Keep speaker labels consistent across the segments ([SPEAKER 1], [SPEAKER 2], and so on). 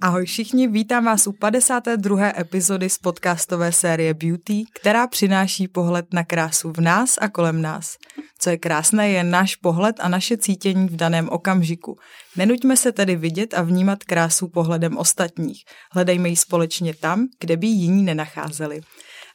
[SPEAKER 1] Ahoj všichni, vítám vás u 52. epizody z podcastové série Beauty, která přináší pohled na krásu v nás a kolem nás. Co je krásné, je náš pohled a naše cítění v daném okamžiku. Nenuďme se tedy vidět a vnímat krásu pohledem ostatních. Hledejme ji společně tam, kde by jiní nenacházeli.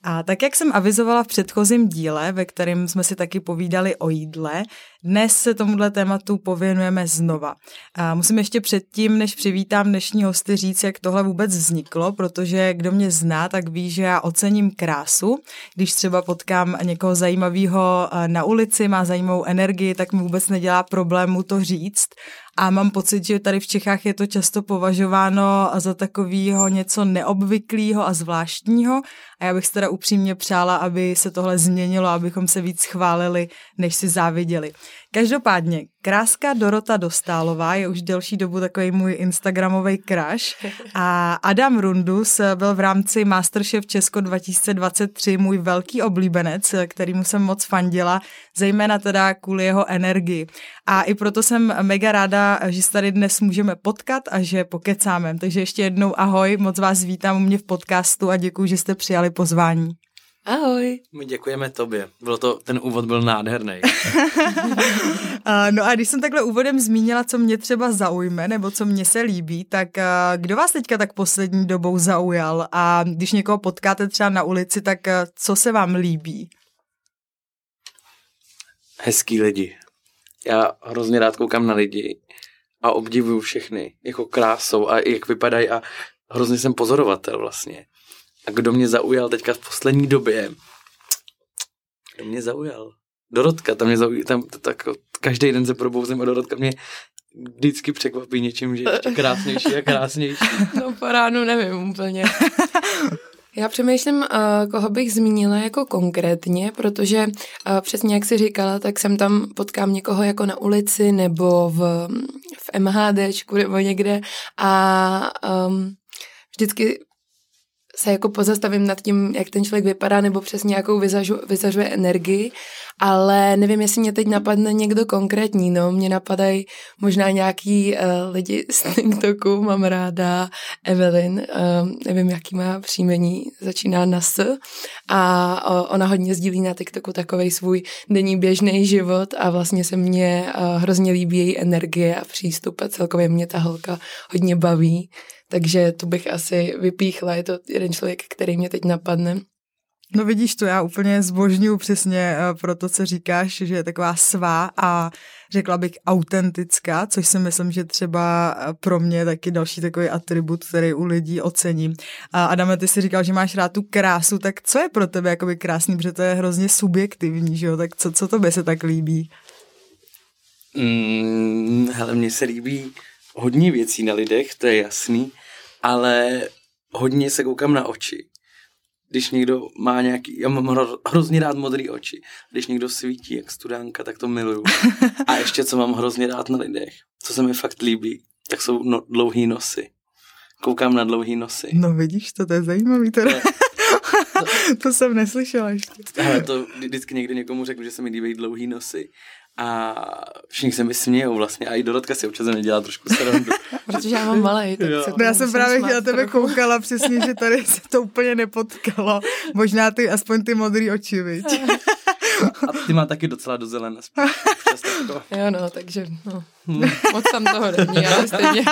[SPEAKER 1] A tak, jak jsem avizovala v předchozím díle, ve kterém jsme si taky povídali o jídle, dnes se tomuhle tématu pověnujeme znova. A musím ještě předtím, než přivítám dnešní hosty, říct, jak tohle vůbec vzniklo, protože kdo mě zná, tak ví, že já ocením krásu. Když třeba potkám někoho zajímavého na ulici, má zajímavou energii, tak mi vůbec nedělá problém mu to říct. A mám pocit, že tady v Čechách je to často považováno za takového něco neobvyklého a zvláštního. A já bych se teda upřímně přála, aby se tohle změnilo, abychom se víc chválili, než si záviděli. Každopádně, kráska Dorota Dostálová je už delší dobu takový můj instagramový crush a Adam Rundus byl v rámci Masterchef Česko 2023 můj velký oblíbenec, kterýmu jsem moc fandila, zejména teda kvůli jeho energii. A i proto jsem mega ráda, že se tady dnes můžeme potkat a že pokecáme. Takže ještě jednou ahoj, moc vás vítám u mě v podcastu a děkuji, že jste přijali pozvání.
[SPEAKER 2] Ahoj.
[SPEAKER 3] My děkujeme tobě. Bylo to, ten úvod byl nádherný.
[SPEAKER 1] no a když jsem takhle úvodem zmínila, co mě třeba zaujme, nebo co mě se líbí, tak kdo vás teďka tak poslední dobou zaujal? A když někoho potkáte třeba na ulici, tak co se vám líbí?
[SPEAKER 3] Hezký lidi. Já hrozně rád koukám na lidi a obdivuju všechny, jako krásou a jak vypadají a hrozně jsem pozorovatel vlastně. A kdo mě zaujal teďka v poslední době? Kdo mě zaujal? Dorotka, tam mě zaujal, tam, tak, každý den se probouzím a Dorotka mě vždycky překvapí něčím, že je ještě krásnější a krásnější.
[SPEAKER 2] No po ránu nevím úplně. Já přemýšlím, uh, koho bych zmínila jako konkrétně, protože uh, přesně jak jsi říkala, tak jsem tam potkám někoho jako na ulici nebo v, v MHDčku nebo někde a um, vždycky se jako pozastavím nad tím, jak ten člověk vypadá, nebo přesně jakou vyzažu, vyzažuje energii, ale nevím, jestli mě teď napadne někdo konkrétní, no, mě napadají možná nějaký uh, lidi z TikToku, mám ráda Evelyn, uh, nevím, jaký má příjmení, začíná na S a uh, ona hodně sdílí na TikToku takovej svůj denní běžný život a vlastně se mně uh, hrozně líbí její energie a přístup a celkově mě ta holka hodně baví, takže to bych asi vypíchla, je to jeden člověk, který mě teď napadne.
[SPEAKER 1] No vidíš to, já úplně zbožňuju přesně eh, pro to, co říkáš, že je taková svá a řekla bych autentická, což si myslím, že třeba eh, pro mě je taky další takový atribut, který u lidí ocením. A Adame, ty si říkal, že máš rád tu krásu, tak co je pro tebe jakoby krásný, protože to je hrozně subjektivní, že jo? Tak co, co tobě se tak líbí?
[SPEAKER 3] Mm, hele, mně se líbí hodně věcí na lidech, to je jasný ale hodně se koukám na oči. Když někdo má nějaký, já mám hro, hrozně rád modré oči. Když někdo svítí jak studánka, tak to miluju. A ještě co mám hrozně rád na lidech, co se mi fakt líbí, tak jsou no, dlouhý nosy. Koukám na dlouhý nosy.
[SPEAKER 1] No vidíš to, to je zajímavý teda. To, to, to jsem neslyšela ještě.
[SPEAKER 3] Ale to vždycky někdy někomu řeknu, že se mi líbí dlouhý nosy a všichni se mi smějou vlastně a i Dorotka si občas nedělá trošku srandu.
[SPEAKER 2] Protože já mám malej, tak
[SPEAKER 1] no, Já jsem právě chtěla tebe trochu. koukala přesně, že tady se to úplně nepotkalo. Možná ty, aspoň ty modrý oči, viď?
[SPEAKER 3] A ty má taky docela do zelené.
[SPEAKER 2] Jo, no, takže no, hmm. moc tam toho není, ale stejně.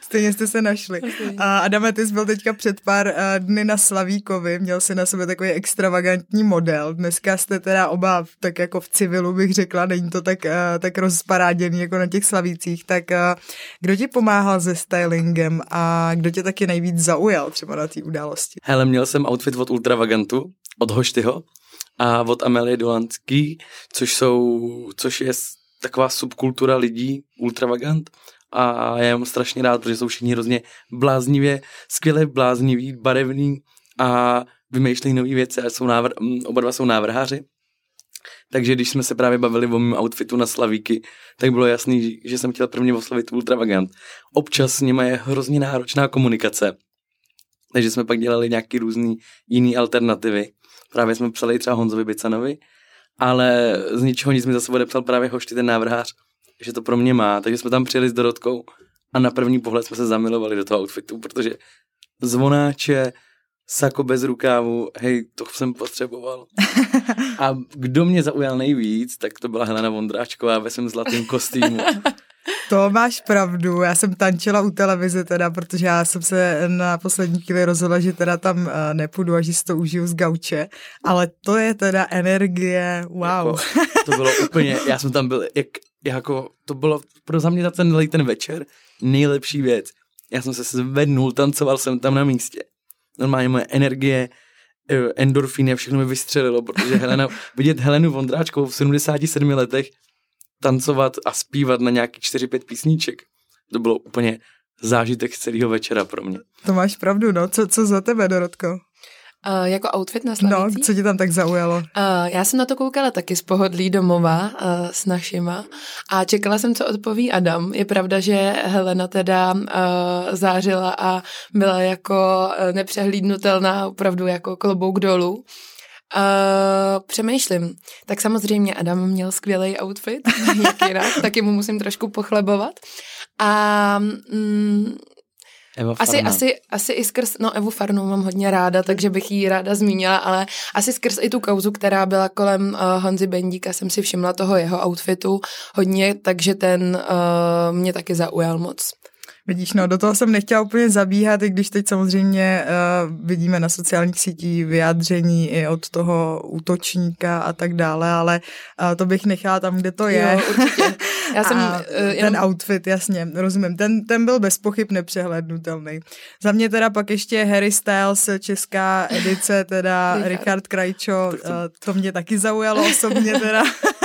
[SPEAKER 1] stejně jste se našli. A Adame, ty jsi byl teďka před pár uh, dny na Slavíkovi, měl si na sebe takový extravagantní model. Dneska jste teda oba tak jako v civilu, bych řekla, není to tak, uh, tak rozparáděný jako na těch Slavících. Tak uh, kdo ti pomáhal se stylingem a kdo tě taky nejvíc zaujal třeba na té události?
[SPEAKER 3] Hele, měl jsem outfit od Ultravagantu, od Hoštyho, a od Amelie Dolanský, což jsou, což je taková subkultura lidí, ultravagant a já mám strašně rád, protože jsou všichni hrozně bláznivě, skvěle blázniví, barevní a vymýšlejí nové věci a jsou návr- oba dva jsou návrháři. Takže když jsme se právě bavili o mém outfitu na Slavíky, tak bylo jasný, že jsem chtěl prvně oslavit Ultravagant. Občas s nimi je hrozně náročná komunikace, takže jsme pak dělali nějaký různý jiný alternativy. Právě jsme psali třeba Honzovi Bicanovi, ale z ničeho nic mi zase odepsal právě Hošty, ten návrhář. že to pro mě má, takže jsme tam přijeli s Dorotkou a na první pohled jsme se zamilovali do toho outfitu, protože zvonáče, sako bez rukávu, hej, to jsem potřeboval. A kdo mě zaujal nejvíc, tak to byla Helena Vondráčková ve svém zlatém kostýmu.
[SPEAKER 1] To máš pravdu, já jsem tančila u televize teda, protože já jsem se na poslední chvíli rozhodla, že teda tam eh, nepůjdu a že si to užiju z gauče, ale to je teda energie, wow. Jako,
[SPEAKER 3] to bylo úplně, já jsem tam byl, jak, jako, to bylo pro za mě ten, ten večer nejlepší věc. Já jsem se zvednul, tancoval jsem tam na místě. Normálně moje energie, eh, endorfíny a všechno mi vystřelilo, protože Helena, vidět Helenu Vondráčkovou v 77 letech tancovat a zpívat na nějaký 4-5 písníček. To bylo úplně zážitek z celého večera pro mě.
[SPEAKER 1] To máš pravdu, no. Co, co za tebe, Dorotko?
[SPEAKER 2] Uh, jako outfit na slavící?
[SPEAKER 1] No, co ti tam tak zaujalo? Uh,
[SPEAKER 2] já jsem na to koukala taky z pohodlí domova uh, s našima a čekala jsem, co odpoví Adam. Je pravda, že Helena teda uh, zářila a byla jako nepřehlídnutelná, opravdu jako klobouk dolů. Uh, přemýšlím. Tak samozřejmě Adam měl skvělý outfit, rád, taky mu musím trošku pochlebovat. A mm,
[SPEAKER 3] Eva
[SPEAKER 2] asi, asi, asi i skrz, no Evu Farnou mám hodně ráda, takže bych ji ráda zmínila, ale asi skrz i tu kauzu, která byla kolem uh, Honzy Bendíka, jsem si všimla toho jeho outfitu hodně, takže ten uh, mě taky zaujal moc.
[SPEAKER 1] Vidíš, no do toho jsem nechtěla úplně zabíhat, i když teď samozřejmě uh, vidíme na sociálních sítích vyjádření i od toho útočníka a tak dále, ale uh, to bych nechala tam, kde to je.
[SPEAKER 2] Jo, určitě. Já jsem,
[SPEAKER 1] a uh, jenom... Ten outfit, jasně, rozumím. Ten, ten byl bez pochyb nepřehlednutelný. Za mě teda pak ještě Harry Styles, česká edice, teda Richard, Richard Krajčo, uh, to mě taky zaujalo osobně teda.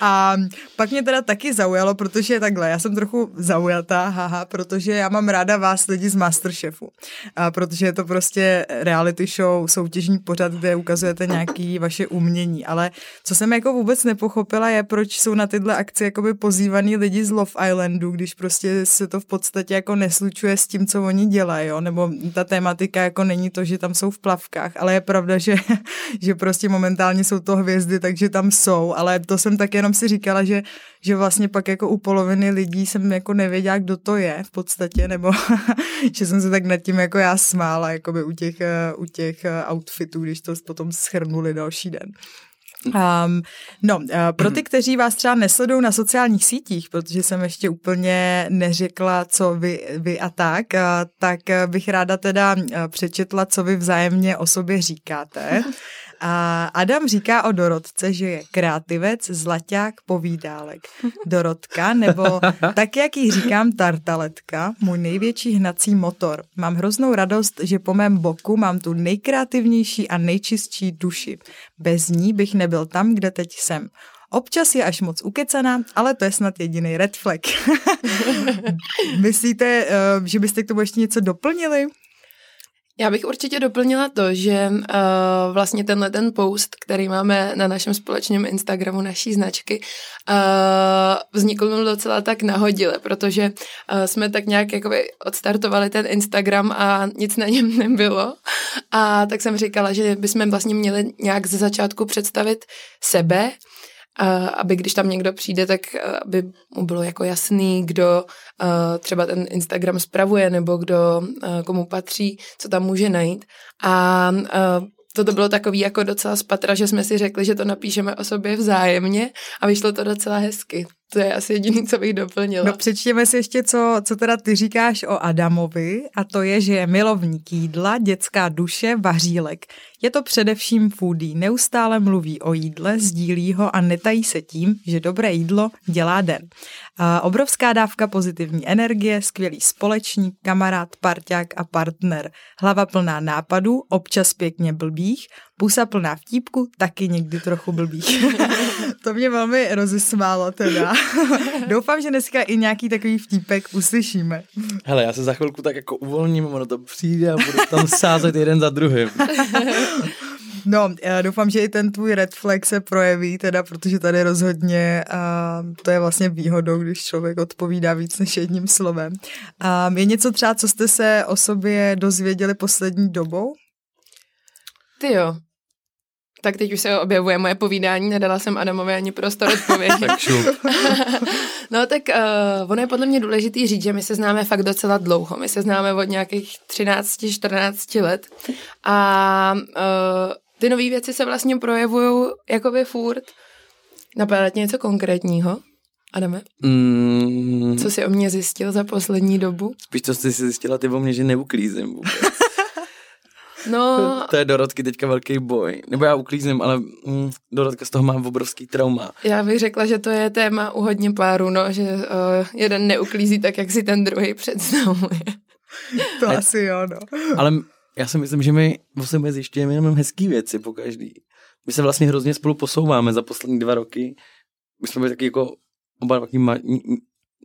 [SPEAKER 1] A pak mě teda taky zaujalo, protože takhle, já jsem trochu zaujatá, haha, protože já mám ráda vás lidi z Masterchefu. A protože je to prostě reality show, soutěžní pořad, kde ukazujete nějaké vaše umění. Ale co jsem jako vůbec nepochopila je, proč jsou na tyhle akce jakoby pozývaný lidi z Love Islandu, když prostě se to v podstatě jako neslučuje s tím, co oni dělají, jo? nebo ta tématika jako není to, že tam jsou v plavkách, ale je pravda, že, že prostě momentálně jsou to hvězdy, takže tam jsou, ale to jsem tak jenom jenom si říkala, že, že vlastně pak jako u poloviny lidí jsem jako nevěděla, kdo to je v podstatě, nebo že jsem se tak nad tím jako já smála jakoby u těch, eh, u těch eh, outfitů, když to potom schrnuli další den. Um, no, uh, pro ty, kteří vás třeba nesledují na sociálních sítích, protože jsem ještě úplně neřekla, co vy, vy a tak, uh, tak bych ráda teda přečetla, co vy vzájemně o sobě říkáte. A Adam říká o Dorotce, že je kreativec, zlaťák, povídálek. Dorotka, nebo tak, jak jí říkám, tartaletka, můj největší hnací motor. Mám hroznou radost, že po mém boku mám tu nejkreativnější a nejčistší duši. Bez ní bych nebyl tam, kde teď jsem. Občas je až moc ukecaná, ale to je snad jediný red flag. Myslíte, eh, že byste k tomu ještě něco doplnili?
[SPEAKER 2] Já bych určitě doplnila to, že uh, vlastně tenhle ten post, který máme na našem společném Instagramu naší značky, uh, vznikl docela tak nahodile, protože uh, jsme tak nějak jakoby odstartovali ten Instagram a nic na něm nebylo. A tak jsem říkala, že bychom vlastně měli nějak ze začátku představit sebe, aby když tam někdo přijde, tak aby mu bylo jako jasný, kdo třeba ten Instagram spravuje nebo kdo komu patří, co tam může najít. A toto bylo takový jako docela spatra, že jsme si řekli, že to napíšeme o sobě vzájemně a vyšlo to docela hezky. To je asi jediný, co bych doplnila.
[SPEAKER 1] No přečtěme si ještě, co, co teda ty říkáš o Adamovi a to je, že je milovník jídla, dětská duše, vařílek. Je to především foodie, neustále mluví o jídle, sdílí ho a netají se tím, že dobré jídlo dělá den. A obrovská dávka pozitivní energie, skvělý společník, kamarád, parťák a partner. Hlava plná nápadů, občas pěkně blbých, pusa plná vtípku, taky někdy trochu blbých. to mě velmi rozesmálo teda. Doufám, že dneska i nějaký takový vtípek uslyšíme.
[SPEAKER 3] Hele, já se za chvilku tak jako uvolním, ono to přijde a budu tam sázet jeden za druhým.
[SPEAKER 1] No, já doufám, že i ten tvůj red flag se projeví, teda, protože tady rozhodně a to je vlastně výhodou, když člověk odpovídá víc než jedním slovem. A je něco třeba, co jste se o sobě dozvěděli poslední dobou?
[SPEAKER 2] Ty jo, Tak teď už se objevuje moje povídání, nedala jsem Adamovi ani prostor odpovědět.
[SPEAKER 3] tak
[SPEAKER 2] no tak uh, ono je podle mě důležitý říct, že my se známe fakt docela dlouho. My se známe od nějakých 13-14 let a uh, ty nové věci se vlastně projevují jakoby furt. Napadá něco konkrétního? Adame?
[SPEAKER 3] Mm,
[SPEAKER 2] Co jsi o mě zjistil za poslední dobu?
[SPEAKER 3] Víš, co jsi si zjistila ty o mě, že neuklízím vůbec.
[SPEAKER 2] No,
[SPEAKER 3] to je Dorotky teďka velký boj. Nebo já uklízím, ale mm, Dorotka z toho má obrovský trauma.
[SPEAKER 2] já bych řekla, že to je téma u hodně párů, no, že uh, jeden neuklízí tak, jak si ten druhý představuje.
[SPEAKER 1] To
[SPEAKER 3] Ne-
[SPEAKER 1] asi jo, no.
[SPEAKER 3] Ale já si myslím, že my o sebe zjišťujeme jenom hezký věci po každý. My se vlastně hrozně spolu posouváme za poslední dva roky. My jsme byli taky jako oba taky ma,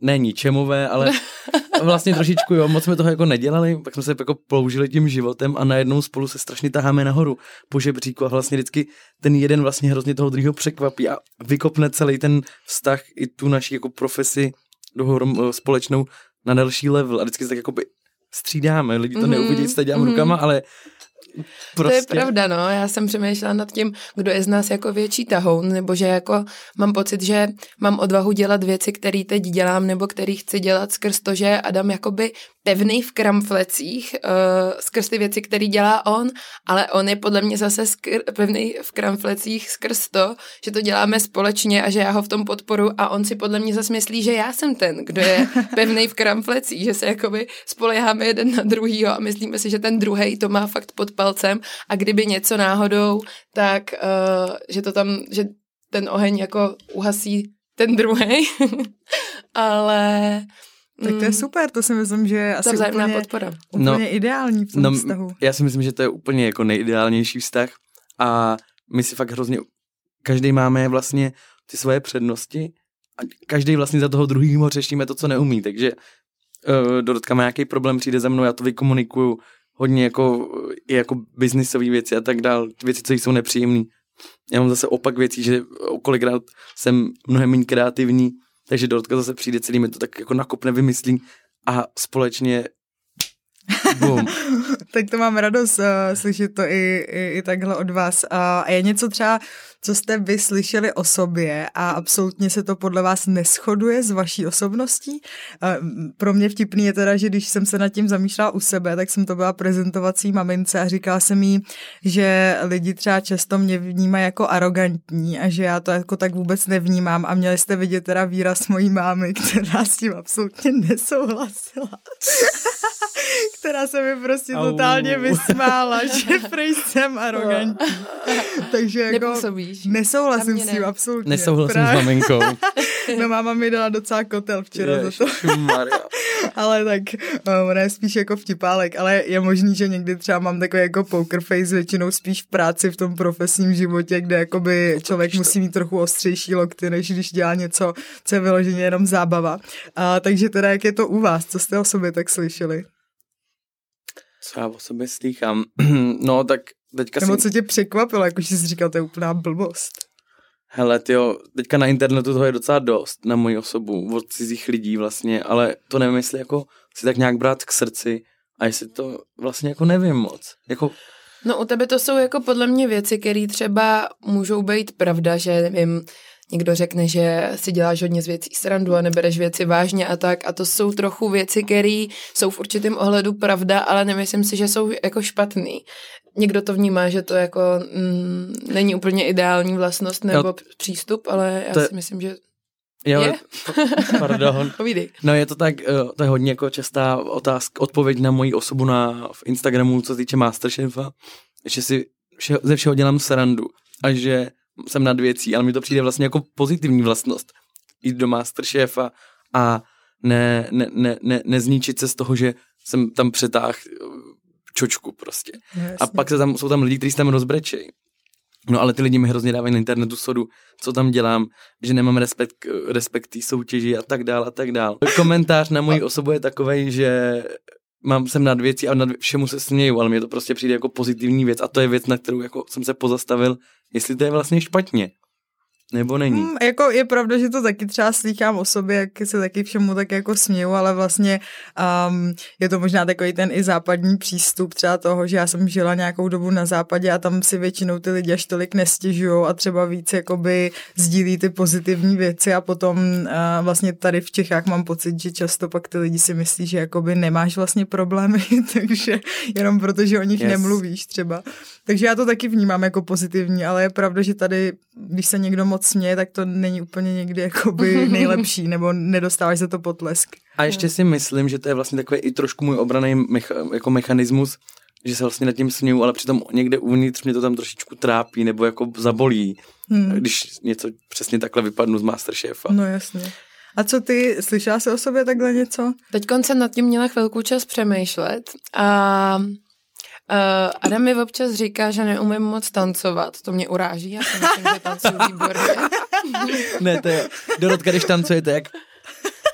[SPEAKER 3] ne ničemové, ale vlastně trošičku jo, moc jsme toho jako nedělali, pak jsme se jako ploužili tím životem a najednou spolu se strašně taháme nahoru po žebříku a vlastně vždycky ten jeden vlastně hrozně toho druhého překvapí a vykopne celý ten vztah i tu naši jako profesi dohorom, společnou na další level a vždycky se tak jako střídáme, lidi to
[SPEAKER 2] Mhm,
[SPEAKER 3] neuvidí, co dělám
[SPEAKER 2] mhm.
[SPEAKER 3] rukama, ale prostě...
[SPEAKER 2] To je pravda, no. Já jsem přemýšlela nad tím, kdo je z nás jako větší tahoun, nebo že jako mám pocit, že mám odvahu dělat věci, které teď dělám, nebo které chci dělat skrz to, že Adam jakoby pevný v kramflecích, uh, skrz ty věci, které dělá on, ale on je podle mě zase skr- pevný v kramflecích skrz to, že to děláme společně a že já ho v tom podporu a on si podle mě zase myslí, že já jsem ten, kdo je pevný v kramflecích, že se jakoby spoleháme jeden na druhýho a myslíme si, že ten druhý to má fakt pod palcem a kdyby něco náhodou, tak uh, že to tam, že ten oheň jako uhasí ten druhý, ale
[SPEAKER 1] Tak to je
[SPEAKER 2] mm,
[SPEAKER 1] super, to si myslím, že je asi
[SPEAKER 2] vzájemná
[SPEAKER 1] úplně,
[SPEAKER 2] podpora.
[SPEAKER 1] úplně
[SPEAKER 3] No,
[SPEAKER 1] ideální v tom
[SPEAKER 3] No,
[SPEAKER 1] vztahu.
[SPEAKER 3] já si myslím, že to je úplně jako nejideálnější vztah a my si fakt hrozně, každý máme vlastně ty svoje přednosti a každý vlastně za toho druhého řešíme to, co neumí, takže uh, Dorotka má nějaký problém, přijde za mnou, já to vykomunikuju hodně jako, i jako biznisové věci a tak dál, věci, co jsou nepříjemné. Já mám zase opak věcí, že kolikrát jsem mnohem méně kreativní, takže Dorotka zase přijde celý mi to tak jako nakopne, vymyslí a společně Boom.
[SPEAKER 1] tak to mám radost uh, slyšet to i, i, i takhle od vás. Uh, a je něco třeba, co jste vy slyšeli o sobě a absolutně se to podle vás neschoduje s vaší osobností? Pro mě vtipný je teda, že když jsem se nad tím zamýšlela u sebe, tak jsem to byla prezentovací mamince a říkala jsem jí, že lidi třeba často mě vnímají jako arrogantní a že já to jako tak vůbec nevnímám a měli jste vidět teda výraz mojí mámy, která s tím absolutně nesouhlasila která se mi prostě
[SPEAKER 3] Au.
[SPEAKER 1] totálně vysmála, že prej jsem arrogantní. Takže jako
[SPEAKER 2] Nepůsobíš.
[SPEAKER 1] Nesouhlasím
[SPEAKER 2] Na mě
[SPEAKER 1] s tím
[SPEAKER 2] ne.
[SPEAKER 1] absolutně.
[SPEAKER 3] Nesouhlasím
[SPEAKER 1] Právě-
[SPEAKER 3] s maminkou.
[SPEAKER 1] No máma mi dala docela kotel včera za to, ale tak uh, ona je spíš jako vtipálek, ale je možný, že někdy třeba mám takový jako poker face většinou spíš v práci, v tom profesním životě, kde jakoby člověk musí mít trochu ostřejší lokty, než když dělá něco, co je vyloženě jenom zábava. A, takže teda jak je to u vás, co jste o sobě tak slyšeli?
[SPEAKER 3] Co já o sobě slýchám? No, tak teďka
[SPEAKER 1] Nebo
[SPEAKER 3] si...
[SPEAKER 1] co tě překvapilo, jako že jsi říkal, to je úplná blbost.
[SPEAKER 3] Hele, tyjo, teďka na internetu toho je docela dost na moji osobu, od cizích lidí vlastně, ale to nevím, jestli jako si tak nějak brát k srdci a jestli to vlastně jako nevím moc. Jako,
[SPEAKER 2] No u tebe to jsou jako podle mě věci, které třeba můžou být pravda, že nevím, někdo řekne, že si děláš hodně z věcí srandu a nebereš věci vážně a tak a to jsou trochu věci, které jsou v určitém ohledu pravda, ale nemyslím si, že jsou jako špatný. Někdo to vnímá, že to jako mm, není úplně ideální vlastnost nebo
[SPEAKER 3] Jo.
[SPEAKER 2] přístup, ale já
[SPEAKER 3] To
[SPEAKER 2] si myslím, že
[SPEAKER 3] jo,
[SPEAKER 2] je.
[SPEAKER 3] pardon.
[SPEAKER 2] Povídej.
[SPEAKER 3] No je to tak, eh, to je hodně jako častá otázka, odpověď na moji osobu na, v Instagramu, co se týče Masterchefa, že si vše, ze všeho dělám srandu a že jsem nad věcí, ale mi to přijde vlastně jako pozitivní vlastnost jít do Masterchefa a ne, ne, ne, ne, nezničit se z toho, že jsem tam přetáhl eh, čočku prostě.
[SPEAKER 1] No,
[SPEAKER 3] A pak se tam, jsou tam lidi, kteří se tam rozbrečejí. No ale ty lidi mi hrozně dávají na internetu sodu, co tam dělám, že nemám respekt, respekt té soutěži a tak dál a tak dál. Komentář na moji osobu je takový, že mám jsem nad věcí a nad všemu se směju, ale mně to prostě přijde jako pozitivní věc a to je věc, na kterou jako jsem se pozastavil, jestli to je vlastně špatně. Nebo není?
[SPEAKER 1] Hmm, jako je pravda, že to taky třeba slýchám o sobě, jak se taky všemu tak jako směju, ale vlastně um, je to možná takový ten i západní přístup třeba toho, že já jsem žila nějakou dobu na západě a tam si většinou ty lidi až tolik nestěžují a třeba víc jakoby sdílí ty pozitivní věci a potom uh, vlastně tady v Čechách mám pocit, že často pak ty lidi si myslí, že jakoby nemáš vlastně problémy, takže jenom protože o nich yes. nemluvíš třeba. Takže já to taky vnímám jako pozitivní, ale je pravda, že tady, když se někdo moc směje, tak to není úplně někdy jakoby nejlepší, nebo nedostáváš za to potlesk.
[SPEAKER 3] A ještě si myslím, že to je vlastně takový i trošku můj obraný mecha, jako mechanismus, že se vlastně nad tím směju, ale přitom někde uvnitř mě to tam trošičku trápí nebo jako zabolí, hmm. když něco přesně takhle vypadnu z Masterchefa.
[SPEAKER 1] No jasně. A co ty, slyšela jsi o sobě takhle něco?
[SPEAKER 2] Teď jsem nad tím měla chvilku čas přemýšlet a Uh, Adam mi občas říká, že neumím moc tancovat, to mě uráží, já si myslím, že tancuji výborně.
[SPEAKER 3] ne, to je, Dorotka, když tancuje, to je jak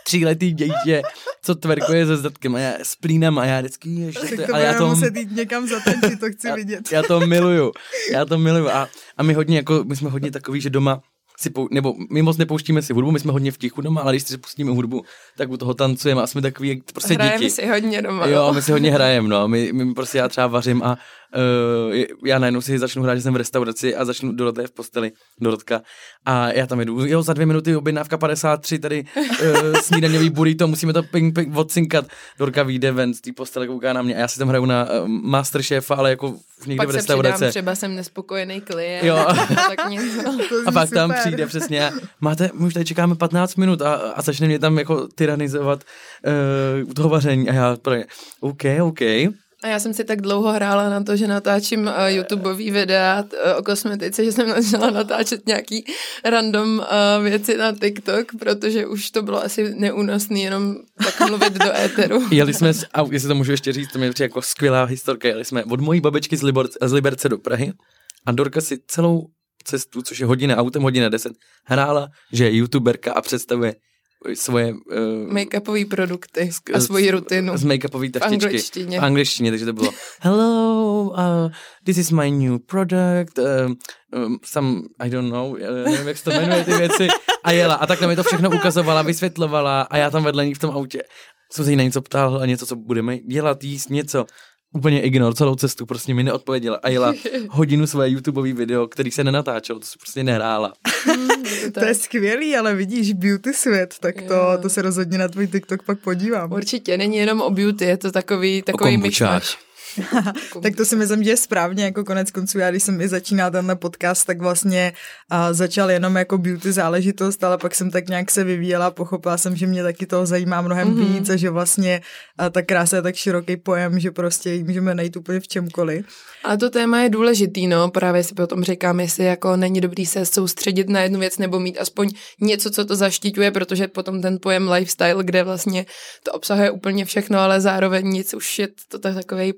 [SPEAKER 3] tříletý dítě, co tverkuje se zadkem a já s plínem a já vždycky,
[SPEAKER 1] ještě, to, ale já to muset jít někam zatančit, to chci
[SPEAKER 3] já,
[SPEAKER 1] vidět.
[SPEAKER 3] Já to miluju, já to miluju a, a my hodně, jako, my jsme hodně takový, že doma si pou, nebo my moc nepouštíme si hudbu, my jsme hodně v tichu doma, ale když si pustíme hudbu, tak u toho tancujeme a jsme takový prostě
[SPEAKER 2] Hrajeme
[SPEAKER 3] děti.
[SPEAKER 2] si hodně doma.
[SPEAKER 3] Jo, my si hodně hrajeme, no. My, my prostě já třeba vařím a uh, já najednou si začnu hrát, že jsem v restauraci a začnu Dorota v posteli, Dorotka. A já tam jdu, jo, za dvě minuty objednávka 53, tady uh, snídaňový burrito, musíme to ping, ping odcinkat. Dorka vyjde ven z té postele, kouká na mě a já si tam hraju na uh, Masterchefa, ale jako někde
[SPEAKER 2] pak
[SPEAKER 3] v restauraci.
[SPEAKER 2] Pak třeba jsem nespokojený klient.
[SPEAKER 3] Jo.
[SPEAKER 2] tak něco.
[SPEAKER 3] a pak tam přijde přesně, máte, my už tady čekáme 15 minut a, a začne mě tam jako tyranizovat uh, toho vaření a já OK, OK.
[SPEAKER 2] A já jsem si tak dlouho hrála na to, že natáčím uh, YouTubeový videa uh, o kosmetice, že jsem začala natáčet nějaký random uh, věci na TikTok, protože už to bylo asi neúnosný jenom tak mluvit do éteru.
[SPEAKER 3] Jeli jsme, a jestli to můžu ještě říct, to mě přijde jako skvělá historka, jeli jsme od mojí babičky z, Libor, z Liberce do Prahy a Dorka si celou cestu, což je hodina autem, hodina deset, hrála, že je youtuberka a představuje svoje... Uh,
[SPEAKER 2] make-upové produkty a svoji rutinu.
[SPEAKER 3] Z make-upové taštičky. V angličtině. V angličtině, takže to bylo Hello, uh, this is my new product, uh, um, some, I don't know, uh, nevím, jak se to jmenuje ty věci. A jela. A takhle mi to všechno ukazovala, vysvětlovala a já tam vedle ní v tom autě jsem se jí na něco ptal a něco, co budeme dělat, jíst, něco úplně ignor celou cestu, prostě mi neodpověděla a jela hodinu své YouTubeový video, který se nenatáčel, to se prostě nehrála.
[SPEAKER 1] to je skvělý, ale vidíš beauty svět, tak to, to se rozhodně na tvůj TikTok pak podívám.
[SPEAKER 2] Určitě, není jenom o beauty, je to takový, takový myšmaš.
[SPEAKER 1] tak to si myslím, že je správně, jako konec konců, já když jsem i začínal tenhle podcast, tak vlastně uh, začal jenom jako beauty záležitost, ale pak jsem tak nějak se vyvíjela, pochopila jsem, že mě taky toho zajímá mnohem mm-hmm. víc a že vlastně uh, ta krása je tak široký pojem, že prostě můžeme najít úplně v čemkoliv.
[SPEAKER 2] A to téma je důležitý, no, právě si potom říkám, jestli jako není dobrý se soustředit na jednu věc nebo mít aspoň něco, co to zaštiťuje, protože potom ten pojem lifestyle, kde vlastně to obsahuje úplně všechno, ale zároveň nic, už je to takový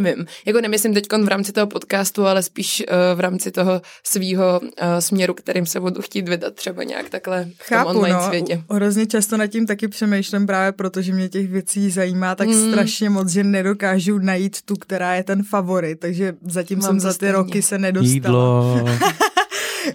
[SPEAKER 2] nevím, jako nemyslím teď v rámci toho podcastu, ale spíš uh, v rámci toho svého uh, směru, kterým se budu chtít vydat třeba nějak takhle v Chápu, tom online
[SPEAKER 1] no,
[SPEAKER 2] světě.
[SPEAKER 1] Hrozně často nad tím taky přemýšlím právě protože mě těch věcí zajímá tak mm. strašně moc, že nedokážu najít tu, která je ten favorit, takže zatím Mám jsem za ty stejně. roky se nedostala.
[SPEAKER 3] Jídlo.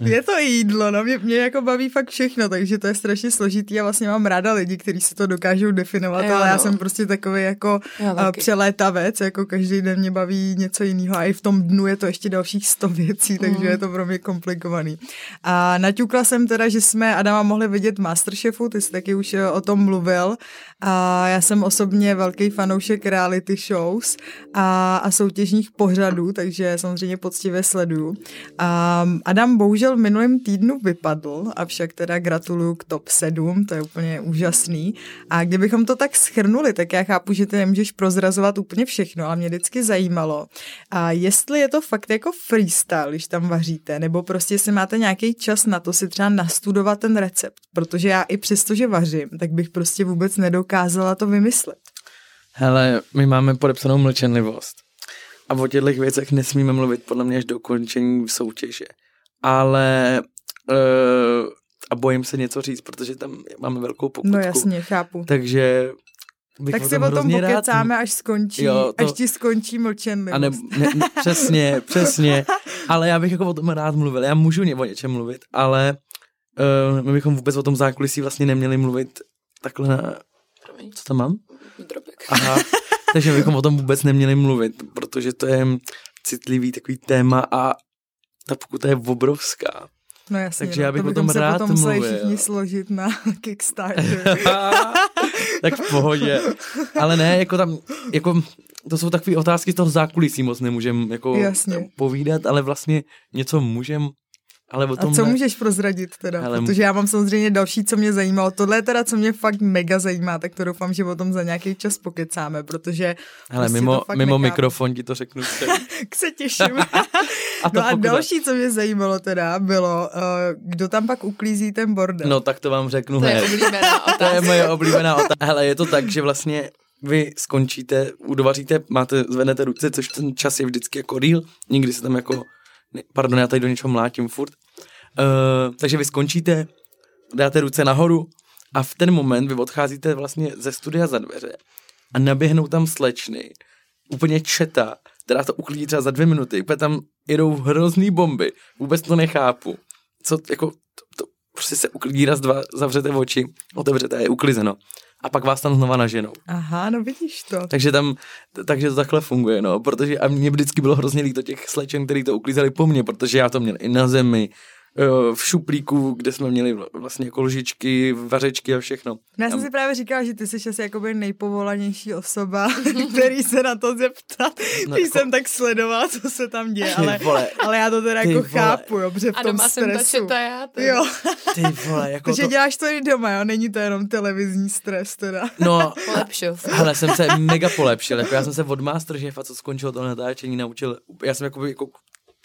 [SPEAKER 1] je to jídlo, no mě, mě jako baví fakt všechno, takže to je strašně složitý a vlastně mám ráda lidi, kteří si to dokážou definovat, jo, ale já no. jsem prostě takový jako já přelétavec, jako každý den mě baví něco jiného a i v tom dnu je to ještě dalších sto věcí, takže mm. je to pro mě komplikovaný. A naťukla jsem teda, že jsme Adama mohli vidět Masterchefu, ty jsi taky už o tom mluvil a já jsem osobně velký fanoušek reality shows a, a soutěžních pořadů, takže samozřejmě poctivě sleduju. A Adam bohužel v minulém týdnu vypadl, avšak teda gratuluju k top 7, to je úplně úžasný. A kdybychom to tak schrnuli, tak já chápu, že ty nemůžeš prozrazovat úplně všechno, ale mě vždycky zajímalo, a jestli je to fakt jako freestyle, když tam vaříte, nebo prostě si máte nějaký čas na to si třeba nastudovat ten recept, protože já i přesto, že vařím, tak bych prostě vůbec nedokázala to vymyslet.
[SPEAKER 3] Hele, my máme podepsanou mlčenlivost. A o těchto věcech nesmíme mluvit podle mě až do ukončení soutěže ale uh, a bojím se něco říct, protože tam máme velkou pokutku.
[SPEAKER 1] No jasně, chápu.
[SPEAKER 3] Takže bych
[SPEAKER 1] Tak si o tom
[SPEAKER 3] hrozně rád
[SPEAKER 1] pokecáme, až skončí,
[SPEAKER 3] Jo, to-
[SPEAKER 1] až ti skončí mlčenlivost.
[SPEAKER 3] A ne, ne, ne, přesně, přesně. Ale já bych jako o tom rád mluvil. Já můžu ně, o něčem mluvit, ale uh, my bychom vůbec o tom zákulisí vlastně neměli mluvit takhle na... Co tam mám?
[SPEAKER 2] drobek.
[SPEAKER 3] Aha. Takže bychom o tom vůbec neměli mluvit, protože to je citlivý takový téma a ta pokuta je obrovská.
[SPEAKER 1] No jasně,
[SPEAKER 3] Takže
[SPEAKER 1] no,
[SPEAKER 3] já bych
[SPEAKER 1] to
[SPEAKER 3] o tom
[SPEAKER 1] se
[SPEAKER 3] rád
[SPEAKER 1] potom museli
[SPEAKER 3] mluvil.
[SPEAKER 1] všichni složit na Kickstarter.
[SPEAKER 3] tak v pohodě. Ale ne, jako tam, jako to jsou takové otázky z toho zákulisí moc nemůžem jako
[SPEAKER 1] Jasně.
[SPEAKER 3] povídat, ale vlastně něco můžem, ale o
[SPEAKER 1] A
[SPEAKER 3] tom
[SPEAKER 1] co
[SPEAKER 3] ne.
[SPEAKER 1] můžeš prozradit teda?
[SPEAKER 3] Hele,
[SPEAKER 1] Protože já mám samozřejmě další, co mě zajímalo. Tohle je teda, co mě fakt mega zajímá, tak to doufám, že o tom za nějaký čas pokecáme, protože
[SPEAKER 3] Hele,
[SPEAKER 1] prostě
[SPEAKER 3] mimo, mimo
[SPEAKER 1] nechápu.
[SPEAKER 3] mikrofon ti to řeknu. celý.
[SPEAKER 1] se těším.
[SPEAKER 3] A to
[SPEAKER 1] no a
[SPEAKER 3] pokud-
[SPEAKER 1] další, co mě zajímalo teda, bylo, uh, kdo tam pak uklízí ten bordel.
[SPEAKER 3] No tak to vám řeknu
[SPEAKER 2] To je oblíbená
[SPEAKER 3] To je
[SPEAKER 2] otázka.
[SPEAKER 3] moje oblíbená otázka. Hele, je to tak, že vlastně vy skončíte, udovaříte, máte, zvednete ruce, což ten čas je vždycky jako real, nikdy se tam jako, pardon, já tady do něčeho mlátím furt. Uh, takže vy skončíte, dáte ruce nahoru a v ten moment vy odcházíte vlastně ze studia za dveře a naběhnou tam slečny, úplně četa, která to uklidí třeba za dvě minuty, úplně tam jedou hrozný bomby, vůbec to nechápu. Co, jako, to, to prostě se uklidí raz, dva, zavřete oči, otevřete a je uklizeno. A pak vás tam znova naženou.
[SPEAKER 1] Aha, no vidíš to.
[SPEAKER 3] Takže tam, takže to takhle funguje, no, protože a mě vždycky bylo hrozně líto těch slečen, který to uklízeli po mně, protože já to měl i na zemi, eh, v šuplíku, kde jsme měli vl- vlastně jako lžičky, vařečky a všechno.
[SPEAKER 1] No já jsem si právě říkala, že ty jsi asi jakoby nejpovolanější osoba, který se na to zeptat,
[SPEAKER 3] No,
[SPEAKER 1] když
[SPEAKER 3] jako-
[SPEAKER 1] jsem tak sledovala, co se tam děje, ale,
[SPEAKER 3] vole,
[SPEAKER 1] ale já to teda
[SPEAKER 3] Ty
[SPEAKER 1] jako
[SPEAKER 3] vole.
[SPEAKER 1] chápu, jo, protože v
[SPEAKER 2] A
[SPEAKER 1] tom
[SPEAKER 2] doma jsem ta
[SPEAKER 1] stresu.
[SPEAKER 2] já. teda.
[SPEAKER 1] Jo,
[SPEAKER 3] ty vole, jako
[SPEAKER 1] takže
[SPEAKER 3] to,
[SPEAKER 1] děláš to i doma, jo, není to jenom televizní stres teda.
[SPEAKER 3] no,
[SPEAKER 2] Polepšil se.
[SPEAKER 3] Hele, jsem se mega polepšil, jako já jsem se od Masterchefa, co skončilo to natáčení, naučil, já jsem jako, jako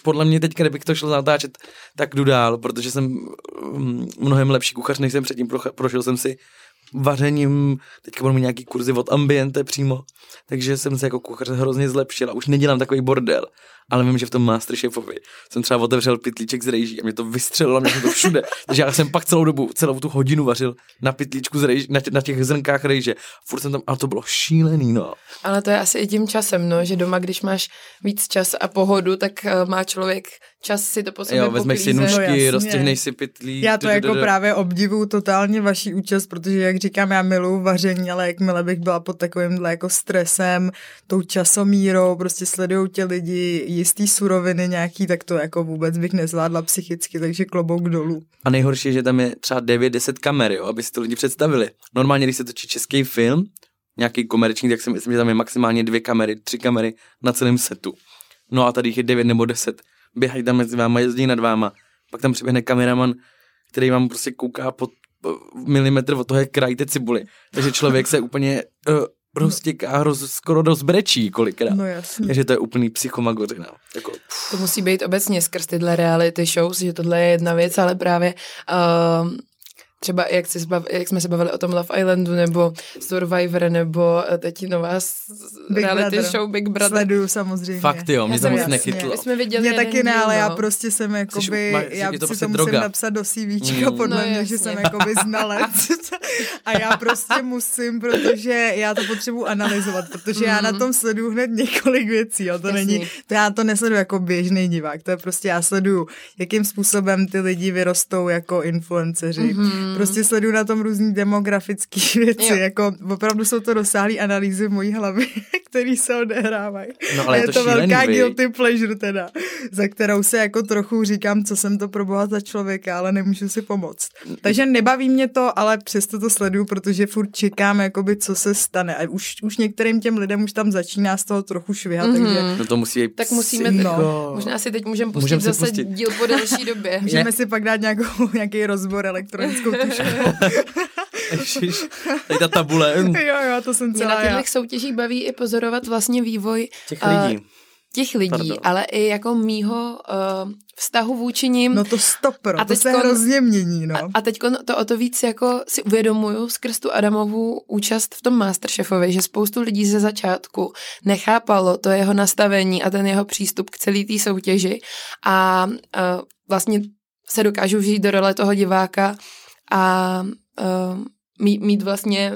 [SPEAKER 3] podle mě teď, kdybych to šel natáčet, tak jdu dál, protože jsem um, mnohem lepší kuchař, než jsem předtím, prošel jsem si vařením, teďka budu mít nějaký kurzy od Ambiente přímo, takže jsem se jako kuchař hrozně zlepšil a už nedělám takový bordel, ale vím, že v tom Masterchefovi jsem třeba otevřel pytlíček z rejží a mě to vystřelilo, mě to všude, takže já jsem pak celou dobu, celou tu hodinu vařil na pytlíčku z rejží, na, tě, na těch zrnkách rejže, furt jsem tam, a to bylo šílený, no.
[SPEAKER 2] Ale to je asi i tím časem, no, že doma, když máš víc čas a pohodu, tak uh, má člověk čas si to po sobě
[SPEAKER 3] Jo, vezmeš si.
[SPEAKER 1] No
[SPEAKER 3] nůžky, roztěhneš si pytlík.
[SPEAKER 1] Já to jako právě obdivuju totálně vaší účast, protože jak říkám, já miluju vaření, ale jakmile bych byla pod takovýmhle jako stresem, tou časomírou, prostě sledují tě lidi, jistý suroviny nějaký, tak to jako vůbec bych nezvládla psychicky, takže klobouk dolů.
[SPEAKER 3] A nejhorší je, že tam je třeba 9-10 kamer, jo, aby si to lidi představili. Normálně, když se točí český film, nějaký komerční, tak si myslím, že tam je maximálně dvě kamery, tři kamery na celém setu. No a tady jich je 9 nebo 10. Běhají tam mezi váma, jezdí nad váma. Pak tam přiběhne kameraman, který vám prostě kouká pod po- milimetr od toho, jak krajíte cibuli. Takže člověk se úplně uh, roztěká, roz, skoro rozbrečí kolikrát.
[SPEAKER 1] No jasně.
[SPEAKER 3] Takže to je úplný psychomagořina. Jako,
[SPEAKER 2] To musí být obecně skrz tyhle reality shows, že tohle je jedna věc, ale právě uh, třeba jak, jsi zbav, jak jsme se bavili o tom Love Islandu, nebo Survivor, nebo eh, teď nová
[SPEAKER 1] Big
[SPEAKER 2] reality
[SPEAKER 1] Brother.
[SPEAKER 2] show Big Brother.
[SPEAKER 1] Sleduju samozřejmě.
[SPEAKER 3] fakt jo, mě
[SPEAKER 2] Já
[SPEAKER 3] to
[SPEAKER 2] jsem
[SPEAKER 3] moc
[SPEAKER 2] jasně.
[SPEAKER 3] nechytlo.
[SPEAKER 2] My jsme viděli
[SPEAKER 1] Mě taky ne,
[SPEAKER 2] díl,
[SPEAKER 1] ale já
[SPEAKER 2] no.
[SPEAKER 1] prostě jsem jakoby,
[SPEAKER 3] ma-
[SPEAKER 1] já
[SPEAKER 3] to
[SPEAKER 1] si
[SPEAKER 3] prostě
[SPEAKER 1] to musím
[SPEAKER 3] droga.
[SPEAKER 1] napsat do CVčka,
[SPEAKER 3] Mm.
[SPEAKER 1] podle
[SPEAKER 2] No,
[SPEAKER 1] mě,
[SPEAKER 2] jasně.
[SPEAKER 1] že jsem jakoby znalec. a já prostě musím, protože já to potřebuji analyzovat, protože já na tom sleduju hned několik věcí, jo. to
[SPEAKER 2] Jasný.
[SPEAKER 1] není, to já to nesleduju jako běžný divák, to je prostě já sleduju, jakým způsobem ty lidi vyrostou jako influenceři. Mm-hmm. Prostě sleduju na tom různý demografické věci,
[SPEAKER 2] Jo.
[SPEAKER 1] jako opravdu jsou to rozsáhlé analýzy v mojí hlavě, které se odehrávají.
[SPEAKER 3] No, ale je
[SPEAKER 1] je
[SPEAKER 3] to
[SPEAKER 1] to
[SPEAKER 3] šílený,
[SPEAKER 1] velká
[SPEAKER 3] viď?
[SPEAKER 1] guilty pleasure teda, za kterou se jako trochu říkám, co jsem to proboha za člověka, ale nemůžu si pomoct. Takže nebaví mě to, ale přesto to sleduju, protože furt čekám, jakoby, co se stane. A už, už některým těm lidem už tam začíná z toho trochu švihat, mm-hmm. takže
[SPEAKER 3] No to musí
[SPEAKER 2] Tak musíme.
[SPEAKER 1] No.
[SPEAKER 2] možná si teď můžeme pustit
[SPEAKER 3] Můžem
[SPEAKER 2] zase
[SPEAKER 3] pustit.
[SPEAKER 2] díl po delší době.
[SPEAKER 1] můžeme si pak dát nějakou, nějaký rozbor elektronickou tuškou.
[SPEAKER 3] Ježiš, tady ta tabule
[SPEAKER 1] jo, jo, to jsem
[SPEAKER 2] Mě na
[SPEAKER 1] celá
[SPEAKER 2] těchto soutěžích baví i pozorovat vlastně vývoj
[SPEAKER 3] těch
[SPEAKER 2] a
[SPEAKER 3] lidí.
[SPEAKER 2] těch lidí,
[SPEAKER 3] Pardon.
[SPEAKER 2] ale i jako mýho uh, vztahu vůči nim.
[SPEAKER 1] No to stopro,
[SPEAKER 2] A
[SPEAKER 1] to se
[SPEAKER 2] teďkon-
[SPEAKER 1] hrozně mění, no.
[SPEAKER 2] A, a teď to o to víc jako si uvědomuju skrz tu Adamovu účast v tom Masterchefovi, že spoustu lidí ze začátku nechápalo to jeho nastavení a ten jeho přístup k celé té soutěži a uh, vlastně se dokážu vžít do role toho diváka a uh, mít, mít vlastně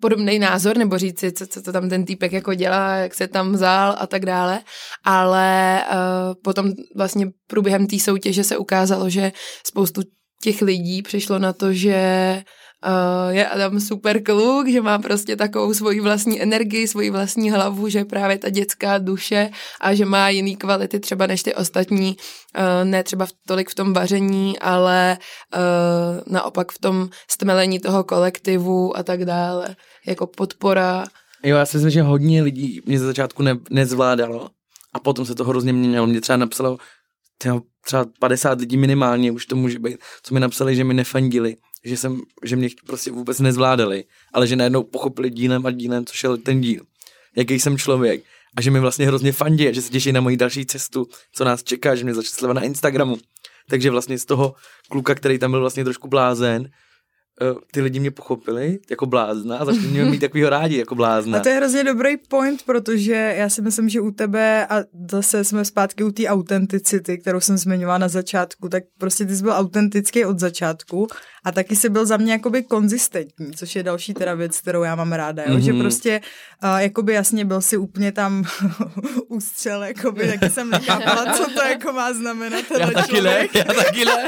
[SPEAKER 2] podobný názor, nebo říct si, co, co to tam ten týpek jako dělá, jak se tam vzal a tak dále, ale uh, potom vlastně průběhem té soutěže se ukázalo, že spoustu těch lidí přišlo na to, že uh, je Adam super kluk, že má prostě takovou svoji vlastní energii, svoji vlastní hlavu, že právě ta dětská duše a že má jiný kvality třeba než ty ostatní, uh, ne třeba v, tolik v tom vaření, ale uh, naopak v tom stmelení toho kolektivu a tak dále, jako podpora.
[SPEAKER 3] Jo, já si myslím, že hodně lidí mě ze začátku ne, nezvládalo a potom se to hrozně měnilo. Mě třeba napsalo třeba 50 lidí minimálně, už to může být, co mi napsali, že mi nefandili, že, jsem, že mě prostě vůbec nezvládali, ale že najednou pochopili dílem a dílem, co šel ten díl, jaký jsem člověk. A že mi vlastně hrozně fandí že se těší na moji další cestu, co nás čeká, že mě začne sledovat na Instagramu. Takže vlastně z toho kluka, který tam byl vlastně trošku blázen, ty lidi mě pochopili jako blázna a začali mě mít takovýho rádi jako blázna.
[SPEAKER 1] A to je hrozně dobrý point, protože já si myslím, že u tebe, a zase jsme zpátky u té autenticity, kterou jsem zmiňovala na začátku, tak prostě ty jsi byl autentický od začátku a taky jsi byl za mě jakoby konzistentní, což je další teda věc, kterou já mám ráda, jo? Mm-hmm. že mhm. prostě uh, jakoby jasně byl si úplně tam ústřel, jakoby, taky jsem nechápala, co to jako má znamenat.
[SPEAKER 3] Já taky ne, já taky ne,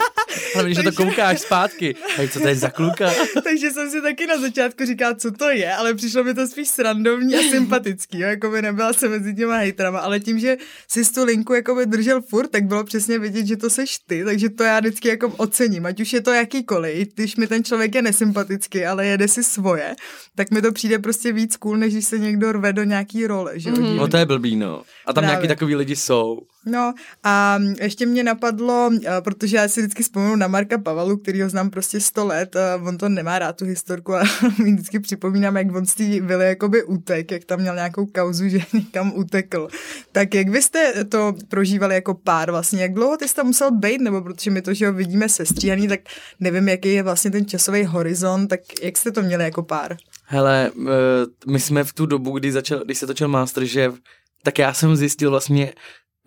[SPEAKER 3] ale když to koukáš zpátky, hej, co to je za kluka?
[SPEAKER 1] Takže jsem si taky na začátku říkala, co to je, ale přišlo mi to spíš srandovní a sympatický, jo? jakoby nebyla se mezi těma hejtrama, ale tím, že si tu linku jakoby držel furt, tak bylo přesně vidět, že to seš ty, takže to já vždycky jako ocením, ať už je to jakýkoliv, když mi ten člověk je nesympatický, ale jede si svoje, tak mi to přijde prostě víc cool, než když se někdo rve do nějaký role. Že mm.
[SPEAKER 3] No to je blbý, no. A tam Právě. nějaký takový lidi jsou.
[SPEAKER 1] No a ještě mě napadlo, eh, protože já si vždycky vzpomenu na Marka Pavalu, který ho znám prostě 100 let, on to nemá rád tu historku a mi vždycky připomínám, jak on z té vily jakoby utek, jak tam měl nějakou kauzu, že někam utekl. Tak jak vy jste to prožívali jako pár vlastně, jak dlouho ty jsi tam musel být, nebo protože my to, že ho vidíme sestříhaný, tak nevím, jaký je vlastně ten časový horizont, tak jak jste to měli jako pár?
[SPEAKER 3] Hele, eh, my jsme v tu dobu, kdy, začal, když se točil Masterchef, tak já jsem zjistil vlastně,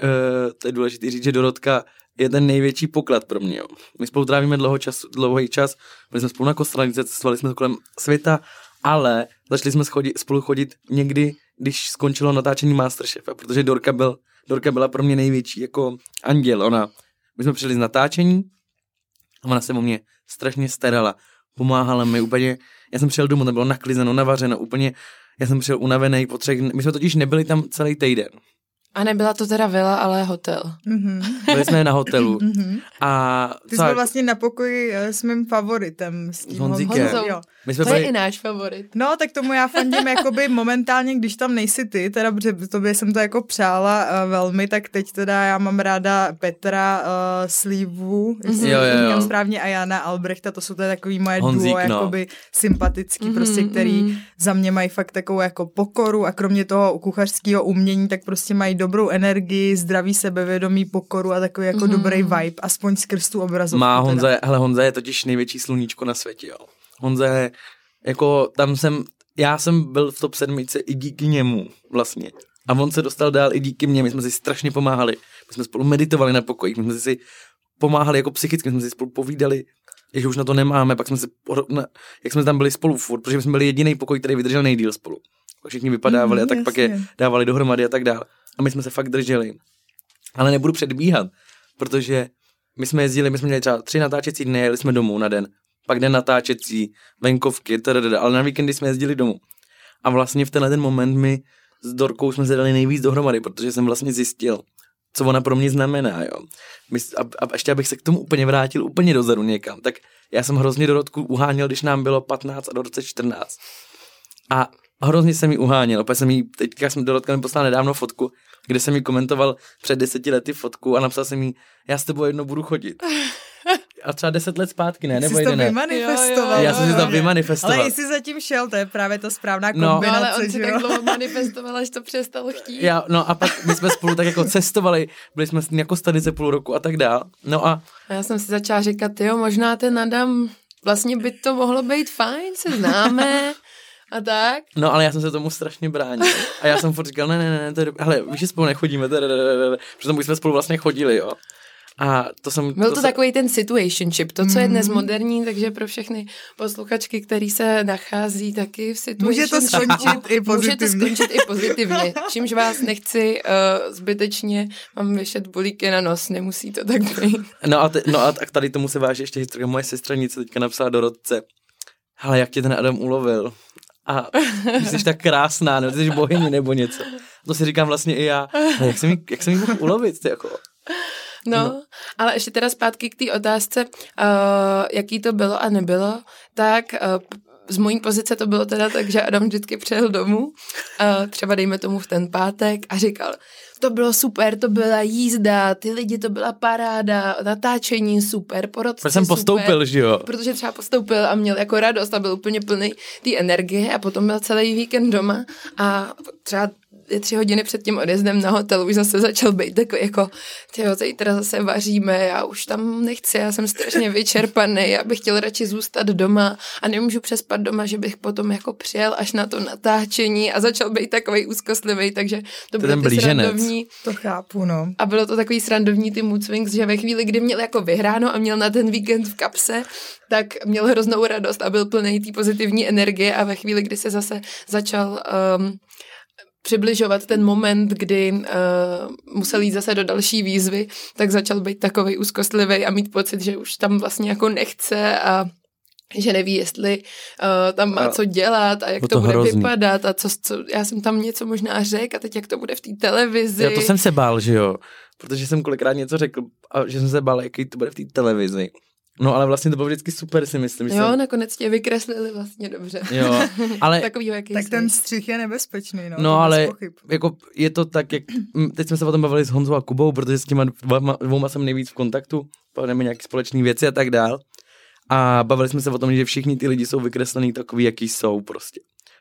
[SPEAKER 3] uh, to je důležité říct, že Dorotka je ten největší poklad pro mě. Jo. My spolu trávíme dlouho čas, dlouhý čas, byli jsme spolu na kostelanice, cestovali jsme kolem světa, ale začali jsme schodit, spolu chodit někdy, když skončilo natáčení Masterchefa, protože Dorka, byl, Dorka byla pro mě největší jako anděl. Ona, my jsme přišli z natáčení a ona se o mě strašně starala, pomáhala mi úplně, já jsem přišel domů, to bylo naklizeno, navařeno, úplně, já jsem přišel unavený po my jsme totiž nebyli tam celý týden.
[SPEAKER 2] A nebyla to teda vila, ale hotel.
[SPEAKER 3] Mm-hmm. Byli jsme na hotelu. Mm-hmm. A
[SPEAKER 1] Ty jsi byl vlastně na pokoji eh, s mým favoritem. S tím
[SPEAKER 3] Honzíkem.
[SPEAKER 2] My jsme to byli... je i náš favorit.
[SPEAKER 1] No, tak tomu já fandím jakoby momentálně, když tam nejsi ty, teda protože tobě jsem to jako přála uh, velmi, tak teď teda já mám ráda Petra uh, Slívu, jestli jo, jo, jo. správně, a Jana Albrechta, to jsou teda takový moje Honzík, duo, no. jakoby sympatický, mm-hmm, prostě, který mm-hmm. za mě mají fakt takovou jako pokoru a kromě toho kuchařského umění, tak prostě mají dobrou energii, zdravý sebevědomí, pokoru a takový jako mm-hmm. dobrý vibe, aspoň skrz tu obrazovku.
[SPEAKER 3] Má Honza, teda. hele, Honza je totiž největší sluníčko na světě, jo. Honza je, jako tam jsem, já jsem byl v top sedmice i díky němu vlastně. A on se dostal dál i díky mně, my jsme si strašně pomáhali. My jsme spolu meditovali na pokoji, my jsme si pomáhali jako psychicky, my jsme si spolu povídali, že už na to nemáme, pak jsme se, jak jsme tam byli spolu furt, protože jsme byli jediný pokoj, který vydržel nejdíl spolu. Všichni vypadávali mm, a tak jasně. pak je dávali dohromady a tak dále. A my jsme se fakt drželi. Ale nebudu předbíhat, protože my jsme jezdili, my jsme měli třeba tři natáčecí dny, jeli jsme domů na den, pak den natáčecí, venkovky, tadadada, ale na víkendy jsme jezdili domů. A vlastně v tenhle ten moment my s Dorkou jsme se dali nejvíc dohromady, protože jsem vlastně zjistil, co ona pro mě znamená, jo. My, a, a ještě abych se k tomu úplně vrátil úplně dozadu někam, tak já jsem hrozně Dorotku uháněl, když nám bylo 15 a do roce 14. A hrozně jsem ji uháněl, opět jsem jí, teďka jsem Dorotka mi poslal nedávno fotku, kde jsem jí komentoval před deseti lety fotku a napsal jsem jí, já s tebou jednou budu chodit. A třeba deset let zpátky, ne? Nebo
[SPEAKER 1] jsi to vymanifestoval.
[SPEAKER 3] Já jsem si to vymanifestoval.
[SPEAKER 1] Ale jsi zatím šel, to je právě ta správná kombinace. No,
[SPEAKER 2] ale on si tak dlouho manifestoval, až to přestal chtít.
[SPEAKER 3] Já, no a pak my jsme spolu tak jako cestovali, byli jsme s ním jako stanice půl roku a tak dál. No a...
[SPEAKER 2] a já jsem si začala říkat, jo, možná ten Adam, vlastně by to mohlo být fajn, se známe. A tak?
[SPEAKER 3] No, ale já jsem se tomu strašně bránil. A já jsem furt říkal, ne, ne, ne, to je, hele, víš, že spolu nechodíme, protože jsme spolu vlastně chodili, jo. A to jsem...
[SPEAKER 2] Byl to,
[SPEAKER 3] to
[SPEAKER 2] takový ten situationship, to, co je dnes
[SPEAKER 1] Mhm.
[SPEAKER 2] moderní, takže pro všechny posluchačky, který se nachází taky v
[SPEAKER 1] Může to skončit i
[SPEAKER 2] Může to
[SPEAKER 1] pozitivně.
[SPEAKER 2] skončit i pozitivně, čímž vás nechci uh, zbytečně, mám vyšet bulíky na nos, nemusí to tak být.
[SPEAKER 3] No a, te, no a tady tomu se váže ještě historka. Moje sestra něco teďka napsala do rodce. Hele, jak tě ten Adam ulovil? A jsi tak krásná, nebo jsi bohyně nebo něco. To si říkám vlastně i já. Jak jsem jí, jak jsem jí mohl ulovit? Ty jako,
[SPEAKER 2] No,
[SPEAKER 3] No.
[SPEAKER 2] ale ještě teda zpátky k té otázce, uh, jaký to bylo a nebylo, tak uh, z mojí pozice to bylo teda tak, že Adam vždycky přijel domů, uh, třeba dejme tomu v ten pátek a říkal, to bylo super, to byla jízda, ty lidi, to byla paráda, natáčení super, porodci
[SPEAKER 3] Protože jsem
[SPEAKER 2] super.
[SPEAKER 3] postoupil, že jo?
[SPEAKER 2] Protože třeba postoupil a měl jako radost a byl úplně plný té energie a potom byl celý víkend doma a třeba tři hodiny před tím odjezdem na hotel už zase začal být takový jako, tyjo, zítra zase vaříme, já už tam nechci, já jsem strašně vyčerpaný, já bych chtěl radši zůstat doma a nemůžu přespat doma, že bych potom jako přijel až na to natáčení a začal být takový úzkostlivý, takže to
[SPEAKER 3] ten
[SPEAKER 2] bylo srandovní,
[SPEAKER 1] To chápu, no.
[SPEAKER 2] a bylo to takový srandovní ty mood swings, že ve chvíli, kdy měl jako vyhráno a měl na ten víkend v kapse, tak měl hroznou radost a byl plný té pozitivní energie a ve chvíli, kdy se zase začal um, přibližovat ten moment, kdy uh, musel jít zase do další výzvy, tak začal být takový úzkostlivý a mít pocit, že už tam vlastně jako nechce a že neví, jestli uh, tam má
[SPEAKER 3] A
[SPEAKER 2] co dělat a jak to,
[SPEAKER 3] to
[SPEAKER 2] bude
[SPEAKER 3] hrozný.
[SPEAKER 2] vypadat a co, co, já jsem tam něco možná řekl a teď jak to bude v té televizi.
[SPEAKER 3] Já to jsem se bál, že jo? Protože jsem kolikrát něco řekl a že jsem se bál, jaký to bude v té televizi. No ale vlastně to bylo vždycky super, si myslím. že
[SPEAKER 2] Jo,
[SPEAKER 3] jsem,
[SPEAKER 2] nakonec tě vykreslili vlastně dobře.
[SPEAKER 3] jo, ale
[SPEAKER 2] Takový, jaký
[SPEAKER 1] Tak
[SPEAKER 2] jsi.
[SPEAKER 1] ten střih je nebezpečný, no.
[SPEAKER 3] No, ale-
[SPEAKER 1] pochyb.
[SPEAKER 3] jako je to tak, jak, teď jsme se o tom bavili s Honzou a Kubou, protože s těma dvouma, dvouma jsem nejvíc v kontaktu, povedeme nějaké společné věci a tak dál. A bavili jsme se o tom, že všichni ty lidi jsou vykreslený takový, jaký jsou prostě.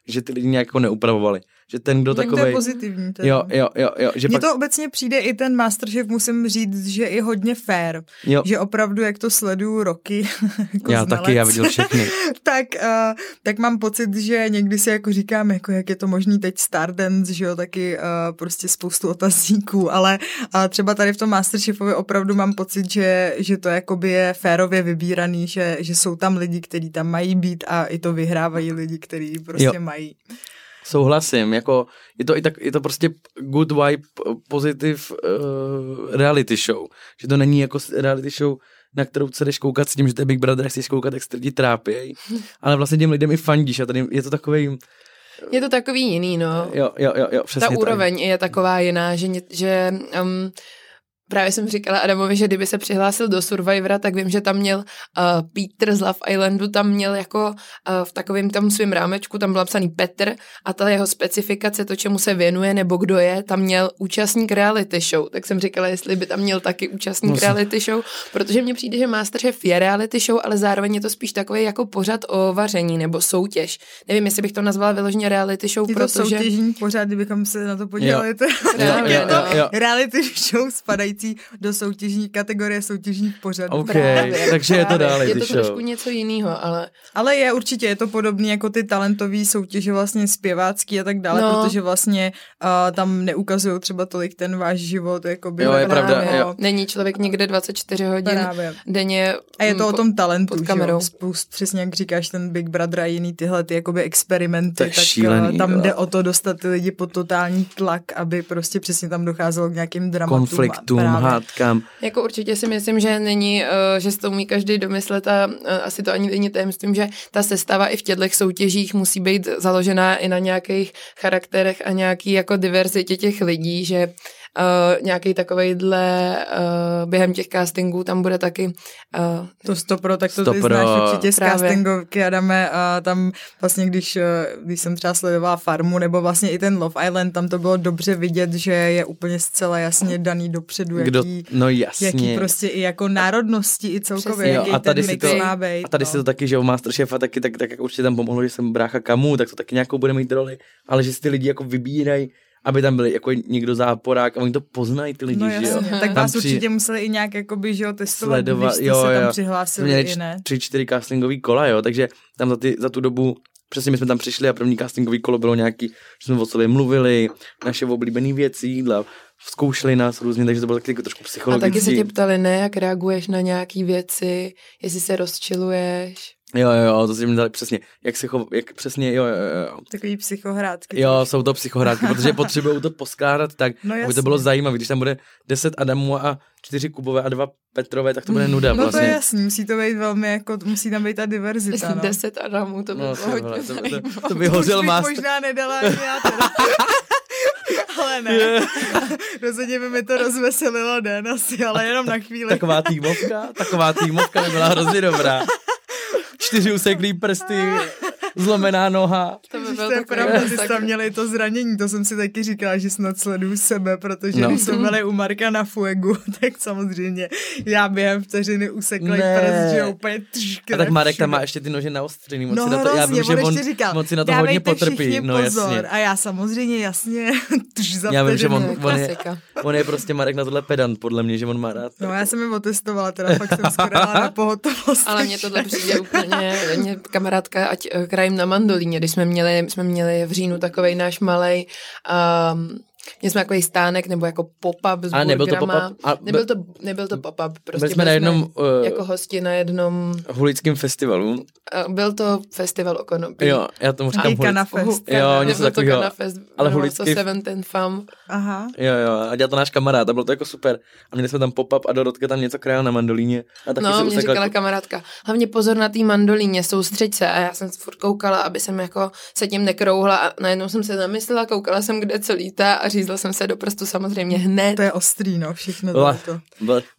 [SPEAKER 3] Že ty lidi nějak jako neupravovali. Že ten, kdo
[SPEAKER 1] Tak to je
[SPEAKER 3] takový.
[SPEAKER 1] pozitivní. Teda.
[SPEAKER 3] Jo, jo, jo, jo, že
[SPEAKER 1] Mně
[SPEAKER 3] pak,
[SPEAKER 1] to obecně přijde i ten Masterchef, musím říct, že je hodně fair.
[SPEAKER 3] jo,
[SPEAKER 1] Že opravdu, jak to sleduju roky, jako
[SPEAKER 3] já
[SPEAKER 1] znalec,
[SPEAKER 3] taky, já viděl všechny.
[SPEAKER 1] tak, uh, tak mám pocit, že někdy si jako říkám, jako jak je to možný teď Stardance, že jo, taky uh, prostě spoustu otazníků, ale uh, třeba tady v tom Masterchefovi opravdu mám pocit, že, že to jakoby je férově vybíraný, že, že jsou tam lidi, kteří tam mají být a i to vyhrávají lidi, kteří prostě
[SPEAKER 3] Jo.
[SPEAKER 1] mají.
[SPEAKER 3] Souhlasím, jako je to i tak, je to prostě good vibe, pozitiv uh, reality show. Že to není jako reality show, na kterou se jdeš koukat s tím, že to je Big Brother, chceš koukat, jak se lidi trápějí. Ale vlastně těm lidem i fandíš a tady je to takový,
[SPEAKER 2] Je to takový jiný, no.
[SPEAKER 3] jo, jo, jo, jo přesně
[SPEAKER 2] Ta
[SPEAKER 3] tak.
[SPEAKER 2] úroveň je taková jiná, že, že um, právě jsem říkala Adamovi, že kdyby se přihlásil do Survivora, tak vím, že tam měl uh, Peter z Love Islandu, tam měl jako uh, v takovém tam svém rámečku, tam byl napsaný Petr a ta jeho specifikace, to, čemu se věnuje nebo kdo je, tam měl účastník reality show. Tak jsem říkala, jestli by tam měl taky účastník
[SPEAKER 3] No,
[SPEAKER 2] reality show, protože mně přijde, že Masterchef je reality show, ale zároveň je to spíš takový jako pořad o vaření nebo soutěž. Nevím, jestli bych to nazvala vyloženě reality show,
[SPEAKER 1] Je to
[SPEAKER 2] protože...
[SPEAKER 1] soutěžní pořád, kdybychom se na to podívali. To,
[SPEAKER 2] Právě,
[SPEAKER 3] jo, jo,
[SPEAKER 2] no.
[SPEAKER 3] jo.
[SPEAKER 1] reality show spadající do soutěžní kategorie soutěžních pořadů.
[SPEAKER 3] OK,
[SPEAKER 2] Právě,
[SPEAKER 3] takže je to
[SPEAKER 2] právě.
[SPEAKER 3] reality
[SPEAKER 2] Je to
[SPEAKER 3] show.
[SPEAKER 2] trošku něco jiného, ale
[SPEAKER 1] Ale je určitě, je to podobný jako ty talentové soutěže vlastně zpěvácký a tak dále,
[SPEAKER 2] No.
[SPEAKER 1] protože vlastně uh, tam neukazují třeba tolik ten váš život, jako by
[SPEAKER 3] Jo, je
[SPEAKER 1] právě,
[SPEAKER 3] pravda, jo.
[SPEAKER 2] není člověk někde 24 hodin
[SPEAKER 1] Právě.
[SPEAKER 2] denně.
[SPEAKER 1] A je to
[SPEAKER 2] mm,
[SPEAKER 1] o tom talentu,
[SPEAKER 2] pod kamerou.
[SPEAKER 1] jo? Spoust, přesně jak říkáš, ten Big Brother a jiný tyhle ty jakoby experimenty,
[SPEAKER 3] je
[SPEAKER 1] tak
[SPEAKER 3] šílený,
[SPEAKER 1] tam
[SPEAKER 3] jo.
[SPEAKER 1] jde o to dostat ty lidi pod totální tlak, aby prostě přesně tam docházelo k nějakým dramatům.
[SPEAKER 3] Konfliktům,
[SPEAKER 1] právě.
[SPEAKER 3] hádkám.
[SPEAKER 2] Jako určitě si myslím, že není, uh, že si to umí každý domyslet a uh, asi to ani není tajemstvím, že ta sestava i v těchto soutěžích musí být založená i na nějakých charakterech a nějaký jako diverzitě těch lidí, že uh, nějaký takovejhle uh, během těch castingů tam bude taky uh,
[SPEAKER 1] To stopro, tak to ty
[SPEAKER 3] Stopro.
[SPEAKER 1] znáš určitě z
[SPEAKER 2] Právě.
[SPEAKER 1] castingovky, Adame, a tam vlastně, když, eh, když jsem třeba sledovala Farmu, nebo vlastně i ten Love Island, tam to bylo dobře vidět, že je úplně zcela jasně daný dopředu,
[SPEAKER 3] Kdo,
[SPEAKER 1] jaký,
[SPEAKER 3] no jasně.
[SPEAKER 1] jaký prostě i jako národnosti i celkově,
[SPEAKER 2] Přesně.
[SPEAKER 1] jaký
[SPEAKER 3] Jo, a tady
[SPEAKER 1] ten
[SPEAKER 3] si
[SPEAKER 1] mix
[SPEAKER 3] to-
[SPEAKER 1] má být.
[SPEAKER 3] A tady
[SPEAKER 1] no.
[SPEAKER 3] si to taky, že u Masterchefa taky, tak, tak, tak určitě tam pomohlo, že jsem brácha Kamu, tak to taky nějakou bude mít roli, ale že si ty lidi jako vybírají, aby tam byli jako někdo záporák a oni to poznají ty lidi,
[SPEAKER 1] No
[SPEAKER 3] že jo.
[SPEAKER 1] tak
[SPEAKER 3] Tam
[SPEAKER 1] vás
[SPEAKER 3] při-
[SPEAKER 1] určitě museli i nějak jakoby, že jo, testovat,
[SPEAKER 3] Sledovat,
[SPEAKER 1] když jste
[SPEAKER 3] jo,
[SPEAKER 1] se tam
[SPEAKER 3] jo.
[SPEAKER 1] přihlásili
[SPEAKER 3] Jsme měli
[SPEAKER 1] i ne.
[SPEAKER 3] tři, čtyři castingový kola, jo, takže tam za, ty, za tu dobu, přesně my jsme tam přišli a první castingový kolo bylo nějaký, že jsme o sobě mluvili, naše oblíbené věci, jídla, zkoušeli nás různě, takže to bylo taky jako trošku
[SPEAKER 2] A
[SPEAKER 3] psychologický.
[SPEAKER 2] taky se tě ptali, ne, jak reaguješ na nějaký věci, jestli se rozčiluješ.
[SPEAKER 3] Jo, jo, jo, to si mi dali přesně, jak se chov, jak přesně, jo, jo, jo.
[SPEAKER 1] Takový psychohrádky.
[SPEAKER 3] Jo, jsou to psychohrádky, protože potřebují to poskládat tak,
[SPEAKER 1] No
[SPEAKER 3] aby to bylo zajímavé. Když tam bude 10 Adamů a 4 Kubové a 2 Petrové, tak to bude nuda
[SPEAKER 1] No to je
[SPEAKER 3] vlastně.
[SPEAKER 1] jasný, musí to být velmi jako, musí tam být ta diverzita, no.
[SPEAKER 2] Deset Adamů, to by
[SPEAKER 3] No,
[SPEAKER 2] bylo hodně
[SPEAKER 3] to, to,
[SPEAKER 2] zajímavé.
[SPEAKER 3] to by hořel
[SPEAKER 1] Už bych
[SPEAKER 3] master.
[SPEAKER 1] možná nedala ani já teda. ale ne. Rozhodně by mi to rozveselilo den asi, ale jenom na chvíli.
[SPEAKER 3] Taková týmovka, taková týmovka by byla hrozně dobrá. Čtyři useklý prsty, zlomená noha.
[SPEAKER 2] To by
[SPEAKER 1] Ježiš,
[SPEAKER 2] byl
[SPEAKER 1] to je pravda, že tam měli to zranění, to jsem si taky říkala, že snad sleduju sebe, protože
[SPEAKER 3] No.
[SPEAKER 1] když jsme byli u Marka na Fuegu, tak samozřejmě já během vteřiny useklej
[SPEAKER 3] Ne.
[SPEAKER 1] prst, že úplně tš,
[SPEAKER 3] A tak Marek tam má ještě ty nože naostřený. Moc
[SPEAKER 1] No
[SPEAKER 3] si na to, já vím, že
[SPEAKER 1] on říkal,
[SPEAKER 3] moc si na to hodně potrpí. No
[SPEAKER 1] pozor.
[SPEAKER 3] jasně.
[SPEAKER 1] A já samozřejmě jasně tš, za
[SPEAKER 3] Já vím, že on, on, je, on je prostě Marek na tohle pedant, podle mě, že on má rád.
[SPEAKER 1] No já jsem je otestovala, teda fakt jsem skoro na pohotovost.
[SPEAKER 2] Ale mně tohle přijde úplně, mě kamarádka, ať eh, krajem na mandolíně, když jsme měli, jsme měli v říjnu takovej náš malej, um, měli jsme takový stánek nebo jako pop-up s
[SPEAKER 3] Ale nebyl to pop-up, a-
[SPEAKER 2] nebyl, to, nebyl to pop-up, prostě
[SPEAKER 3] Byli jsme na jednom uh,
[SPEAKER 2] jako hosti na jednom,
[SPEAKER 3] hulickém festivalu.
[SPEAKER 2] eh, byl to festival o konopí.
[SPEAKER 3] Jo, já tomu říkám hulic.
[SPEAKER 1] fest.
[SPEAKER 3] Jo, něco
[SPEAKER 2] Nebyl to
[SPEAKER 3] takového.
[SPEAKER 2] Kanafest,
[SPEAKER 3] Ale hulický-
[SPEAKER 2] Seven Ten Fam.
[SPEAKER 1] Aha.
[SPEAKER 3] Jo, jo, a dělal to náš kamarád a bylo to jako super. A měli jsme tam pop-up a Dorotka tam něco krajala na mandolíně. A taky se
[SPEAKER 2] No, mě říkala kamarádka, hlavně pozor na té mandolíně, soustřeď se. A já jsem furt koukala, aby jsem jako se tím nekrouhla a najednou jsem se zamyslela, koukala jsem, kde co lítá a řízla jsem se do prstu samozřejmě hned.
[SPEAKER 1] To je ostrý, no, všechno to.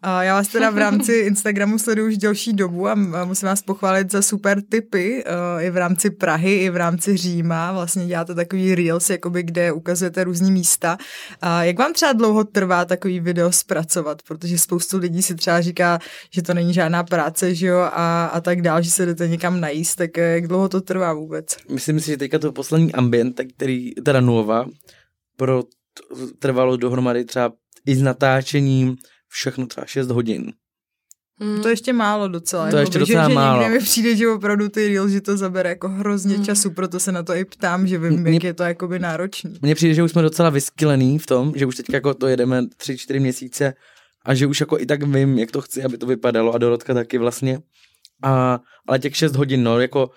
[SPEAKER 1] A já vás teda v rámci Instagramu sleduju už delší dobu a musím vás pochválit za super tipy uh, i v rámci Prahy, i v rámci Říma. Vlastně děláte takový reels, jakoby, kde ukazujete různý místa. A jak vám třeba dlouho trvá takový video zpracovat? Protože spoustu lidí si třeba říká, že to není žádná práce, že jo, a, a tak dál, že se jdete někam najíst, tak eh, jak dlouho to trvá vůbec?
[SPEAKER 3] Myslím si, že teďka to poslední ambient, který, teda Nova, pro trvalo dohromady třeba i s natáčením všechno třeba 6 hodin.
[SPEAKER 2] Hmm.
[SPEAKER 1] To je ještě málo docela.
[SPEAKER 3] To je
[SPEAKER 1] jakoby,
[SPEAKER 3] ještě docela
[SPEAKER 1] že, že
[SPEAKER 3] málo.
[SPEAKER 1] někde mi přijde, že opravdu ty reels, že to zabere jako hrozně
[SPEAKER 2] Hmm.
[SPEAKER 1] času, proto se na to i ptám, že vím,
[SPEAKER 3] Mě-
[SPEAKER 1] jak je to jakoby náročný.
[SPEAKER 3] Mně přijde, že už jsme docela vyskylený v tom, že už teď jako to jedeme 3-4 měsíce a že už jako i tak vím, jak to chci, aby to vypadalo a Dorotka taky vlastně. A, ale těch 6 hodin, no, jako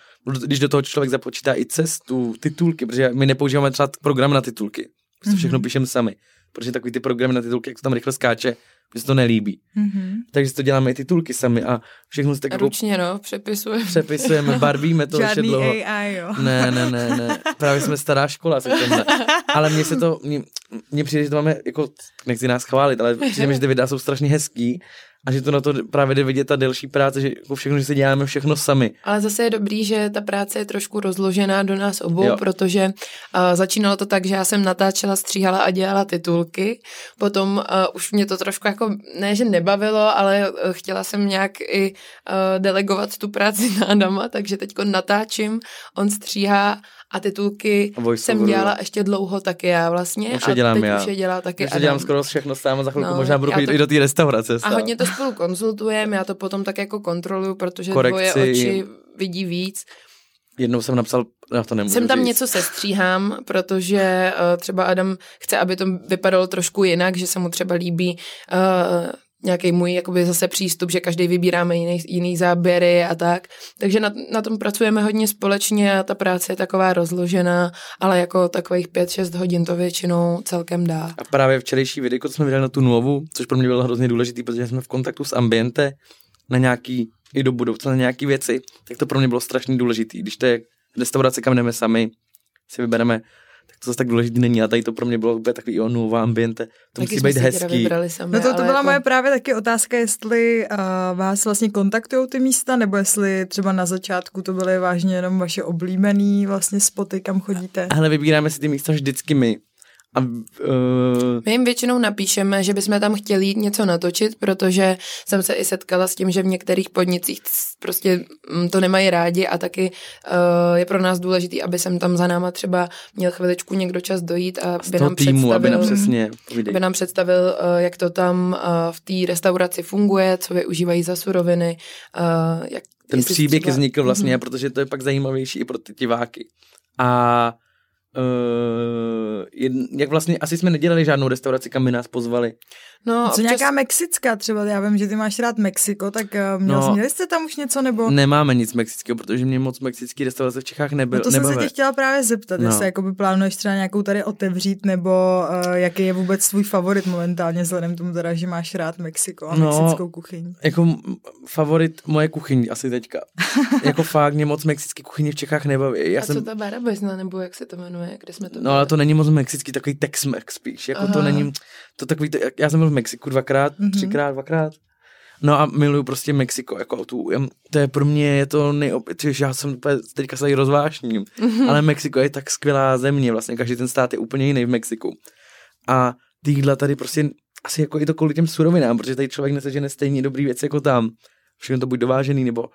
[SPEAKER 3] když do toho člověk započítá i cestu, titulky, protože my nepoužíváme třeba program na titulky, prostě všechno
[SPEAKER 1] Mhm.
[SPEAKER 3] píšeme sami, protože takový ty programy na titulky, jak to tam rychle skáče, že se to nelíbí.
[SPEAKER 1] Mm-hmm.
[SPEAKER 3] Takže si to děláme i titulky sami a všechno si tak jako
[SPEAKER 2] Ručně, no, přepisujeme.
[SPEAKER 3] přepisujeme, barvíme to ještě
[SPEAKER 1] Žádný
[SPEAKER 3] dlouho.
[SPEAKER 1] AI, jo.
[SPEAKER 3] Ne, ne, ne, ne. Právě jsme stará škola se tomhle. Ale mně se to, mně, mně přijde, že to máme, jako, nechci nás chválit, ale přijde mi, že ty videa jsou strašně hezký a že to na to právě jde vidět ta delší práce, že jako všechno, že si děláme všechno sami.
[SPEAKER 2] Ale zase je dobrý, že ta práce je trošku rozložená do nás obou,
[SPEAKER 3] Jo.
[SPEAKER 2] protože uh, začínalo to tak, že já jsem natáčela, stříhala a dělala titulky. Potom uh, už mě to trošku jako, ne, že nebavilo, ale uh, chtěla jsem nějak i uh, delegovat tu práci na Adama, takže teď natáčím, on stříhá a titulky
[SPEAKER 3] A
[SPEAKER 2] jsem dělala ještě dlouho taky já vlastně.
[SPEAKER 3] Už je
[SPEAKER 2] a
[SPEAKER 3] dělám
[SPEAKER 2] teď
[SPEAKER 3] já.
[SPEAKER 2] už je dělá taky
[SPEAKER 3] Takže
[SPEAKER 2] Adam.
[SPEAKER 3] dělám skoro všechno sám a za chvilku
[SPEAKER 2] No,
[SPEAKER 3] možná budu chodit
[SPEAKER 2] to-
[SPEAKER 3] i do té restaurace.
[SPEAKER 2] A
[SPEAKER 3] sám.
[SPEAKER 2] hodně to spolu konzultujeme, já to potom tak jako kontroluju, protože
[SPEAKER 3] Korekci.
[SPEAKER 2] dvoje oči vidí víc.
[SPEAKER 3] Jednou jsem napsal, já to nemůžu
[SPEAKER 2] Jsem tam
[SPEAKER 3] říct.
[SPEAKER 2] něco sestříhám, protože uh, třeba Adam chce, aby to vypadalo trošku jinak, že se mu třeba líbí uh, nějaký můj jakoby zase přístup, že každý vybíráme jiný, jiný záběry a tak. Takže na, na tom pracujeme hodně společně a ta práce je taková rozložená, ale jako takových 5-6 hodin to většinou celkem dá.
[SPEAKER 3] A právě včerejší videjko, co jsme vydali na tu novu, což pro mě bylo hrozně důležité, protože jsme v kontaktu s ambiente na nějaký, i do budoucna na nějaký věci, tak to pro mě bylo strašně důležité. Když to je restaurace, kam jdeme sami, si vybereme, tak to zase tak důležité není. A tady to pro mě bylo úplně takový o nová ambiente. To musí
[SPEAKER 2] jsme
[SPEAKER 3] být hezký.
[SPEAKER 2] sami,
[SPEAKER 1] No to, to byla
[SPEAKER 2] jako...
[SPEAKER 1] moje právě taky otázka, jestli uh, vás vlastně kontaktují ty místa, nebo jestli třeba na začátku to byly vážně jenom vaše oblíbený vlastně spoty, kam chodíte.
[SPEAKER 3] Ale vybíráme si ty místa vždycky my. A uh,
[SPEAKER 2] My jim většinou napíšeme, že bychom tam chtěli jít něco natočit, protože jsem se i setkala s tím, že v některých podnicích prostě mm, to nemají rádi a taky uh, je pro nás důležitý, aby jsem tam za náma třeba měl chviličku někdo čas dojít a
[SPEAKER 3] z
[SPEAKER 2] by
[SPEAKER 3] toho
[SPEAKER 2] nám
[SPEAKER 3] týmu, aby nám
[SPEAKER 2] představil,
[SPEAKER 3] přesně povídej.
[SPEAKER 2] aby nám představil, uh, jak to tam uh, v té restauraci funguje, co využívají za suroviny, uh, jak
[SPEAKER 3] Ten příběh
[SPEAKER 2] třeba-
[SPEAKER 3] vznikl vlastně,
[SPEAKER 2] Mhm.
[SPEAKER 3] protože to je pak zajímavější i pro ty diváky. A Uh, jed, jak vlastně, asi jsme nedělali žádnou restauraci, kam by nás pozvali.
[SPEAKER 1] No, Co občas... nějaká mexická třeba, já vím, že ty máš rád Mexiko, tak uh, měl, no, měli jste tam už něco nebo?
[SPEAKER 3] Nemáme nic mexického, protože mě moc mexický restaurace v Čechách nebyl.
[SPEAKER 1] No to
[SPEAKER 3] nebavé.
[SPEAKER 1] jsem se tě chtěla právě zeptat, no. jestli jakoby plánuješ třeba nějakou tady otevřít, nebo uh, jaký je vůbec tvůj favorit momentálně, vzhledem tomu teda, že máš rád Mexiko a no, mexickou kuchyň.
[SPEAKER 3] Jako favorit moje kuchyň asi teďka. jako fakt mě moc mexický kuchyně v Čechách nebaví. Já
[SPEAKER 2] a
[SPEAKER 3] jsem...
[SPEAKER 2] co ta barabezna, nebo jak se to jmenuje, kde jsme to
[SPEAKER 3] No ale to není moc mexický, takový Tex-Mex spíš, jako Aha. to není, to takový, to, já jsem byl v Mexiku dvakrát, mm-hmm. třikrát, dvakrát. No a miluju prostě Mexiko, jako tu, to je pro mě, je to nejopět, já jsem teďka se tady rozvášním, mm-hmm. ale Mexiko je tak skvělá země, vlastně každý ten stát je úplně jiný v Mexiku. A ty jídla tady prostě, asi jako i to kvůli těm surovinám, protože tady člověk nesežene stejně dobrý věci jako tam. Všechno to buď dovážený, nebo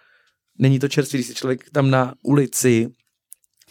[SPEAKER 3] není to čerstvý, když si člověk tam na ulici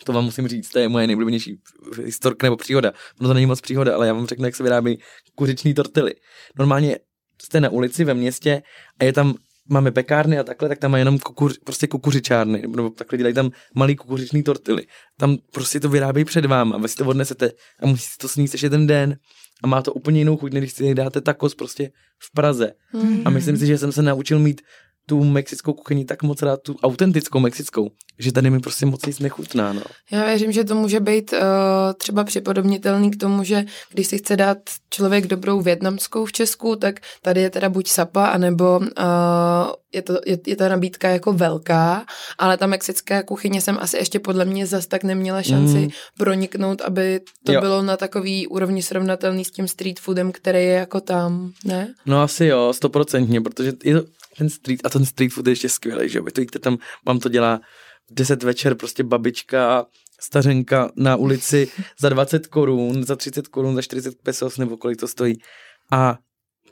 [SPEAKER 3] to vám musím říct, to je moje nejoblíbenější historka nebo příhoda. No to není moc příhoda, ale já vám řeknu, jak se vyrábí kuřiční tortily. Normálně jste na ulici ve městě a je tam máme pekárny a takhle, tak tam má jenom kukuř, prostě kukuřičárny, nebo takhle dělají tam malý kukuřiční tortily. Tam prostě to vyrábějí před váma, vy si to odnesete a musíte to sníst ještě ten den a má to úplně jinou chuť, než když si dáte takos prostě v Praze. Mm. A myslím si, že jsem se naučil mít tu mexickou kuchyni tak moc rád, tu autentickou mexickou, že tady mi prostě moc nic nechutná. No.
[SPEAKER 2] Já věřím, že to může být uh, třeba připodobnitelný k tomu, že když si chce dát člověk dobrou větnamskou v Česku, tak tady je teda buď sapa, anebo uh, je, to, je, je ta nabídka jako velká, ale ta mexická kuchyně jsem asi ještě podle mě zas tak neměla šanci mm. proniknout, aby to jo. bylo na takový úrovni srovnatelný s tím street foodem, který je jako tam, ne?
[SPEAKER 3] No asi jo, stoprocentně, protože je to, ten street, a ten street food je ještě skvělý, že jo, to jíte tam, vám to dělá v 10 večer prostě babička stařenka na ulici za 20 korun, za 30 korun, za 40 pesos nebo kolik to stojí. A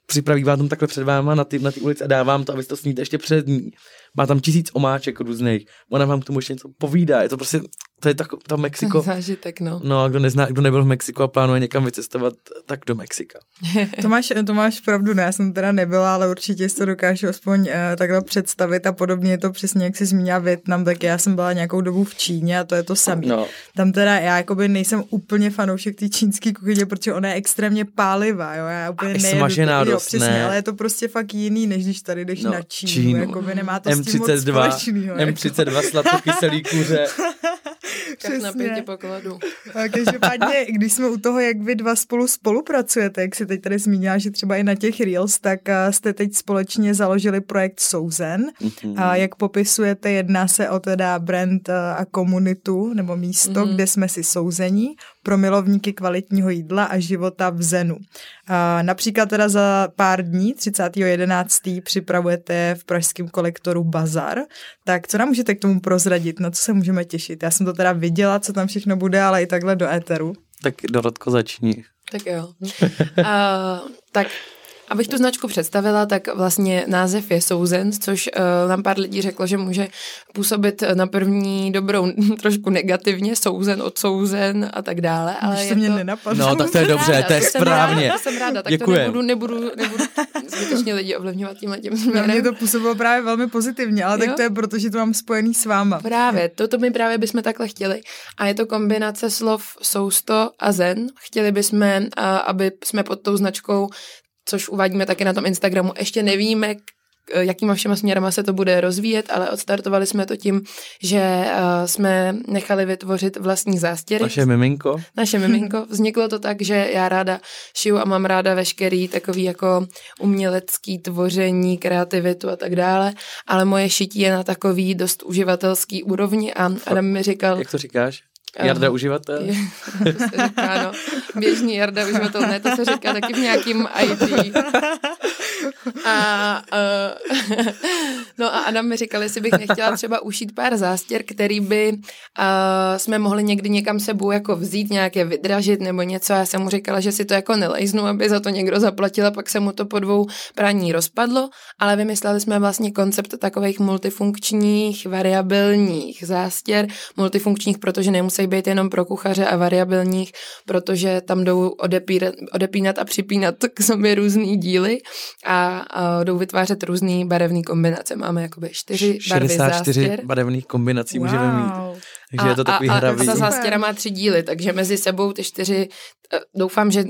[SPEAKER 3] připraví vám tam takhle před váma na ty, na ty ulici a dávám to, abyste to sníte ještě před ní. Má tam tisíc omáček různých. Ona vám k tomu ještě něco povídá. Je to prostě to je tak, to Mexiko.
[SPEAKER 2] Zážitek, no.
[SPEAKER 3] No a kdo nezná, kdo nebyl v Mexiku a plánuje někam vycestovat, tak do Mexika.
[SPEAKER 1] to, máš, to máš pravdu, ne, já jsem teda nebyla, ale určitě si to dokážu aspoň uh, takhle představit a podobně je to přesně, jak jsi zmínila Větnam, tak já jsem byla nějakou dobu v Číně a to je to samé. No. Tam teda já jakoby nejsem úplně fanoušek té čínské kuchyně, protože ona je extrémně pálivá, jo, já úplně
[SPEAKER 3] nejedu, smažená
[SPEAKER 1] jo, přesně, ne. ale je to prostě fakt jiný, než když tady jdeš no, na Čínu, Čínu. jakoby nemá to M32, s tím moc společnýho,
[SPEAKER 3] M32 jako. sladkokyselý kuře.
[SPEAKER 2] Přesně. na pěti pokladu.
[SPEAKER 1] Každopádně, když jsme u toho, jak vy dva spolu spolupracujete, jak si teď tady zmínila, že třeba i na těch Reels, tak eh, jste teď společně založili projekt Souzen. Mm-hmm. A jak popisujete, jedná se o teda brand eh, a komunitu nebo místo, mm-hmm. kde jsme si souzení pro milovníky kvalitního jídla a života v Zenu. A například teda za pár dní, 30.11. připravujete v pražském kolektoru Bazar. Tak co nám můžete k tomu prozradit? Na co se můžeme těšit? Já jsem to teda viděla, co tam všechno bude, ale i takhle do éteru.
[SPEAKER 3] Tak Dorotko začni.
[SPEAKER 2] Tak jo. uh, tak Abych tu značku představila, tak vlastně název je Souzen, což uh, nám pár lidí řeklo, že může působit na první dobrou trošku negativně, souzen, odsouzen a tak dále.
[SPEAKER 1] Ale Když se mě to... nenapadlo.
[SPEAKER 3] No, tak to je dobře, ráda, to je správně.
[SPEAKER 2] Ráda, jsem ráda, tak Děkujem. to nebudu, nebudu, nebudu zbytečně lidi ovlivňovat tímhle tím směrem.
[SPEAKER 1] Mě to působilo právě velmi pozitivně, ale jo? tak to je proto, že to mám spojený s váma.
[SPEAKER 2] Právě, toto my právě bychom takhle chtěli. A je to kombinace slov sousto a zen. Chtěli bychom, aby jsme pod tou značkou což uvádíme také na tom Instagramu. Ještě nevíme, jakýma všema směrama se to bude rozvíjet, ale odstartovali jsme to tím, že uh, jsme nechali vytvořit vlastní zástěry.
[SPEAKER 3] Naše miminko.
[SPEAKER 2] Naše miminko. Vzniklo to tak, že já ráda šiju a mám ráda veškerý takový jako umělecký tvoření, kreativitu a tak dále, ale moje šití je na takový dost uživatelský úrovni a Adam mi říkal...
[SPEAKER 3] Jak to říkáš? Jarda um, uživatel? Je,
[SPEAKER 2] to se říká, no. Běžný Jarda uživatel, ne, to se říká taky v nějakým IT. A, uh, no a Adam mi říkal, jestli bych nechtěla třeba ušít pár zástěr, který by uh, jsme mohli někdy někam sebou jako vzít, nějaké vydražit nebo něco. Já jsem mu říkala, že si to jako nelejznu, aby za to někdo zaplatil a pak se mu to po dvou praní rozpadlo, ale vymysleli jsme vlastně koncept takových multifunkčních, variabilních zástěr, multifunkčních, protože nemusí být jenom pro kuchaře a variabilních, protože tam jdou odepírat, odepínat a připínat k sobě různý díly a, a jdou vytvářet různé barevné kombinace. Máme jakoby čtyři barvy 64
[SPEAKER 3] zástěr. barevných kombinací wow. můžeme mít. Takže je to takový
[SPEAKER 2] a,
[SPEAKER 3] hravý.
[SPEAKER 2] A ta zástěra má tři díly, takže mezi sebou ty čtyři, eh, doufám, že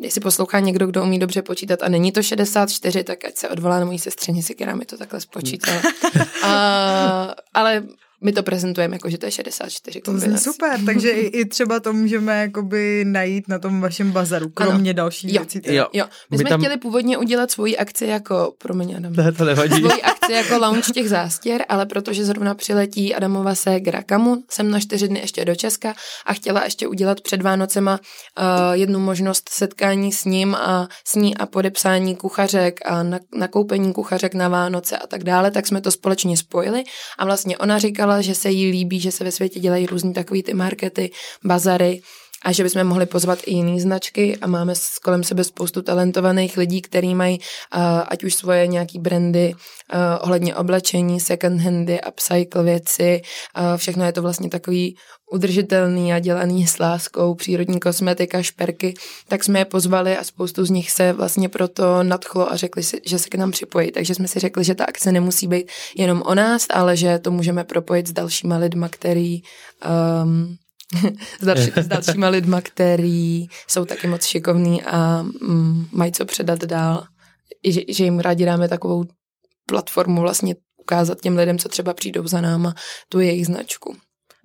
[SPEAKER 2] jestli poslouchá někdo, kdo umí dobře počítat a není to 64, tak ať se odvolá na mojí sestřeně, si která mi to takhle spočítala. a, ale my to prezentujeme jako, že to je 64 kombinací.
[SPEAKER 1] To zní super, takže i, i třeba to můžeme jakoby najít na tom vašem bazaru, kromě ano. dalších
[SPEAKER 2] jo.
[SPEAKER 1] věcí.
[SPEAKER 2] Jo. jo. My, my jsme tam... chtěli původně udělat svoji akci jako, promiň Adam,
[SPEAKER 3] ne, to nevadí.
[SPEAKER 2] svoji akci jako launch těch zástěr, ale protože zrovna přiletí Adamova ségra Kamu, jsem na čtyři dny ještě do Česka a chtěla ještě udělat před Vánocema uh, jednu možnost setkání s ním a s ní a podepsání kuchařek a nakoupení kuchařek na Vánoce a tak dále, tak jsme to společně spojili a vlastně ona říkala, říkala, že se jí líbí, že se ve světě dělají různý takový ty markety, bazary a že bychom mohli pozvat i jiné značky a máme kolem sebe spoustu talentovaných lidí, kteří mají uh, ať už svoje nějaký brandy uh, ohledně oblečení, second handy, upcycle věci, uh, všechno je to vlastně takový udržitelný a dělaný s láskou, přírodní kosmetika, šperky, tak jsme je pozvali a spoustu z nich se vlastně proto nadchlo a řekli si, že se k nám připojí. Takže jsme si řekli, že ta akce nemusí být jenom o nás, ale že to můžeme propojit s dalšíma lidma, který um, s, další, s dalšíma lidma, který jsou taky moc šikovní a mm, mají co předat dál. I že, že jim rádi dáme takovou platformu vlastně ukázat těm lidem, co třeba přijdou za náma, tu jejich značku.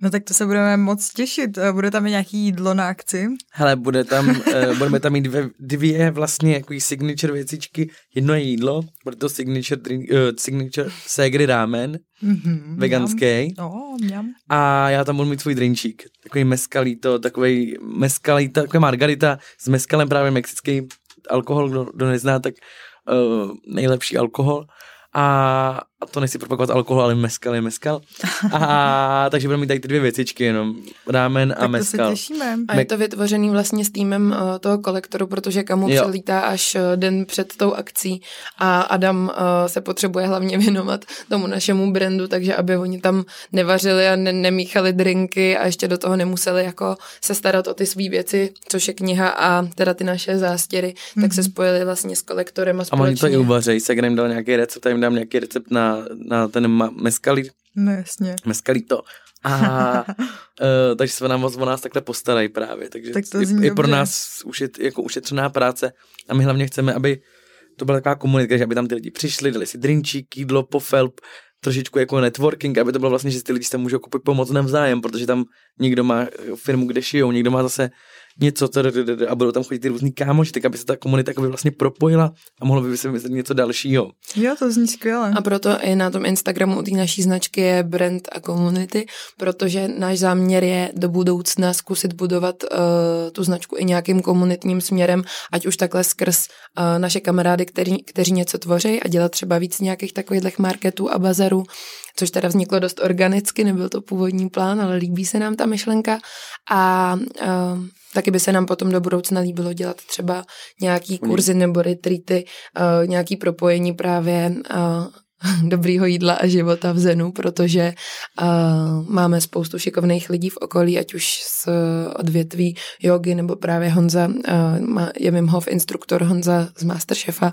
[SPEAKER 1] No tak to se budeme moc těšit. Eh, bude tam nějaký jídlo na akci?
[SPEAKER 3] Hele, bude tam, uh, budeme tam mít dvě, dvě vlastně jako signature věcičky. Jedno je jídlo, bude to signature, drink, uh, signature segry ramen, mm-hmm, veganský.
[SPEAKER 1] Oh.
[SPEAKER 3] A já tam budu mít svůj drinčík. Takový mescalito, takový mescalito, takový margarita s mescalem právě mexický alkohol, kdo, kdo nezná, tak uh, nejlepší alkohol a, a to nechci propagovat alkohol, ale meskal je meskal. A takže budeme mít tady ty dvě věcičky jenom, rámen a
[SPEAKER 1] tak
[SPEAKER 3] meskal.
[SPEAKER 1] to se těšíme.
[SPEAKER 2] A je to vytvořený vlastně s týmem uh, toho kolektoru, protože kamu jo. přelítá až uh, den před tou akcí a Adam uh, se potřebuje hlavně věnovat tomu našemu brandu, takže aby oni tam nevařili a ne- nemíchali drinky a ještě do toho nemuseli jako se starat o ty své věci, což je kniha a teda ty naše zástěry, mm-hmm. tak se mhm. spojili vlastně s kolektorem a společně.
[SPEAKER 3] A oni to i uvařejí, se jim dal nějaký recept, jim dám nějaký recept na na, ten ma- meskalí.
[SPEAKER 1] No jasně.
[SPEAKER 3] Meskalito. A uh, takže se nám o nás takhle postarají právě. Takže
[SPEAKER 1] tak to
[SPEAKER 3] je, je pro nás ušet, jako ušetřená práce a my hlavně chceme, aby to byla taková komunita, že aby tam ty lidi přišli, dali si drinčík, jídlo, pofelp, trošičku jako networking, aby to bylo vlastně, že ty lidi se můžou koupit pomoct navzájem, protože tam někdo má firmu, kde šijou, někdo má zase něco a budou tam chodit ty různý kámoši, tak aby se ta komunita jako by vlastně propojila a mohlo by se vymyslet něco dalšího.
[SPEAKER 1] Jo, to zní skvěle.
[SPEAKER 2] A proto i na tom Instagramu u té naší značky je brand a community, protože náš záměr je do budoucna zkusit budovat uh, tu značku i nějakým komunitním směrem, ať už takhle skrz uh, naše kamarády, který, kteří něco tvoří a dělat třeba víc nějakých takových marketů a bazarů, což teda vzniklo dost organicky, nebyl to původní plán, ale líbí se nám ta myšlenka a uh, taky by se nám potom do budoucna líbilo dělat třeba nějaký kurzy nebo retreaty, uh, nějaký propojení právě uh, dobrýho jídla a života v Zenu, protože uh, máme spoustu šikovných lidí v okolí, ať už z odvětví jogy, nebo právě Honza, uh, je Wim Hof instruktor Honza z Masterchefa, uh,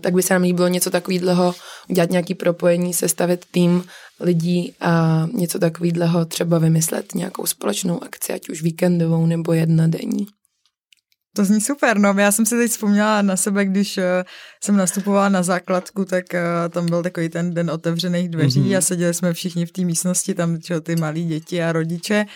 [SPEAKER 2] tak by se nám líbilo něco takového, udělat nějaký propojení, sestavit tým lidí a něco takového třeba vymyslet, nějakou společnou akci, ať už víkendovou nebo jednodenní.
[SPEAKER 1] To zní super, no já jsem si teď vzpomněla na sebe, když uh, jsem nastupovala na základku, tak uh, tam byl takový ten den otevřených dveří mm-hmm. a seděli jsme všichni v té místnosti, tam čo, ty malí děti a rodiče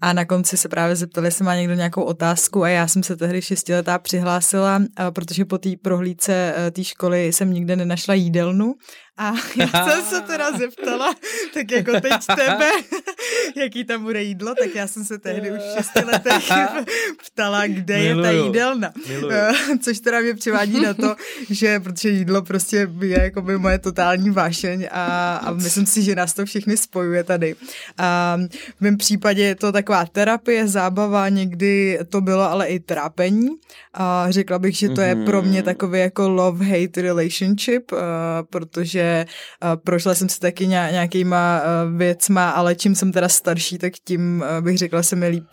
[SPEAKER 1] a na konci se právě zeptali, jestli má někdo nějakou otázku a já jsem se tehdy šestiletá přihlásila, protože po té prohlídce uh, té školy jsem nikde nenašla jídelnu a já jsem se teda zeptala, tak jako teď tebe, jaký tam bude jídlo, tak já jsem se tehdy už v šesti letech ptala, kde Miluju. je ta jídelna. Miluju. Což teda mě přivádí na to, že protože jídlo prostě je jako by moje totální vášeň a, a myslím si, že nás to všechny spojuje tady. A v mém případě je to taková terapie, zábava, někdy to bylo ale i trápení. A řekla bych, že to je pro mě mhm. takový jako love-hate relationship, protože že uh, prošla jsem se taky nějakýma uh, věcma, ale čím jsem teda starší, tak tím bych řekla, se mi líp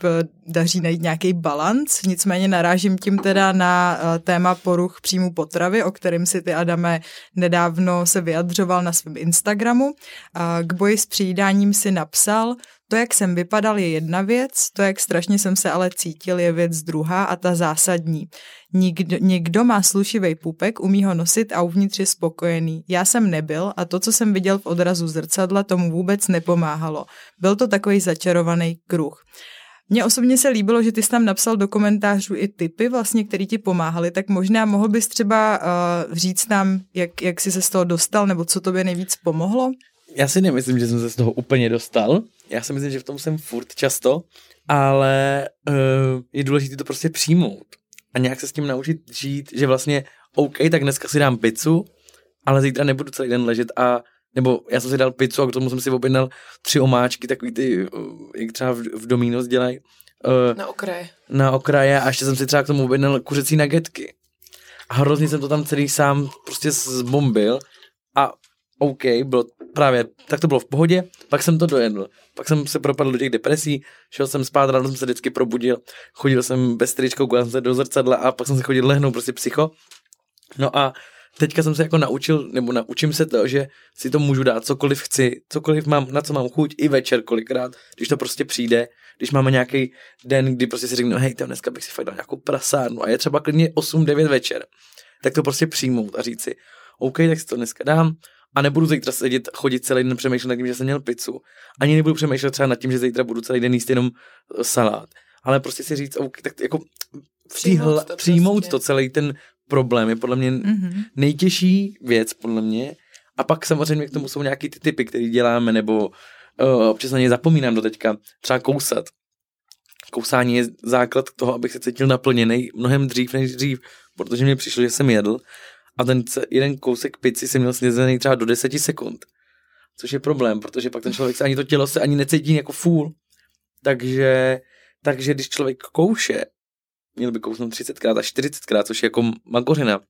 [SPEAKER 1] daří najít nějaký balans. Nicméně narážím tím teda na téma poruch příjmu potravy, o kterém si ty Adame nedávno se vyjadřoval na svém Instagramu. K boji s přijídáním si napsal, To, jak jsem vypadal, je jedna věc, to, jak strašně jsem se ale cítil, je věc druhá a ta zásadní. Někdo, někdo má slušivý pupek, umí ho nosit a uvnitř je spokojený. Já jsem nebyl a to, co jsem viděl v odrazu zrcadla, tomu vůbec nepomáhalo. Byl to takový začarovaný kruh. Mně osobně se líbilo, že ty jsi tam napsal do komentářů i typy, vlastně, které ti pomáhaly, tak možná mohl bys třeba uh, říct nám, jak, jak jsi se z toho dostal, nebo co tobě nejvíc pomohlo?
[SPEAKER 3] Já si nemyslím, že jsem se z toho úplně dostal. Já si myslím, že v tom jsem furt často, ale uh, je důležité to prostě přijmout a nějak se s tím naučit žít, že vlastně OK, tak dneska si dám pizzu, ale zítra nebudu celý den ležet a nebo já jsem si dal pizzu a k tomu jsem si objednal tři omáčky, takový ty, jak třeba v, v Domino's dělají.
[SPEAKER 2] Uh, na okraje.
[SPEAKER 3] Na okraje a ještě jsem si třeba k tomu objednal kuřecí nagetky. A hrozně jsem to tam celý sám prostě zbombil a OK, bylo právě, tak to bylo v pohodě, pak jsem to dojedl. Pak jsem se propadl do těch depresí, šel jsem spát, ráno jsem se vždycky probudil, chodil jsem bez tričkou, koukal jsem se do zrcadla a pak jsem se chodil lehnout, prostě psycho. No a teďka jsem se jako naučil, nebo naučím se to, že si to můžu dát cokoliv chci, cokoliv mám, na co mám chuť, i večer kolikrát, když to prostě přijde, když máme nějaký den, kdy prostě si řeknu, hej, tam dneska bych si fakt dal nějakou prasárnu a je třeba klidně 8-9 večer, tak to prostě přijmout a říct si, OK, tak si to dneska dám, a nebudu zítra sedět, chodit celý den přemýšlet nad tím, že jsem měl pizzu. Ani nebudu přemýšlet třeba nad tím, že zítra budu celý den jíst jenom eh, salát. Ale prostě si říct, OK, tak jako přijmout, to, přijmout prostě. to celý ten problém je podle mě mm-hmm. nejtěžší věc, podle mě. A pak samozřejmě k tomu jsou nějaký ty typy, které děláme, nebo uh, občas na ně zapomínám do teďka. Třeba kousat. Kousání je základ toho, abych se cítil naplněný mnohem dřív než dřív, protože mi přišlo, že jsem jedl a ten jeden kousek pici jsem měl snězený třeba do 10 sekund. Což je problém, protože pak ten člověk se ani to tělo se ani necítí jako fůl. Takže, takže když člověk kouše, měl by kousnout 30krát a 40krát, což je jako makořina,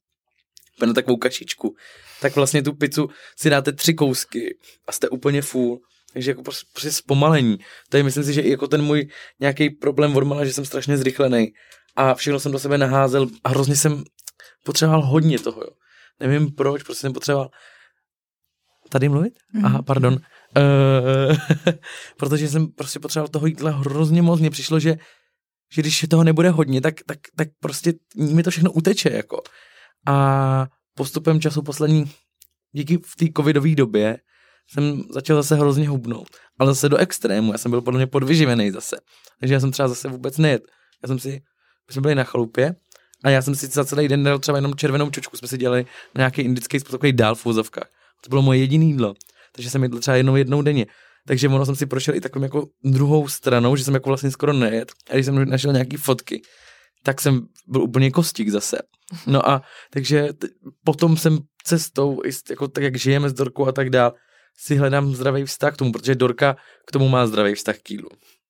[SPEAKER 3] na takovou kašičku, tak vlastně tu pizzu si dáte tři kousky a jste úplně fůl. Takže jako prostě, prostě zpomalení. To je myslím si, že i jako ten můj nějaký problém odmala, že jsem strašně zrychlený a všechno jsem do sebe naházel a hrozně jsem potřeboval hodně toho, jo. Nevím proč, prostě jsem potřeboval tady mluvit? Mm-hmm. Aha, pardon. Uh, protože jsem prostě potřeboval toho jídla hrozně moc. Mně přišlo, že, že když toho nebude hodně, tak, tak, tak prostě mi to všechno uteče, jako. A postupem času poslední, díky v té covidové době, jsem začal zase hrozně hubnout. Ale zase do extrému. Já jsem byl podle mě podvyživený zase. Takže já jsem třeba zase vůbec nejet. Já jsem si, my jsme byli na chalupě a já jsem si za celý den dal třeba jenom červenou čočku, jsme si dělali na nějaký indický způsob, takový dál v. To bylo moje jediné jídlo. Takže jsem jedl třeba jednou jednou denně. Takže ono jsem si prošel i takovým jako druhou stranou, že jsem jako vlastně skoro nejet. A když jsem našel nějaký fotky, tak jsem byl úplně kostík zase. No a takže t- potom jsem cestou, jako tak jak žijeme s Dorkou a tak dál, si hledám zdravý vztah k tomu, protože Dorka k tomu má zdravý vztah k jídlu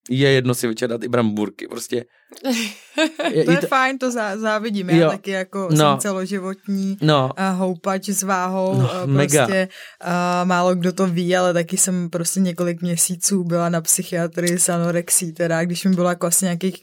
[SPEAKER 3] je jedno si večer dát i bramburky, prostě.
[SPEAKER 1] Je, to je to... fajn, to zá, závidím, já jo. taky jako no. jsem celoživotní no. uh, houpač s váhou, no, uh, mega. prostě uh, málo kdo to ví, ale taky jsem prostě několik měsíců byla na psychiatrii s anorexí, teda když mi bylo jako asi nějakých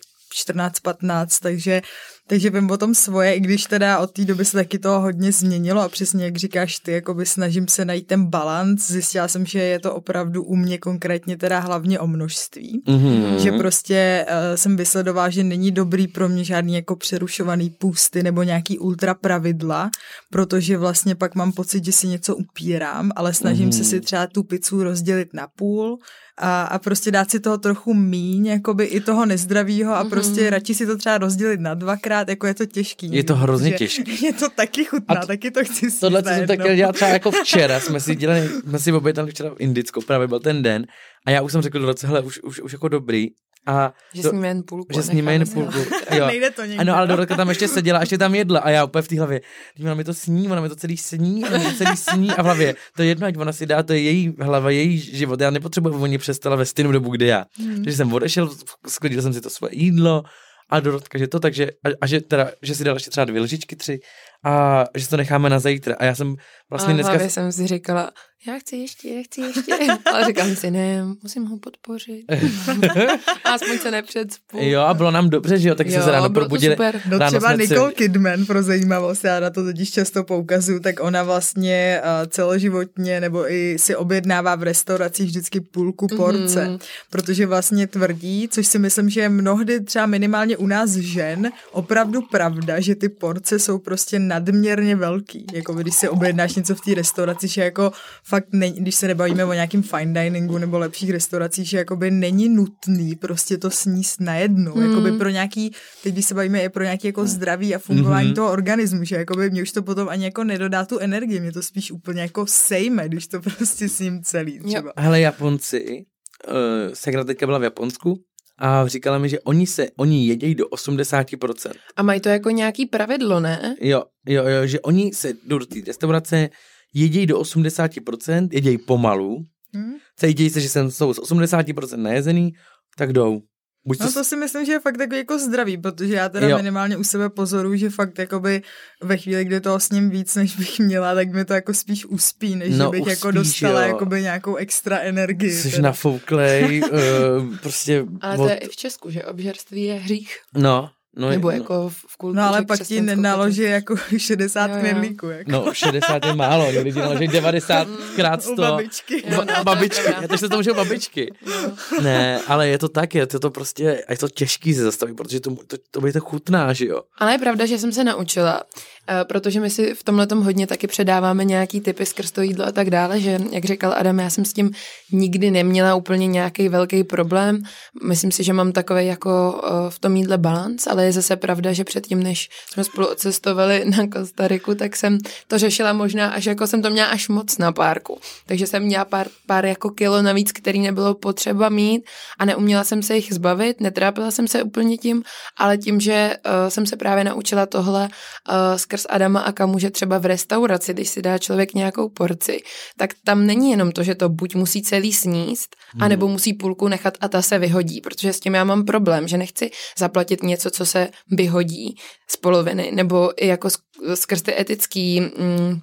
[SPEAKER 1] 14-15, takže takže vím o tom svoje, i když teda od té doby se taky toho hodně změnilo a přesně jak říkáš ty, jakoby snažím se najít ten balans. Zjistila jsem, že je to opravdu u mě konkrétně teda hlavně o množství. Mm-hmm. Že prostě uh, jsem vysledovala, že není dobrý pro mě žádný jako přerušovaný půsty nebo nějaký ultra pravidla, protože vlastně pak mám pocit, že si něco upírám, ale snažím mm-hmm. se si třeba tu pizzu rozdělit na půl, a, a prostě dát si toho trochu míň, jakoby i toho nezdravýho a mm-hmm. prostě radši si to třeba rozdělit na dvakrát, jako je to těžký.
[SPEAKER 3] Je to hrozně těžký.
[SPEAKER 1] Je to taky chutná, t- taky to chci si
[SPEAKER 3] Tohle jsem tak dělat třeba jako včera, jsme si dělali, jsme si objednali včera indickou, právě byl ten den a já už jsem řekl do hele, už, už, už jako dobrý, a
[SPEAKER 2] že to, sníme jen půlku.
[SPEAKER 3] Že sníme jen půlku.
[SPEAKER 1] Jo. Nejde to někde.
[SPEAKER 3] Ano, ale Dorotka tam ještě seděla, ještě tam jedla a já úplně v té hlavě, ona mi to sní, ona mi to celý sní, ona mi to celý sní a v hlavě, to je jedno, ať ona si dá, to je její hlava, její život, já nepotřebuji, aby oni přestala ve stejnou dobu, kdy já. Hmm. Takže jsem odešel, sklidil jsem si to svoje jídlo a Dorotka, že to, takže, a, a že teda, že si dal ještě třeba dvě lžičky, tři a že to necháme na zítra. A já jsem vlastně
[SPEAKER 2] a dneska... jsem si říkala, já chci ještě, já chci ještě. Ale říkám si, ne, musím ho podpořit. Aspoň se nepředspu.
[SPEAKER 3] Jo, a bylo nám dobře, že jo, tak
[SPEAKER 2] jo,
[SPEAKER 3] jsme se ráno probudili.
[SPEAKER 2] super.
[SPEAKER 1] No
[SPEAKER 3] Ráno
[SPEAKER 1] třeba
[SPEAKER 3] jsme si-
[SPEAKER 1] Nicole Kidman, pro zajímavost, já na to totiž často poukazuju, tak ona vlastně uh, celoživotně nebo i si objednává v restauracích vždycky půlku porce,
[SPEAKER 2] Mhm.
[SPEAKER 1] mm-hmm. protože vlastně tvrdí, což si myslím, že je mnohdy třeba minimálně u nás žen opravdu pravda, že ty porce jsou prostě nadměrně velký. Jako když si objednáš něco v té restauraci, že jako fakt, ne, když se nebavíme o nějakým fine diningu nebo lepších restauracích, že jakoby není nutný prostě to sníst najednou. Mm. Jakoby pro nějaký, teď když se bavíme i pro nějaký jako zdraví a fungování mm-hmm. toho organismu, že jakoby mě už to potom ani jako nedodá tu energii, mě to spíš úplně jako sejme, když to prostě s ním celý třeba.
[SPEAKER 3] Hele, Japonci, uh, Segra teďka byla v Japonsku a říkala mi, že oni se, oni jedějí do 80%.
[SPEAKER 2] A mají to jako nějaký pravidlo, ne?
[SPEAKER 3] Jo, jo, jo, že oni se jdou do té restaurace, jedějí do 80%, jedějí pomalu,
[SPEAKER 1] Hm?
[SPEAKER 3] cítí se, že jsem jsou z 80% najezený, tak jdou. Buď
[SPEAKER 1] No
[SPEAKER 3] to,
[SPEAKER 1] si myslím, že je fakt takový jako zdravý, protože já teda
[SPEAKER 3] Jo.
[SPEAKER 1] minimálně u sebe pozoruju, že fakt jakoby ve chvíli, kdy toho s ním víc, než bych měla, tak mi to jako spíš uspí, než
[SPEAKER 3] No,
[SPEAKER 1] že bych jako
[SPEAKER 3] uspíš,
[SPEAKER 1] dostala
[SPEAKER 3] jo.
[SPEAKER 1] jakoby nějakou extra energii.
[SPEAKER 3] jsi
[SPEAKER 1] teda.
[SPEAKER 3] nafouklej, uh, prostě
[SPEAKER 2] Ale to je i v Česku, že obžerství je hřích.
[SPEAKER 3] No, no,
[SPEAKER 2] Nebo
[SPEAKER 3] no,
[SPEAKER 2] jako v v kultuře
[SPEAKER 1] No ale pak ti
[SPEAKER 2] křesťansko-
[SPEAKER 1] naloží jako 60
[SPEAKER 2] Jo, jo.
[SPEAKER 1] knedlíků. Jako.
[SPEAKER 3] No, 60 je málo, někdy ti naloží 90 krát
[SPEAKER 1] U
[SPEAKER 3] 100.
[SPEAKER 1] babičky.
[SPEAKER 2] Jo, no, je
[SPEAKER 3] babičky, já to se to můžu babičky.
[SPEAKER 2] No.
[SPEAKER 3] Ne, ale je to tak, je to, to prostě, a je to těžký se zastavit, protože to, to, to by to chutná, že jo.
[SPEAKER 2] Ale je pravda, že jsem se naučila, eh, protože my si v tomhle hodně taky předáváme nějaký typy skrz to jídlo a tak dále, že jak říkal Adam, já jsem s tím nikdy neměla úplně nějaký velký problém. Myslím si, že mám takový jako eh, v tom jídle balans, ale je zase pravda, že předtím, než jsme spolu odcestovali na Kostariku, tak jsem to řešila možná až jako jsem to měla až moc na párku. Takže jsem měla pár, pár jako kilo navíc, který nebylo potřeba mít a neuměla jsem se jich zbavit, netrápila jsem se úplně tím, ale tím, že uh, jsem se právě naučila tohle uh, skrz Adama a Kamu, že třeba v restauraci, když si dá člověk nějakou porci, tak tam není jenom to, že to buď musí celý sníst, anebo musí půlku nechat a ta se vyhodí, protože s tím já mám problém, že nechci zaplatit něco, co se vyhodí z poloviny, nebo i jako sk- skrz ty etický mm,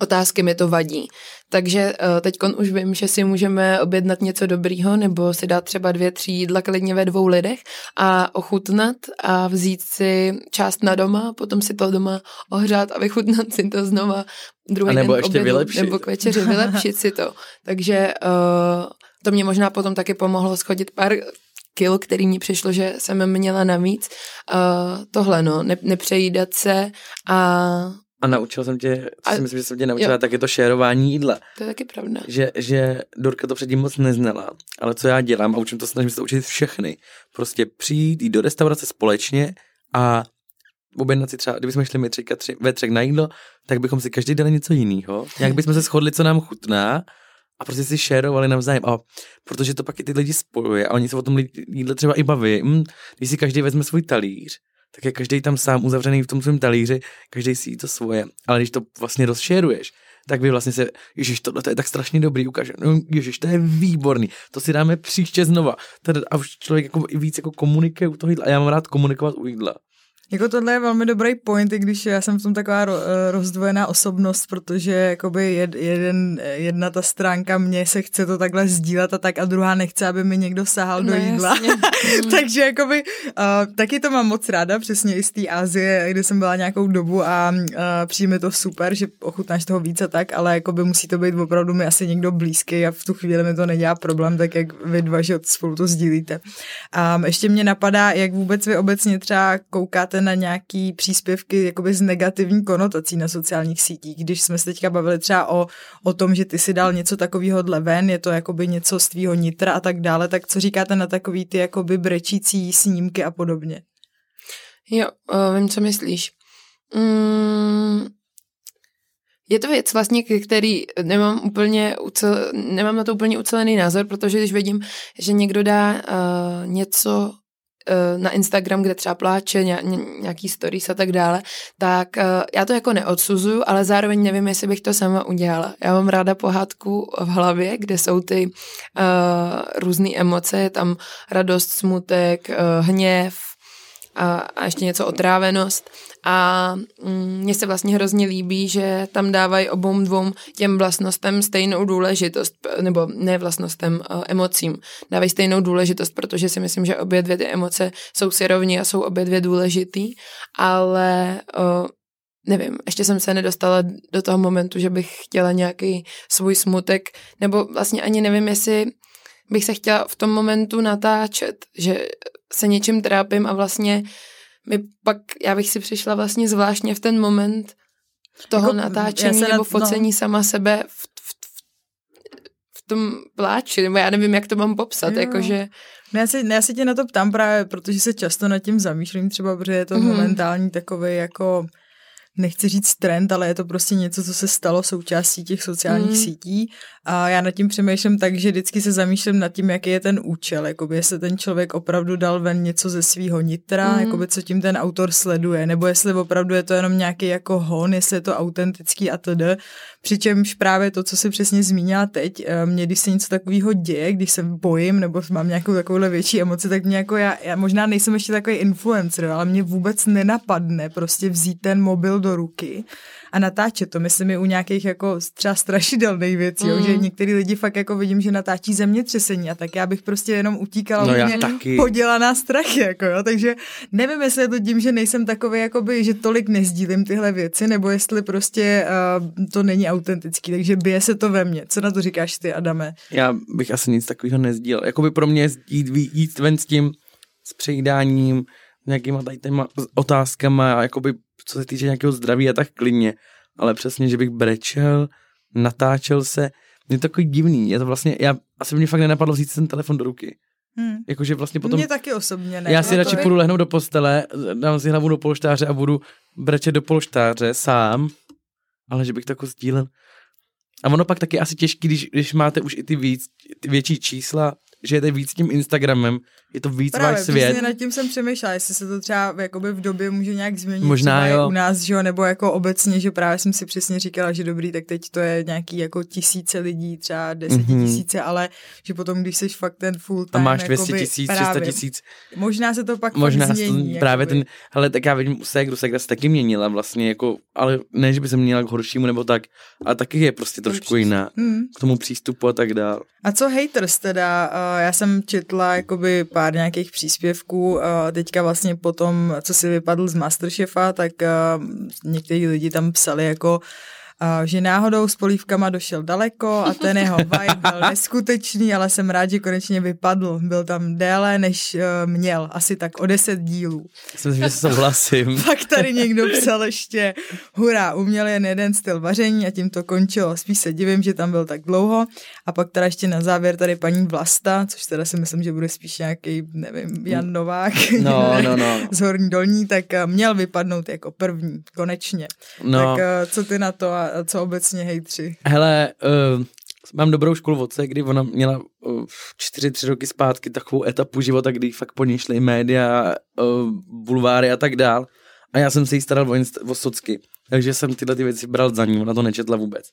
[SPEAKER 2] otázky mi to vadí. Takže uh, teď už vím, že si můžeme objednat něco dobrýho nebo si dát třeba dvě, tři jídla klidně ve dvou lidech a ochutnat a vzít si část na doma, potom si to doma ohřát a vychutnat si to znova druhý
[SPEAKER 3] A nebo
[SPEAKER 2] den
[SPEAKER 3] ještě
[SPEAKER 2] obědu,
[SPEAKER 3] vylepšit.
[SPEAKER 2] Nebo k večeři vylepšit si to. Takže uh, to mě možná potom taky pomohlo schodit pár kil, který mi přišlo, že jsem měla navíc. Uh, tohle no, ne, nepřejídat se a
[SPEAKER 3] A naučil jsem tě, co
[SPEAKER 2] A-
[SPEAKER 3] si myslím, že jsem tě naučila,
[SPEAKER 2] jo.
[SPEAKER 3] tak je to šérování jídla.
[SPEAKER 2] to je taky pravda.
[SPEAKER 3] Že, že Dorka to předtím moc neznala, ale co já dělám a učím to, snažím se to učit všechny. Prostě přijít, jít do restaurace společně a objednat si třeba, kdybychom šli my třička tři, ve třech na jídlo, tak bychom si každý dali něco jiného. Jak bychom se shodli, co nám chutná a prostě si šérovali navzájem. A protože to pak i ty lidi spojuje a oni se o tom jídle třeba i baví. Hm, když si každý vezme svůj talíř, tak je každý tam sám uzavřený v tom svém talíři, každý si jí to svoje. Ale když to vlastně rozšéruješ, tak vy vlastně se, ježiš, tohle to je tak strašně dobrý, ukáže, no, ježiš, to je výborný, to si dáme příště znova. Tady, a už člověk jako víc jako komunikuje u toho jídla. A já mám rád komunikovat u jídla.
[SPEAKER 1] Jako tohle je velmi dobrý point, i když já jsem v tom taková eh, rozdvojená osobnost, protože jakoby jed, jeden, jedna ta stránka mě se chce to takhle sdílet a tak a druhá nechce, aby mi někdo sahal do
[SPEAKER 2] No,
[SPEAKER 1] jídla.
[SPEAKER 2] jasně. Mm.
[SPEAKER 1] Takže jakoby uh, taky to mám moc ráda, přesně i z té Asie, kde jsem byla nějakou dobu a uh, přijme to super, že ochutnáš toho více tak, ale jakoby musí to být opravdu mi asi někdo blízký a v tu chvíli mi to nedělá problém, tak jak vy dva, že spolu to sdílíte. Um, ještě mě napadá, jak vůbec vy obecně třeba koukáte na nějaký příspěvky jakoby z negativní konotací na sociálních sítích, když jsme se teďka bavili třeba o, o tom, že ty si dal něco takového ven, je to jakoby něco z tvýho nitra a tak dále, tak co říkáte na takový ty jakoby brečící snímky a podobně?
[SPEAKER 2] Jo, uh, vím, co myslíš. Mm, je to věc vlastně, který nemám úplně ucel, nemám na to úplně ucelený názor, protože když vidím, že někdo dá uh, něco na Instagram, kde třeba pláče, ně, ně, nějaký stories a tak dále, tak uh, já to jako neodsuzuju, ale zároveň nevím, jestli bych to sama udělala. Já mám ráda pohádku v hlavě, kde jsou ty uh, různé emoce, je tam radost, smutek, uh, hněv, a, a ještě něco otrávenost. A mm, mně se vlastně hrozně líbí, že tam dávají obou dvou těm vlastnostem stejnou důležitost, nebo ne vlastnostem, emocím, dávají stejnou důležitost, protože si myslím, že obě dvě ty emoce jsou si rovní a jsou obě dvě důležitý, ale o, nevím, ještě jsem se nedostala do toho momentu, že bych chtěla nějaký svůj smutek, nebo vlastně ani nevím, jestli bych se chtěla v tom momentu natáčet, že se něčím trápím a vlastně mi pak, já bych si přišla vlastně zvláštně v ten moment toho jako, natáčení nebo focení no. sama sebe v, v, v, v tom pláči, nebo já nevím, jak to mám popsat, jo. jakože...
[SPEAKER 1] No já, se, já se tě na to ptám právě, protože se často nad tím zamýšlím třeba, protože je to mm-hmm. momentální takový jako nechci říct trend, ale je to prostě něco, co se stalo součástí těch sociálních mm. sítí a já nad tím přemýšlím tak, že vždycky se zamýšlím nad tím, jaký je ten účel, jakoby jestli ten člověk opravdu dal ven něco ze svého nitra, mm. jakoby co tím ten autor sleduje, nebo jestli opravdu je to jenom nějaký jako hon, jestli je to autentický a td. Přičemž právě to, co si přesně zmínila teď, eh, mě když se něco takového děje, když se bojím nebo mám nějakou takovouhle větší emoci, tak mě jako já, já možná nejsem ještě takový influencer, ale mě vůbec nenapadne prostě vzít ten mobil do ruky a natáčet to. Myslím i u nějakých jako třeba strašidelných věcí, mm. jo, že některý lidi fakt jako vidím, že natáčí zemětřesení a tak já bych prostě jenom utíkala
[SPEAKER 3] no mě taky.
[SPEAKER 1] podělaná strachy, jako jo, takže nevím, jestli je to tím, že nejsem takový, jakoby, že tolik nezdílím tyhle věci, nebo jestli prostě uh, to není autentický, takže bije se to ve mně. Co na to říkáš ty, Adame?
[SPEAKER 3] Já bych asi nic takového nezdílel. Jakoby pro mě jít, jít ven s tím, s přejídáním, nějakýma tady těma otázkama, a jakoby co se týče nějakého zdraví a tak klidně, ale přesně, že bych brečel, natáčel se, je to takový divný, je to vlastně, já, asi mě fakt nenapadlo vzít ten telefon do ruky. Hmm. Jakože vlastně potom...
[SPEAKER 1] Mě taky osobně ne.
[SPEAKER 3] Já si radši půjdu lehnout do postele, dám si hlavu do polštáře a budu brečet do polštáře sám, ale že bych to jako sdílel. A ono pak taky asi těžký, když, když máte už i ty, víc, ty větší čísla, že jede víc tím Instagramem, je to víc Právě, váš svět.
[SPEAKER 1] Právě, nad tím jsem přemýšlela, jestli se to třeba jakoby v době může nějak změnit. Možná jo. u nás, že jo, nebo jako obecně, že právě jsem si přesně říkala, že dobrý, tak teď to je nějaký jako tisíce lidí, třeba desetitisíce, mm-hmm. ale že potom, když jsi fakt ten full time,
[SPEAKER 3] A máš 200 tisíc, 300 tisíc.
[SPEAKER 1] Možná se to pak možná změní.
[SPEAKER 3] To, právě ten, hele, tak já vidím u Segru, Segra se taky měnila vlastně, jako, ale ne, že by se měnila k horšímu nebo tak, ale taky je prostě trošku jiná mm. k tomu přístupu a tak dále.
[SPEAKER 1] A co haters teda? Já jsem četla jakoby pár nějakých příspěvků, teďka vlastně potom, co si vypadl z Masterchefa, tak někteří lidi tam psali jako že náhodou s polívkama došel daleko a ten jeho vibe byl neskutečný, ale jsem rád, že konečně vypadl. Byl tam déle, než uh, měl, asi tak o deset dílů.
[SPEAKER 3] Myslím, že souhlasím.
[SPEAKER 1] Pak tady někdo psal ještě, hurá, uměl jen jeden styl vaření a tím to končilo. Spíš se divím, že tam byl tak dlouho. A pak teda ještě na závěr tady paní Vlasta, což teda si myslím, že bude spíš nějaký, nevím, Jan Novák
[SPEAKER 3] no, no, no.
[SPEAKER 1] z Horní Dolní, tak měl vypadnout jako první, konečně. No. Tak co ty na to a co obecně hejtři?
[SPEAKER 3] Hele, uh, mám dobrou školu v kdy ona měla uh, čtyři, tři roky zpátky takovou etapu života, kdy fakt po ní šly média, uh, bulváry a tak dál. A já jsem se jí staral o, inst- o socky. Takže jsem tyhle ty věci bral za ní, ona to nečetla vůbec.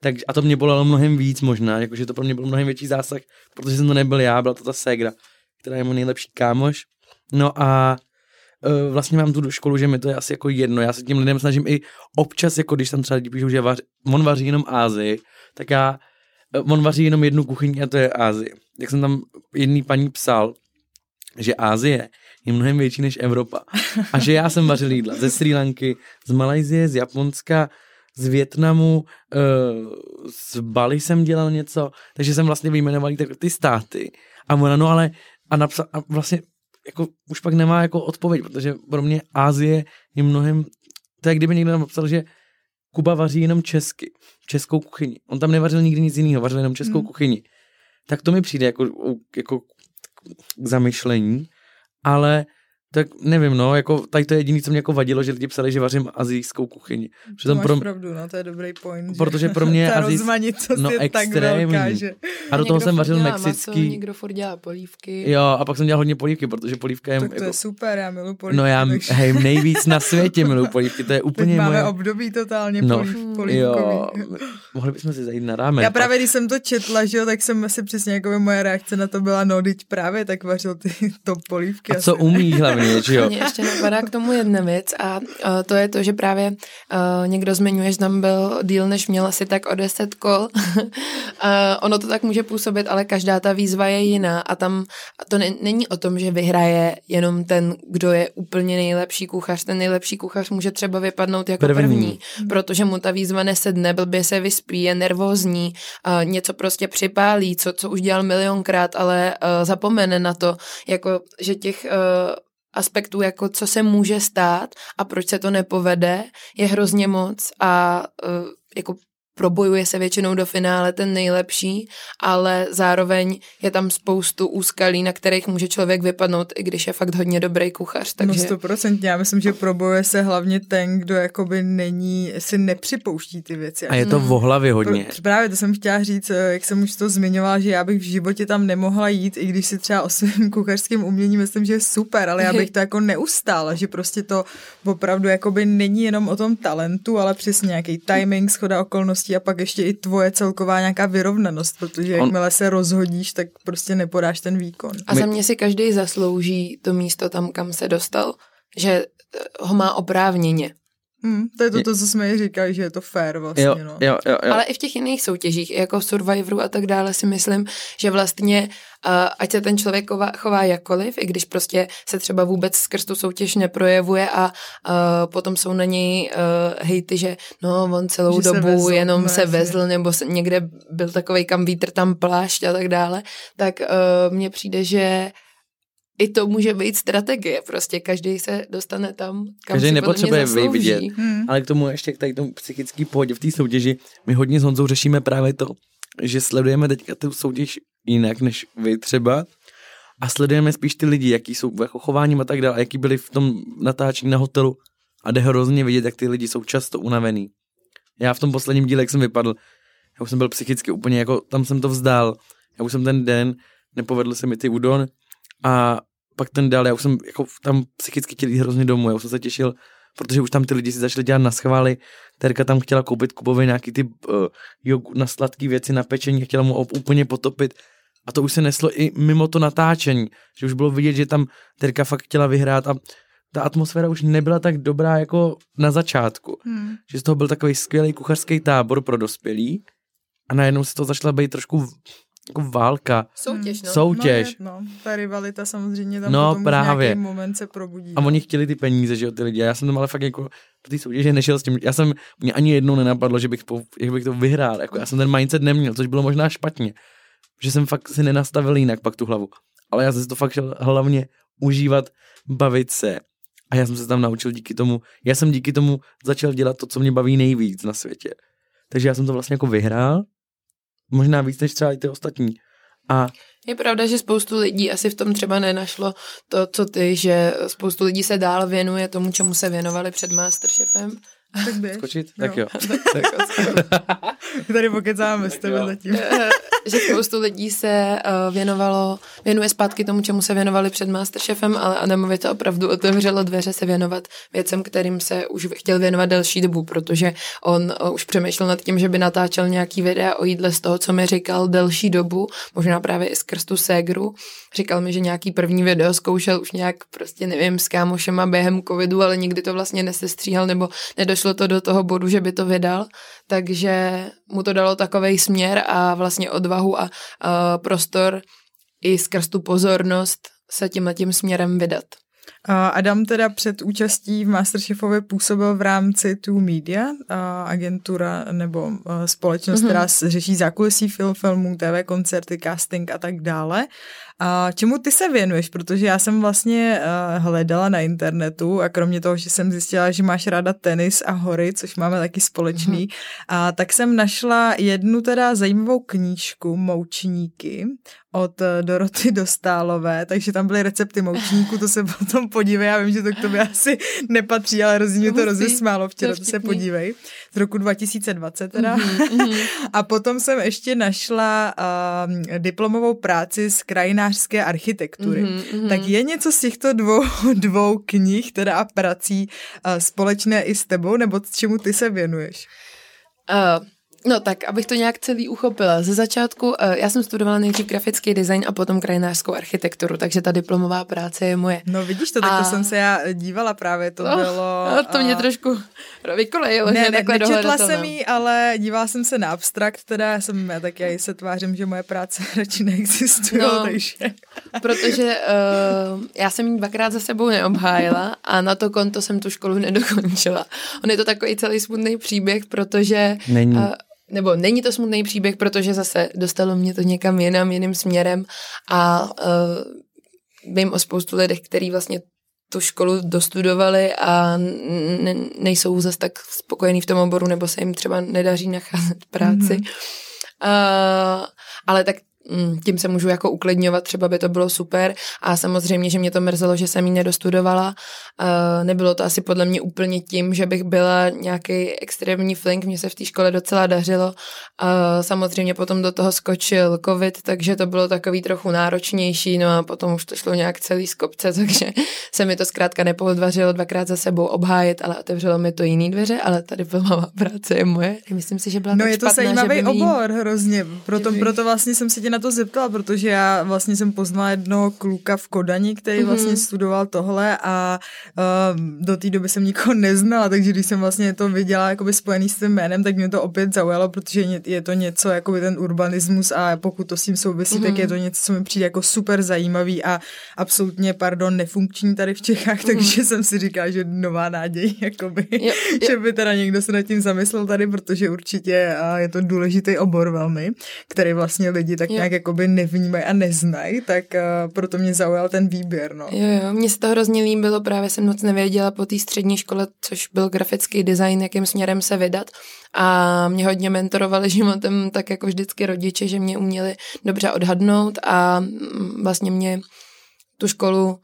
[SPEAKER 3] Tak, a to mě bolelo mnohem víc možná, jakože to pro mě byl mnohem větší zásah, protože jsem to nebyl já, byla to ta ségra, která je můj nejlepší kámoš. No a vlastně mám tu do školu, že mi to je asi jako jedno. Já se tím lidem snažím i občas, jako když tam třeba lidi píšou, že vař, on vaří jenom Ázii, tak já, uh, on vaří jenom jednu kuchyni a to je Ázie. Jak jsem tam jedný paní psal, že Ázie je mnohem větší než Evropa. A že já jsem vařil jídla ze Sri Lanky, z Malajzie, z Japonska, z Větnamu, uh, z Bali jsem dělal něco, takže jsem vlastně vyjmenoval ty státy. A ona, no ale, a, napsal, a vlastně jako už pak nemá jako odpověď, protože pro mě Ázie je mnohem, to je kdyby někdo napsal, že Kuba vaří jenom česky, českou kuchyni. On tam nevařil nikdy nic jiného, vařil jenom českou hmm. kuchyni. Tak to mi přijde jako, jako k zamyšlení, ale tak nevím, no, jako tady to je jediné, co mě jako vadilo, že lidi psali, že vařím azijskou kuchyni.
[SPEAKER 1] Přitom máš pro... pravdu, no, to je dobrý point.
[SPEAKER 3] Protože pro mě
[SPEAKER 1] ta azijsk... no, je extrémní. tak velká, že...
[SPEAKER 3] A do toho jsem vařil mexický. Maso,
[SPEAKER 2] někdo furt dělá polívky.
[SPEAKER 3] Jo, a pak jsem dělal hodně polívky, protože polívka je...
[SPEAKER 1] Tak to jako... je super, já miluji polívky.
[SPEAKER 3] No já, takže... hej, nejvíc na světě miluji polívky, to je úplně
[SPEAKER 1] Teď
[SPEAKER 3] máme
[SPEAKER 1] moje... období totálně no, polívkový. Jo,
[SPEAKER 3] mohli bychom si zajít na rámen.
[SPEAKER 1] Já právě, když jsem to četla, že jo, tak jsem si přesně jako moje reakce na to byla, no, teď právě tak vařil ty top polívky.
[SPEAKER 3] A co umíš hlavně? Hlavně, že jo.
[SPEAKER 2] Mně ještě napadá k tomu jedna věc a uh, to je to, že právě uh, někdo zmiňuje, že tam byl díl, než měl asi tak o 10 kol. uh, ono to tak může působit, ale každá ta výzva je jiná a tam to ne, není o tom, že vyhraje jenom ten, kdo je úplně nejlepší kuchař. Ten nejlepší kuchař může třeba vypadnout jako první, první protože mu ta výzva nesedne, blbě se vyspí, je nervózní, uh, něco prostě připálí, co, co už dělal milionkrát, ale uh, zapomene na to, jako, že těch uh, aspektů, jako co se může stát a proč se to nepovede, je hrozně moc a uh, jako probojuje se většinou do finále ten nejlepší, ale zároveň je tam spoustu úskalí, na kterých může člověk vypadnout, i když je fakt hodně dobrý kuchař.
[SPEAKER 1] No, takže... No stoprocentně, já myslím, že probojuje se hlavně ten, kdo jakoby není, si nepřipouští ty věci.
[SPEAKER 3] A je to v hlavě hodně.
[SPEAKER 1] Pro, právě to jsem chtěla říct, eh, jak jsem už to zmiňovala, že já bych v životě tam nemohla jít, i když si třeba o svém kuchařském umění myslím, že je super, ale já bych to jako neustála, že prostě to opravdu jakoby není jenom o tom talentu, ale přesně nějaký timing, schoda okolností a pak ještě i tvoje celková nějaká vyrovnanost, protože jakmile se rozhodíš, tak prostě nepodáš ten výkon.
[SPEAKER 2] A za mě si každý zaslouží to místo tam, kam se dostal, že ho má oprávněně.
[SPEAKER 1] Hmm, to je to, to, co jsme říkali, že je to fair vlastně.
[SPEAKER 3] Jo,
[SPEAKER 1] no.
[SPEAKER 3] jo, jo, jo.
[SPEAKER 2] Ale i v těch jiných soutěžích, jako v Survivoru a tak dále, si myslím, že vlastně, uh, ať se ten člověk chová, chová jakkoliv, i když prostě se třeba vůbec skrz tu soutěž neprojevuje a uh, potom jsou na něj uh, hejty, že no, on celou že dobu se vezl, jenom se vezl, nebo se, někde byl takový kam vítr, tam plášť a tak dále, tak uh, mně přijde, že i to může být strategie, prostě každý se dostane tam, kam
[SPEAKER 3] Každý
[SPEAKER 2] si
[SPEAKER 3] nepotřebuje
[SPEAKER 2] vidět,
[SPEAKER 3] hmm. ale k tomu ještě k tady tomu psychický pohodě v té soutěži, my hodně s Honzou řešíme právě to, že sledujeme teďka tu soutěž jinak než vy třeba a sledujeme spíš ty lidi, jaký jsou jako chováním a tak dále, jaký byli v tom natáčení na hotelu a jde hrozně vidět, jak ty lidi jsou často unavený. Já v tom posledním díle, jak jsem vypadl, já už jsem byl psychicky úplně jako, tam jsem to vzdál. Já už jsem ten den, nepovedl se mi ty udon a pak ten dál, já už jsem jako tam psychicky chtěl jít hrozně domů, já už jsem se těšil, protože už tam ty lidi si začali dělat na schvály, Terka tam chtěla koupit Kubovi nějaký ty uh, jog, na sladké věci, na pečení, chtěla mu úplně potopit a to už se neslo i mimo to natáčení, že už bylo vidět, že tam Terka fakt chtěla vyhrát a ta atmosféra už nebyla tak dobrá jako na začátku. Hmm. Že z toho byl takový skvělý kuchařský tábor pro dospělí a najednou se to začala být trošku jako válka.
[SPEAKER 2] Soutěž, no.
[SPEAKER 3] Soutěž.
[SPEAKER 1] No, no, ta rivalita samozřejmě tam
[SPEAKER 3] no,
[SPEAKER 1] potom právě. nějaký moment se probudí.
[SPEAKER 3] A oni chtěli ty peníze, že jo, ty lidi. A já jsem tam ale fakt jako do té soutěže nešel s tím. Já jsem, mě ani jednou nenapadlo, že bych, po, jak bych to vyhrál. Jako já jsem ten mindset neměl, což bylo možná špatně. Že jsem fakt si nenastavil jinak pak tu hlavu. Ale já jsem si to fakt šel hlavně užívat, bavit se. A já jsem se tam naučil díky tomu, já jsem díky tomu začal dělat to, co mě baví nejvíc na světě. Takže já jsem to vlastně jako vyhrál možná víc než třeba i ty ostatní. A
[SPEAKER 2] je pravda, že spoustu lidí asi v tom třeba nenašlo to, co ty, že spoustu lidí se dál věnuje tomu, čemu se věnovali před Masterchefem
[SPEAKER 1] tak běž.
[SPEAKER 3] Skočit? Tak jo.
[SPEAKER 1] tak, Tady pokecáme s tebe zatím.
[SPEAKER 2] Eh, že spoustu lidí se uh, věnovalo, věnuje zpátky tomu, čemu se věnovali před Masterchefem, ale Adamovi to opravdu otevřelo dveře se věnovat věcem, kterým se už chtěl věnovat delší dobu, protože on uh, už přemýšlel nad tím, že by natáčel nějaký videa o jídle z toho, co mi říkal delší dobu, možná právě i skrz tu ségru. Říkal mi, že nějaký první video zkoušel už nějak prostě nevím s kámošema během covidu, ale nikdy to vlastně nesestříhal nebo nedošel došlo to do toho bodu, že by to vydal, takže mu to dalo takový směr a vlastně odvahu a, a prostor i skrz tu pozornost se tímhle tím směrem vydat.
[SPEAKER 1] Adam teda před účastí v Masterchefovi působil v rámci Tu Media, agentura nebo společnost, mm-hmm. která řeší zákulisí film, filmů, TV, koncerty, casting a tak dále. A čemu ty se věnuješ? Protože já jsem vlastně uh, hledala na internetu a kromě toho, že jsem zjistila, že máš ráda tenis a hory, což máme taky společný, mm-hmm. a tak jsem našla jednu teda zajímavou knížku Moučníky od eh, Doroty Dostálové, takže tam byly recepty moučníků, to se potom podívej, já vím, že to k tobě asi nepatří, ale hrozně mě to rozesmálo včera, to se podívej, z roku 2020 teda. Mm-hmm. a potom jsem ještě našla uh, diplomovou práci z krajinářské architektury. Mm-hmm. Tak je něco z těchto dvou, dvou knih, teda a prací uh, společné i s tebou, nebo čemu ty se věnuješ?
[SPEAKER 2] Uh, No tak, abych to nějak celý uchopila. Ze začátku, uh, já jsem studovala nejdřív grafický design a potom krajinářskou architekturu, takže ta diplomová práce je moje.
[SPEAKER 1] No vidíš to, tak to a... jsem se já dívala právě, to oh, bylo...
[SPEAKER 2] No, to mě trošku vykolejilo, ne, že ne, takhle
[SPEAKER 1] nečetla jsem jí, ale dívala jsem se na abstrakt, teda jsem, já tak já se tvářím, že moje práce radši neexistuje, no, takže...
[SPEAKER 2] protože uh, já jsem ji dvakrát za sebou neobhájila a na to konto jsem tu školu nedokončila. On je to takový celý smutný příběh, protože...
[SPEAKER 3] Není. Uh,
[SPEAKER 2] nebo není to smutný příběh, protože zase dostalo mě to někam jinam, jiným směrem a uh, vím o spoustu lidech, kteří vlastně tu školu dostudovali a ne, nejsou zase tak spokojení v tom oboru, nebo se jim třeba nedaří nacházet práci. Mm-hmm. Uh, ale tak tím se můžu jako uklidňovat, třeba by to bylo super a samozřejmě, že mě to mrzelo, že jsem ji nedostudovala. Nebylo to asi podle mě úplně tím, že bych byla nějaký extrémní flink, mně se v té škole docela dařilo. Samozřejmě potom do toho skočil covid, takže to bylo takový trochu náročnější, no a potom už to šlo nějak celý z kopce, takže se mi to zkrátka nepodvařilo dvakrát za sebou obhájit, ale otevřelo mi to jiný dveře, ale ta diplomová práce je moje. Myslím si, že byla
[SPEAKER 1] No je to
[SPEAKER 2] špatná,
[SPEAKER 1] zajímavý obor hrozně, proto, proto vlastně jsem se tě na to zeptala, protože já vlastně jsem poznala jednoho kluka v Kodani, který mm-hmm. vlastně studoval tohle a uh, do té doby jsem nikoho neznala, takže když jsem vlastně to viděla jakoby spojený s tím jménem, tak mě to opět zaujalo, protože je to něco, jakoby ten urbanismus a pokud to s tím souvisí, mm-hmm. tak je to něco, co mi přijde jako super zajímavý a absolutně, pardon, nefunkční tady v Čechách, mm-hmm. takže jsem si říkala, že nová naděj, jakoby, jo, jo. že by teda někdo se nad tím zamyslel tady, protože určitě je to důležitý obor velmi, který vlastně lidi tak. Nějak jakoby nevnímají a neznají, tak uh, proto mě zaujal ten výběr, no.
[SPEAKER 2] Jo, jo, mně se to hrozně líbilo, právě jsem moc nevěděla po té střední škole, což byl grafický design, jakým směrem se vydat a mě hodně mentorovali životem tak jako vždycky rodiče, že mě uměli dobře odhadnout a mm, vlastně mě tu školu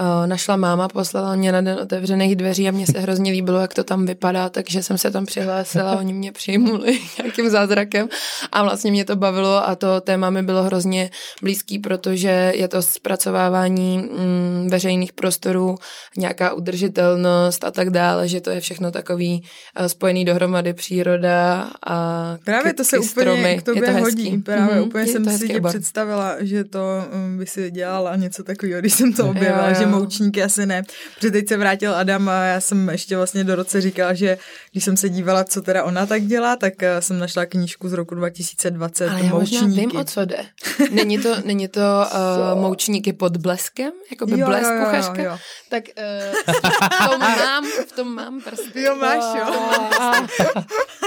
[SPEAKER 2] uh, našla máma, poslala mě na den otevřených dveří a mně se hrozně líbilo, jak to tam vypadá, takže jsem se tam přihlásila, oni mě přijmuli nějakým zázrakem. A vlastně mě to bavilo a to téma mi bylo hrozně blízký, protože je to zpracovávání mm, veřejných prostorů, nějaká udržitelnost a tak dále, že to je všechno takový uh, spojený dohromady příroda a
[SPEAKER 1] Právě to se úplně stromy. k tobě hodí, právě mm-hmm, úplně jsem si tě představila, že to um, by si dělala něco takového, když jsem to objevila, že moučníky asi ne. Protože teď se vrátil Adam a já jsem ještě vlastně do roce říkala, že když jsem se dívala, co teda ona tak dělá, tak eh, jsem našla knížku z roku 2020
[SPEAKER 2] Ale já možná vím, o co jde. Není to, není to uh, moučníky pod bleskem? Jako by blesk jo, kuchařka? Jo, jo. Tak uh, v, tom mám, v tom mám prsty.
[SPEAKER 1] Jo, máš, jo.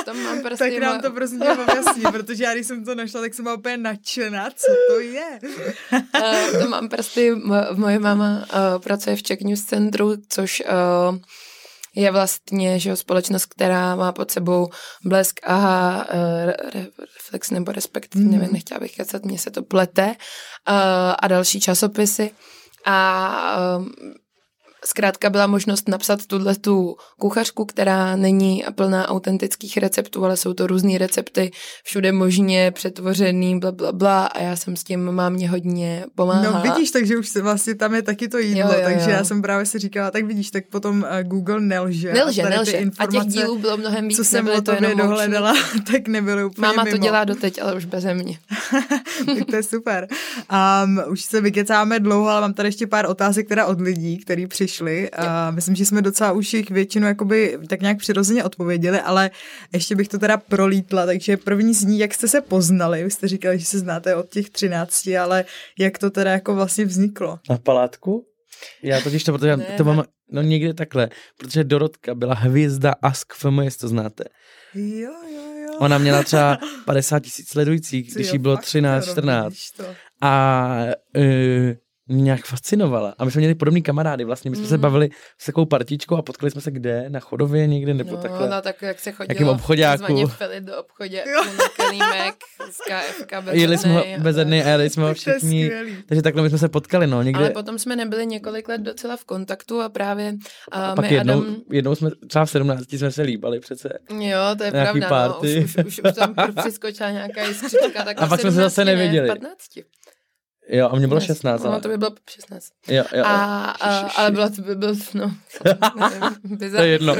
[SPEAKER 2] v tom mám prsty.
[SPEAKER 1] Tak nám to prosím tě objasní, protože já když jsem to našla, tak jsem byla úplně nadšená, co to je.
[SPEAKER 2] uh, to mám prsty, moje máma uh, pracuje v Czech News Centru, což uh, je vlastně že společnost, která má pod sebou blesk, aha, uh, reflex nebo respekt, mm. nevím, nechtěla bych kecat, mně se to plete, uh, a další časopisy. A zkrátka byla možnost napsat tuhle tu kuchařku, která není plná autentických receptů, ale jsou to různé recepty, všude možně přetvořený, bla, bla, bla a já jsem s tím mámě hodně pomáhala.
[SPEAKER 1] No vidíš, takže už vlastně tam je taky to jídlo, jo, jo, jo. takže já jsem právě si říkala, tak vidíš, tak potom uh, Google nelže.
[SPEAKER 2] Nelže, a nelže. A těch dílů bylo mnohem víc,
[SPEAKER 1] co jsem o tobě dohledala, tak nebyly úplně
[SPEAKER 2] Máma
[SPEAKER 1] mimo.
[SPEAKER 2] to dělá doteď, ale už bez mě.
[SPEAKER 1] tak to je super. Um, už se vykecáme dlouho, ale mám tady ještě pár otázek teda od lidí, který přišli přišli. A myslím, že jsme docela už jich většinu jakoby tak nějak přirozeně odpověděli, ale ještě bych to teda prolítla, takže první z ní, jak jste se poznali, vy jste říkali, že se znáte od těch třinácti, ale jak to teda jako vlastně vzniklo?
[SPEAKER 3] Na palátku? Já totiž to, protože ne, to mám no někde takhle, protože Dorotka byla hvězda Ask FMS, to znáte.
[SPEAKER 1] Jo, jo, jo.
[SPEAKER 3] Ona měla třeba 50 tisíc sledujících, když jí bylo 13, 14. A uh, mě nějak fascinovala. A my jsme měli podobný kamarády, vlastně my jsme mm. se bavili s takovou partičkou a potkali jsme se kde? Na chodově někde nebo
[SPEAKER 2] no,
[SPEAKER 3] takhle?
[SPEAKER 2] No, tak jak se chodilo.
[SPEAKER 3] Jakým obchodáku.
[SPEAKER 2] do obchodě na kelímek z KFK bez
[SPEAKER 3] Jeli jsme ho bez jednej a jeli jsme ho všichni. Takže takhle my jsme se potkali, no. Někde...
[SPEAKER 2] Ale potom jsme nebyli několik let docela v kontaktu a právě a,
[SPEAKER 3] a pak jednou, Adam... jednou jsme, třeba v 17 jsme se líbali přece.
[SPEAKER 2] Jo, to je pravda, party. no. Už, už, už, tam přiskočila nějaká jiskřička. Tak
[SPEAKER 3] a pak jsme se zase neviděli.
[SPEAKER 2] 15.
[SPEAKER 3] Jo, a mě bylo 16.
[SPEAKER 2] No,
[SPEAKER 3] ale...
[SPEAKER 2] to by bylo 16.
[SPEAKER 3] Jo, jo, jo.
[SPEAKER 2] A, a, ale bylo to by byl, no, nevím,
[SPEAKER 3] To je jedno.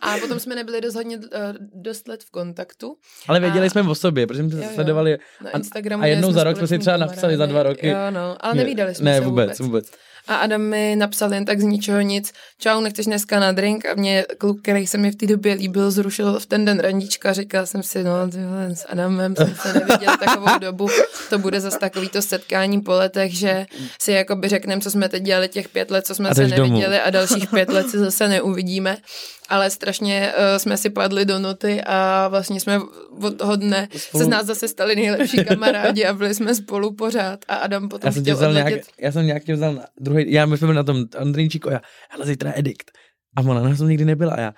[SPEAKER 2] A potom jsme nebyli dost hodně, eh, dost let v kontaktu.
[SPEAKER 3] Ale věděli
[SPEAKER 2] a-
[SPEAKER 3] jsme o sobě, protože jsme
[SPEAKER 2] Jo,
[SPEAKER 3] se
[SPEAKER 2] jo.
[SPEAKER 3] sledovali.
[SPEAKER 2] Na
[SPEAKER 3] A-
[SPEAKER 2] Instagramu
[SPEAKER 3] a jednou
[SPEAKER 2] jsme
[SPEAKER 3] za rok jsme si třeba napsali za dva roky.
[SPEAKER 2] Jo, no, ale nevídali jsme
[SPEAKER 3] ne,
[SPEAKER 2] se
[SPEAKER 3] vůbec,
[SPEAKER 2] vůbec.
[SPEAKER 3] vůbec.
[SPEAKER 2] A Adam mi napsal jen tak z ničeho nic. Čau, nechceš dneska na drink? A mě kluk, který se mi v té době líbil, zrušil v ten den randíčka. Říkala jsem si, no, s Adamem jsem se neviděl takovou dobu. To bude zase takovýto setkání po letech, že si jakoby řekneme, co jsme teď dělali těch pět let, co jsme se
[SPEAKER 3] jdeš domů.
[SPEAKER 2] neviděli a dalších pět let se zase neuvidíme. Ale strašně uh, jsme si padli do noty a vlastně jsme od toho dne
[SPEAKER 3] Spolu-
[SPEAKER 2] se z nás zase stali nejlepší kamarádi a byli jsme spolu pořád. A Adam potom
[SPEAKER 3] Já jsem tě
[SPEAKER 2] chtěl
[SPEAKER 3] vzal nějak, já jsem nějak tě vzal na druhý, já my jsme na tom Andrejčíku a já, hele, zítra edikt. A ona na tom nikdy nebyla a já,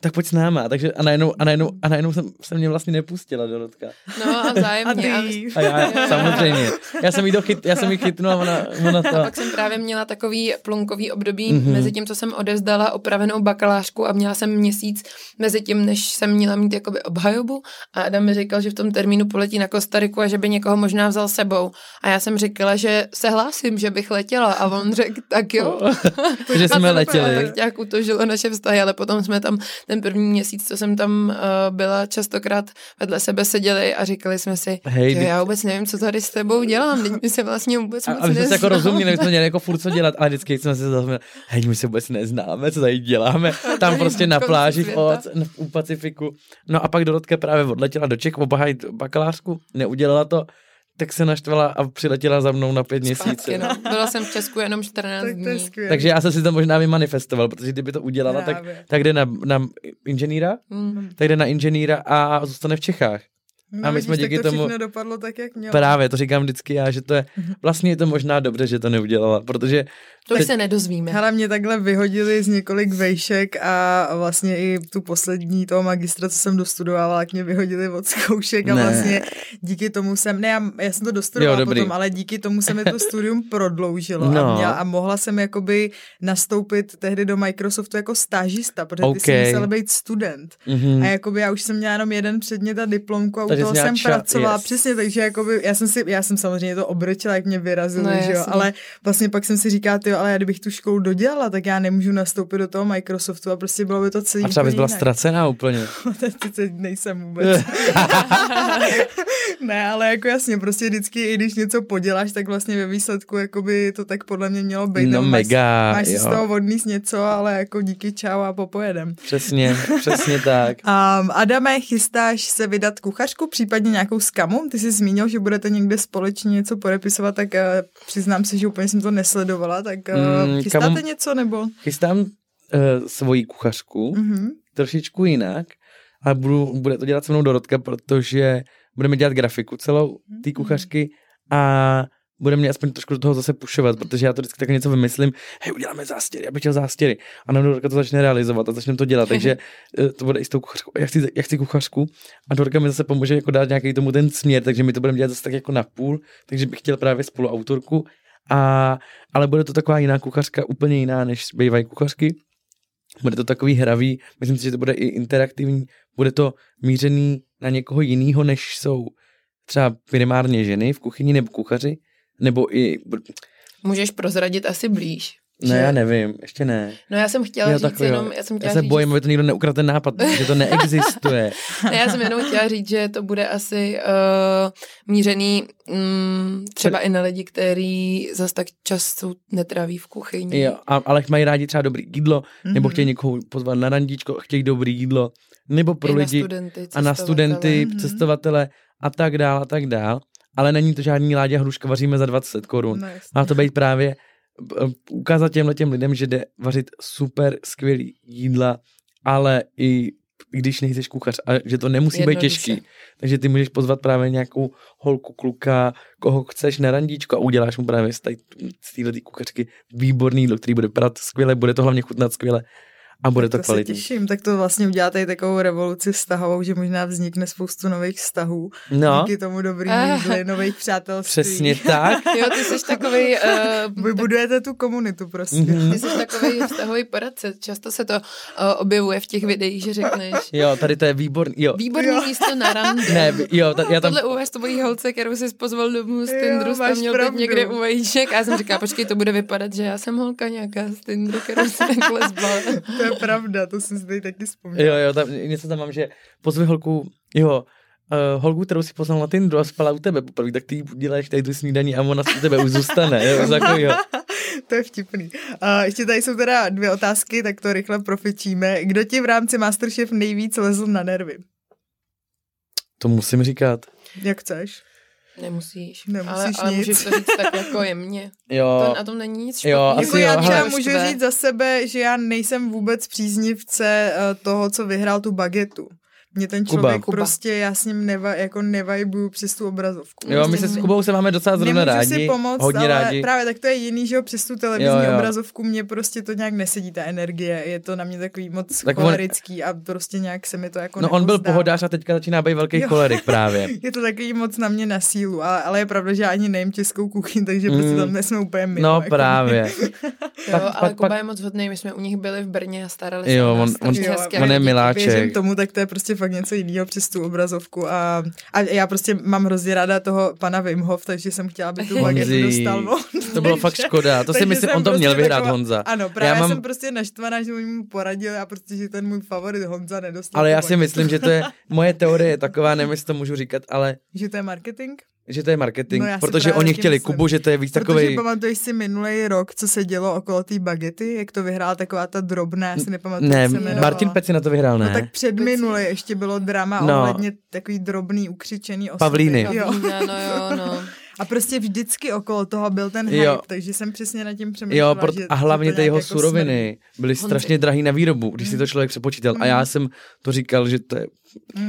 [SPEAKER 3] tak pojď s náma. Takže a najednou, a najednou, a najednou jsem, jsem mě vlastně nepustila do Rodka.
[SPEAKER 2] No a vzájemně.
[SPEAKER 1] A ty.
[SPEAKER 3] A já, samozřejmě. Já jsem jí to chyt, já jsem jí chytnul a ona, ona to.
[SPEAKER 2] a pak jsem právě měla takový plunkový období
[SPEAKER 3] Mhm.
[SPEAKER 2] mm-hmm. mezi tím, co jsem odevzdala opravenou bakalářku a měla jsem měsíc mezi tím, než jsem měla mít jakoby obhajobu a Adam mi říkal, že v tom termínu poletí na Kostariku a že by někoho možná vzal sebou. A já jsem říkala, že se hlásím, že bych letěla a on řekl, tak jo.
[SPEAKER 3] že jsme letěli.
[SPEAKER 2] Tak nějak utožilo naše vztahy, ale potom jsme tam ten první měsíc, co jsem tam uh, byla, častokrát vedle sebe seděli a říkali jsme si,
[SPEAKER 3] Hej, ty-
[SPEAKER 2] já vůbec nevím, co tady s tebou dělám, teď my se vlastně vůbec
[SPEAKER 3] A,
[SPEAKER 2] moc
[SPEAKER 3] a my jsme se jako rozuměli, my jsme měli jako furt co dělat, ale vždycky jsme se zase, hej, my se vůbec neznáme, co tady děláme. Tam prostě
[SPEAKER 2] na
[SPEAKER 3] pláži v. Oac, u Pacifiku. No a pak Dorotka právě odletěla do Čech obhájit bakalářku, neudělala to, tak se naštvala a přiletěla za mnou na pět měsíců.
[SPEAKER 2] No. Byla jsem v Česku jenom 14
[SPEAKER 1] Tak to je
[SPEAKER 2] dní.
[SPEAKER 1] skvělé.
[SPEAKER 3] Takže já jsem si to možná vymanifestoval, protože kdyby to udělala, tak,
[SPEAKER 1] Právě.
[SPEAKER 3] tak jde na, na inženýra,
[SPEAKER 2] Mm.
[SPEAKER 3] tak jde na inženýra a zůstane v Čechách.
[SPEAKER 1] No,
[SPEAKER 3] a my jsme
[SPEAKER 1] vidíš, tak
[SPEAKER 3] díky
[SPEAKER 1] to
[SPEAKER 3] tomu-
[SPEAKER 1] všechno dopadlo tak, jak mělo.
[SPEAKER 3] Právě, to říkám vždycky já, že to je, vlastně je to možná dobře, že to neudělala, protože
[SPEAKER 2] To už se nedozvíme.
[SPEAKER 1] Hele, mě takhle vyhodili z několik vejšek a vlastně i tu poslední toho magistra, co jsem dostudovala, tak mě vyhodili od zkoušek a
[SPEAKER 3] Ne.
[SPEAKER 1] vlastně díky tomu jsem, ne, já, já jsem to dostudovala
[SPEAKER 3] Jo, dobrý.
[SPEAKER 1] potom, ale díky tomu se mi to studium prodloužilo
[SPEAKER 3] No.
[SPEAKER 1] a, měla, a mohla jsem jakoby nastoupit tehdy do Microsoftu jako stážista, protože ty
[SPEAKER 3] OK.
[SPEAKER 1] jsi musel být student.
[SPEAKER 3] mhm.
[SPEAKER 1] A jakoby já už jsem měla jenom jeden předmět a diplomku a u toho jsem
[SPEAKER 3] ča-
[SPEAKER 1] pracovala.
[SPEAKER 3] yes.
[SPEAKER 1] Přesně, takže jakoby já jsem si, já jsem samozřejmě to obrčila, jak mě vyrazili,
[SPEAKER 2] No,
[SPEAKER 1] že jo, ale vlastně pak jsem si říkala, ty, ale já kdybych tu školu dodělala, tak já nemůžu nastoupit do toho Microsoftu a prostě bylo by to celý
[SPEAKER 3] a třeba bys byla ztracená úplně.
[SPEAKER 1] Teď teď nejsem vůbec. ne, ale jako jasně, prostě vždycky, i když něco poděláš, tak vlastně ve výsledku jakoby to tak podle mě mělo být.
[SPEAKER 3] No mega,
[SPEAKER 1] Máš si
[SPEAKER 3] jo.
[SPEAKER 1] z toho odníst něco, ale jako díky čau a popojedem.
[SPEAKER 3] Přesně, přesně tak.
[SPEAKER 1] Um, Adame, chystáš se vydat kuchařku, případně nějakou skamu? Ty jsi zmínil, že budete někde společně něco podepisovat, tak uh, přiznám se, že úplně jsem to nesledovala, tak
[SPEAKER 3] Mm,
[SPEAKER 1] chystáte
[SPEAKER 3] kamu-
[SPEAKER 1] něco nebo?
[SPEAKER 3] Chystám uh, svoji kuchařku,
[SPEAKER 1] Mhm.
[SPEAKER 3] trošičku jinak, ale budu, bude to dělat se mnou Dorotka, protože budeme dělat grafiku celou té kuchařky a bude mě aspoň trošku do toho zase pušovat, protože já to vždycky tak něco vymyslím, hej, uděláme zástěry, já bych chtěl zástěry. A na Dorka to začne realizovat a začneme to dělat, takže eh, to bude i s tou kuchařkou. Já chci, já chci kuchařku a Dorka mi zase pomůže jako dát nějaký tomu ten směr, takže my to budeme dělat zase tak jako na půl, takže bych chtěl právě spoluautorku, a, ale bude to taková jiná kuchařka, úplně jiná, než bývají kuchařky. Bude to takový hravý, myslím si, že to bude i interaktivní, bude to mířený na někoho jiného, než jsou třeba primárně ženy v kuchyni nebo kuchaři, nebo i,
[SPEAKER 2] Můžeš prozradit asi blíž.
[SPEAKER 3] Ne,
[SPEAKER 2] že-
[SPEAKER 3] já nevím, ještě ne.
[SPEAKER 2] No já jsem chtěla
[SPEAKER 3] Jo,
[SPEAKER 2] říct
[SPEAKER 3] jo.
[SPEAKER 2] jenom, já jsem
[SPEAKER 3] Já
[SPEAKER 2] chtěla
[SPEAKER 3] se
[SPEAKER 2] říct,
[SPEAKER 3] bojím, aby to někdo neukradl ten nápad, že to neexistuje.
[SPEAKER 2] Ne, já jsem jenom chtěla říct, že to bude asi uh, mířený um, třeba i na lidi, kteří zas tak často netráví v kuchyni.
[SPEAKER 3] Jo, a, ale mají rádi třeba dobrý jídlo, nebo
[SPEAKER 1] Mhm.
[SPEAKER 3] chtějí někoho pozvat na randíčko, chtějí dobrý jídlo, nebo pro
[SPEAKER 2] I na
[SPEAKER 3] lidi
[SPEAKER 2] studenty,
[SPEAKER 3] a na studenty,
[SPEAKER 1] Mhm.
[SPEAKER 3] cestovatele a tak dál a tak dál. Ale není to žádný Láďa Hruška, vaříme za 20 korun.
[SPEAKER 1] No.
[SPEAKER 3] Má to být právě ukázat těmhle těm lidem, že jde vařit super skvělý jídla, ale i když nejseš kuchař a že to nemusí být
[SPEAKER 2] Jednoduše.
[SPEAKER 3] těžký. Takže ty můžeš pozvat právě nějakou holku, kluka, koho chceš na randíčko a uděláš mu právě z téhle kuchařky výborný jídlo, který bude prat skvěle, bude to hlavně chutnat skvěle. A bude
[SPEAKER 1] to,
[SPEAKER 3] to kvalitní.
[SPEAKER 1] se těším, tak to vlastně uděláte i takovou revoluci vztahovou, že možná vznikne spoustu nových vztahů.
[SPEAKER 3] No.
[SPEAKER 1] Díky tomu dobrým
[SPEAKER 2] Ah.
[SPEAKER 1] jídli, nových přátelství.
[SPEAKER 3] Přesně tak.
[SPEAKER 2] Jo, ty jsi takový... Uh,
[SPEAKER 1] Vy budujete tu komunitu prostě.
[SPEAKER 3] Mhm.
[SPEAKER 2] ty jsi takový vztahový poradce. Často se to uh, objevuje v těch videích, že řekneš
[SPEAKER 3] Jo, tady to je výborný. Jo.
[SPEAKER 2] výborný
[SPEAKER 1] Jo.
[SPEAKER 2] místo na rande.
[SPEAKER 3] Ne, jo, ta, já tam...
[SPEAKER 2] Tohle uvést tvojí holce, kterou jsi pozval domů z
[SPEAKER 1] Jo,
[SPEAKER 2] Tindru,
[SPEAKER 1] máš
[SPEAKER 2] tam měl teď
[SPEAKER 1] pravdu.
[SPEAKER 2] někde u vajíček a já jsem říkala, počkej, to bude vypadat, že já jsem holka nějaká z Tindru, kterou jsem takhle zbala.
[SPEAKER 1] To je pravda, to jsem si tady taky vzpomněla.
[SPEAKER 3] Jo, jo, tam, něco tam mám, že pozvi holku, jo, uh, holku, kterou si poznal na Tinderu a spala u tebe poprvé, tak ty jí děláš tady tu snídaní a ona u tebe už zůstane. Jo, takovýho.
[SPEAKER 1] to je vtipný. A ještě tady jsou teda dvě otázky, tak to rychle profičíme. Kdo ti v rámci Masterchef nejvíc lezl na nervy?
[SPEAKER 3] To musím říkat.
[SPEAKER 1] Jak chceš?
[SPEAKER 2] Nemusíš.
[SPEAKER 1] Nemusíš
[SPEAKER 2] ale, ale
[SPEAKER 1] nic.
[SPEAKER 2] můžeš to říct tak jako jemně.
[SPEAKER 3] Jo,
[SPEAKER 2] To, na tom není nic
[SPEAKER 3] Jo, asi
[SPEAKER 1] Jako
[SPEAKER 3] jo,
[SPEAKER 1] já třeba můžu říct za sebe, že já nejsem vůbec příznivce eh, toho, co vyhrál tu bagetu. Mě ten
[SPEAKER 3] Kuba.
[SPEAKER 1] člověk
[SPEAKER 2] Kuba.
[SPEAKER 1] prostě, já s ním neva, jako nevajbuju přes tu obrazovku.
[SPEAKER 3] jo, my
[SPEAKER 1] Prostě
[SPEAKER 3] se s Kubou se máme docela zrovna
[SPEAKER 1] Nemůžu
[SPEAKER 3] rádi.
[SPEAKER 1] si pomoct,
[SPEAKER 3] hodně
[SPEAKER 1] ale
[SPEAKER 3] rádi.
[SPEAKER 1] právě tak to je jiný, že jo, přes tu televizní
[SPEAKER 3] Jo, jo.
[SPEAKER 1] obrazovku mě prostě to nějak nesedí, ta energie, je to na mě takový moc
[SPEAKER 3] Tak on-
[SPEAKER 1] cholerický a prostě nějak se mi to jako
[SPEAKER 3] No on byl
[SPEAKER 1] nepozdá.
[SPEAKER 3] pohodář a teďka začíná být velký
[SPEAKER 1] Jo.
[SPEAKER 3] cholerik právě.
[SPEAKER 1] Je to takový moc na mě na sílu, ale, ale je pravda, že já ani nejím českou kuchyň, takže prostě
[SPEAKER 3] Mm.
[SPEAKER 1] tam nejsme úplně mimo.
[SPEAKER 3] No
[SPEAKER 1] jako
[SPEAKER 3] právě.
[SPEAKER 2] Jo,
[SPEAKER 3] Pak-
[SPEAKER 2] ale
[SPEAKER 3] pak-
[SPEAKER 2] Kuba
[SPEAKER 3] pak-
[SPEAKER 2] je moc hodný, my jsme u nich byli v Brně a starali se
[SPEAKER 3] Jo,
[SPEAKER 2] o
[SPEAKER 3] on- on-
[SPEAKER 2] hezky.
[SPEAKER 3] on je miláček.
[SPEAKER 1] Věřím tomu, tak to je prostě fakt něco jiného přes tu obrazovku a, a já prostě mám hrozně ráda toho pana Wim Hof, takže jsem chtěla, aby tu bagetu dostal on.
[SPEAKER 3] To bylo fakt škoda. To si myslím, on to
[SPEAKER 1] prostě
[SPEAKER 3] měl vyhrát
[SPEAKER 1] taková-
[SPEAKER 3] Honza.
[SPEAKER 1] Ano, právě
[SPEAKER 3] Já mám-
[SPEAKER 1] jsem prostě naštvaná, že mu poradil a prostě, že ten můj favorit Honza nedostal.
[SPEAKER 3] Ale já si
[SPEAKER 1] bagetu.
[SPEAKER 3] myslím, že to je, moje teorie je taková, nevím, jestli to můžu říkat, ale
[SPEAKER 1] Že to je marketing?
[SPEAKER 3] Že to je marketing,
[SPEAKER 1] No
[SPEAKER 3] protože oni chtěli
[SPEAKER 1] myslím.
[SPEAKER 3] Kubu, že to je víc
[SPEAKER 1] Protože
[SPEAKER 3] takový.
[SPEAKER 1] pamatuješ si minulý rok, co se dělo okolo té bagety, jak to vyhrála taková ta drobná, já si nepamatuju,
[SPEAKER 3] Ne,
[SPEAKER 1] jak se jmenovala.
[SPEAKER 3] Martin Peci na to vyhrál,
[SPEAKER 1] No
[SPEAKER 3] ne?
[SPEAKER 1] tak před minulý ještě bylo drama
[SPEAKER 3] No.
[SPEAKER 1] no. ohledně takový drobný, ukřičený osoby.
[SPEAKER 3] Pavlíny.
[SPEAKER 1] Jo.
[SPEAKER 2] Pavlína, no jo, no.
[SPEAKER 1] A prostě vždycky okolo toho byl ten
[SPEAKER 3] Jo.
[SPEAKER 1] hype, takže jsem přesně nad tím přemýšlela,
[SPEAKER 3] Jo, proto,
[SPEAKER 1] že
[SPEAKER 3] a hlavně
[SPEAKER 1] že
[SPEAKER 3] ty jeho
[SPEAKER 1] jako
[SPEAKER 3] suroviny byly
[SPEAKER 2] Honzi.
[SPEAKER 3] strašně drahý na výrobu, když si to člověk přepočítal. A já jsem to říkal, že to je...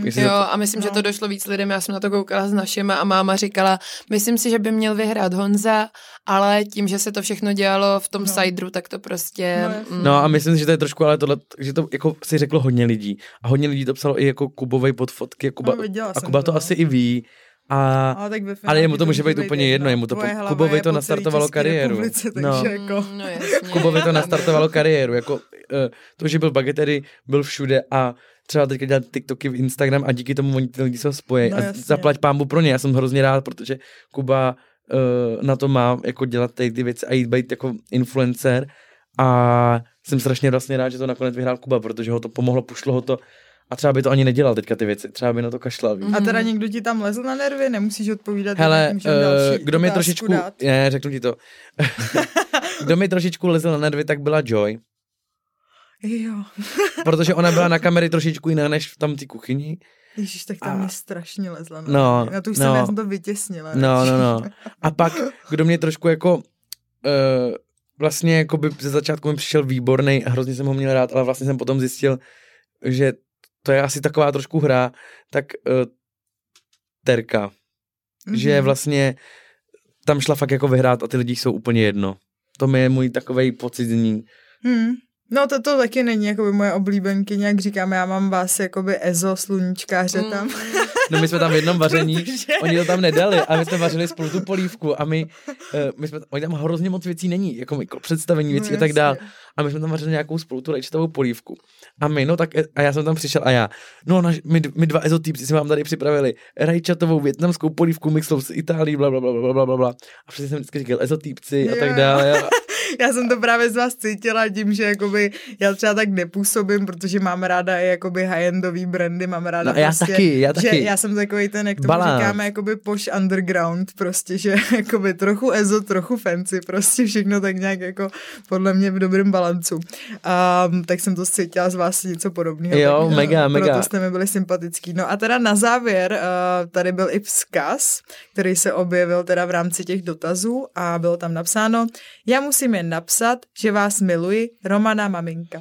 [SPEAKER 3] jestli
[SPEAKER 2] Jo,
[SPEAKER 3] to,
[SPEAKER 2] a myslím, že
[SPEAKER 1] no.
[SPEAKER 2] to došlo víc lidem, já jsem na to koukala s našima a máma říkala, myslím si, že by měl vyhrát Honza, ale tím, že se to všechno dělalo v tom
[SPEAKER 1] No.
[SPEAKER 2] Sidru, tak to prostě...
[SPEAKER 1] No,
[SPEAKER 2] mm,
[SPEAKER 3] no a myslím si, že to je trošku, ale tohle, že to jako si řeklo hodně lidí. A hodně lidí to psalo i jako Kubovej pod fotky. A Kuba,
[SPEAKER 1] No,
[SPEAKER 3] a Kuba
[SPEAKER 1] to,
[SPEAKER 3] to
[SPEAKER 1] no.
[SPEAKER 3] asi i ví. A
[SPEAKER 1] Ale, tak ve
[SPEAKER 3] Ale jemu to může být úplně jedno, jemu to
[SPEAKER 1] Tvoje
[SPEAKER 3] po- Kubovi
[SPEAKER 1] je
[SPEAKER 3] to nastartovalo kariéru.
[SPEAKER 1] republice,
[SPEAKER 3] No.
[SPEAKER 1] takže jako...
[SPEAKER 2] Mm, no jasně.
[SPEAKER 3] Kubovi to nastartovalo kariéru. Jako, uh, to, že byl bagetery, byl všude a třeba teďka dělat TikToky v Instagram a díky tomu oni ty lidi se spojí.
[SPEAKER 1] No
[SPEAKER 3] a
[SPEAKER 1] jasně.
[SPEAKER 3] zaplať pámbu pro ně. Já jsem hrozně rád, protože Kuba uh, na to má jako dělat tady ty věci a jít být jako influencer a jsem strašně vlastně rád, že to nakonec vyhrál Kuba, protože ho to pomohlo, pušlo ho to a třeba by to ani nedělal teďka ty věci, třeba by na to kašlal. víš.
[SPEAKER 1] A teda někdo ti tam lezl na nervy, nemusíš odpovídat.
[SPEAKER 3] Hele,
[SPEAKER 1] další
[SPEAKER 3] uh, kdo mi trošičku,
[SPEAKER 1] dát.
[SPEAKER 3] ne, řeknu ti to, kdo mi trošičku lezl na nervy, tak byla Joy,
[SPEAKER 1] Jo,
[SPEAKER 3] protože ona byla na kamery trošičku jiná než v tam té kuchyni.
[SPEAKER 1] Ježíš, tak tam
[SPEAKER 3] A-
[SPEAKER 1] mě strašně lezla. Na,
[SPEAKER 3] No,
[SPEAKER 1] na to už
[SPEAKER 3] no.
[SPEAKER 1] jsem, já jsem to vytěsnila.
[SPEAKER 3] No, no, no. A pak, kdo mě trošku jako, uh, vlastně jako by ze začátku mi přišel výborný a hrozně jsem ho měl rád, ale vlastně jsem potom zjistil, že to je asi taková trošku hra, tak uh, Terka,
[SPEAKER 1] Mhm.
[SPEAKER 3] že vlastně tam šla fakt jako vyhrát a ty lidi jsou úplně jedno. To mi je můj takovej pocit z ní.
[SPEAKER 1] Hmm. No to, to taky není jakoby moje oblíbenky, jak říkám, já mám vás jakoby Ezo, sluníčkáře
[SPEAKER 2] Mm.
[SPEAKER 1] tam.
[SPEAKER 3] No my jsme tam v jednom vaření,
[SPEAKER 1] Protože-
[SPEAKER 3] oni to tam nedali a my jsme vařili spolu tu polívku a my, uh, my jsme, oni tam hrozně moc věcí není, jako mikro představení věcí
[SPEAKER 1] No
[SPEAKER 3] a tak dál. A my jsme tam vařili nějakou spolu tu rajčatovou polívku. A my, no tak, a já jsem tam přišel a já, no naš, my, my dva ezotýpci jsme vám tady připravili rajčatovou větnamskou polívku mixlou z Itálie, bla, bla, bla, bla, bla, bla, bla. A přesně jsem vždycky říkal ezotýpci a tak dále. A,
[SPEAKER 1] Já jsem to právě z vás cítila tím, že jakoby já třeba tak nepůsobím, protože mám ráda i jakoby high-endový brandy, mám ráda
[SPEAKER 3] No a já
[SPEAKER 1] prostě,
[SPEAKER 3] taky, já
[SPEAKER 1] že
[SPEAKER 3] taky.
[SPEAKER 1] já jsem takový ten, jak tomu
[SPEAKER 3] Balans.
[SPEAKER 1] říkáme, jakoby poš underground, prostě, že jakoby trochu ezo, trochu fancy, prostě všechno tak nějak jako podle mě v dobrém balancu. Um, tak jsem to cítila z vás něco podobného.
[SPEAKER 3] Jo,
[SPEAKER 1] tak,
[SPEAKER 3] mega,
[SPEAKER 1] uh,
[SPEAKER 3] mega.
[SPEAKER 1] Proto jste mi byli sympatický. No a teda na závěr, uh, tady byl i vzkaz, který se objevil teda v rámci těch dotazů a bylo tam napsáno, já musím jen napsat, že vás miluji, Romana maminka.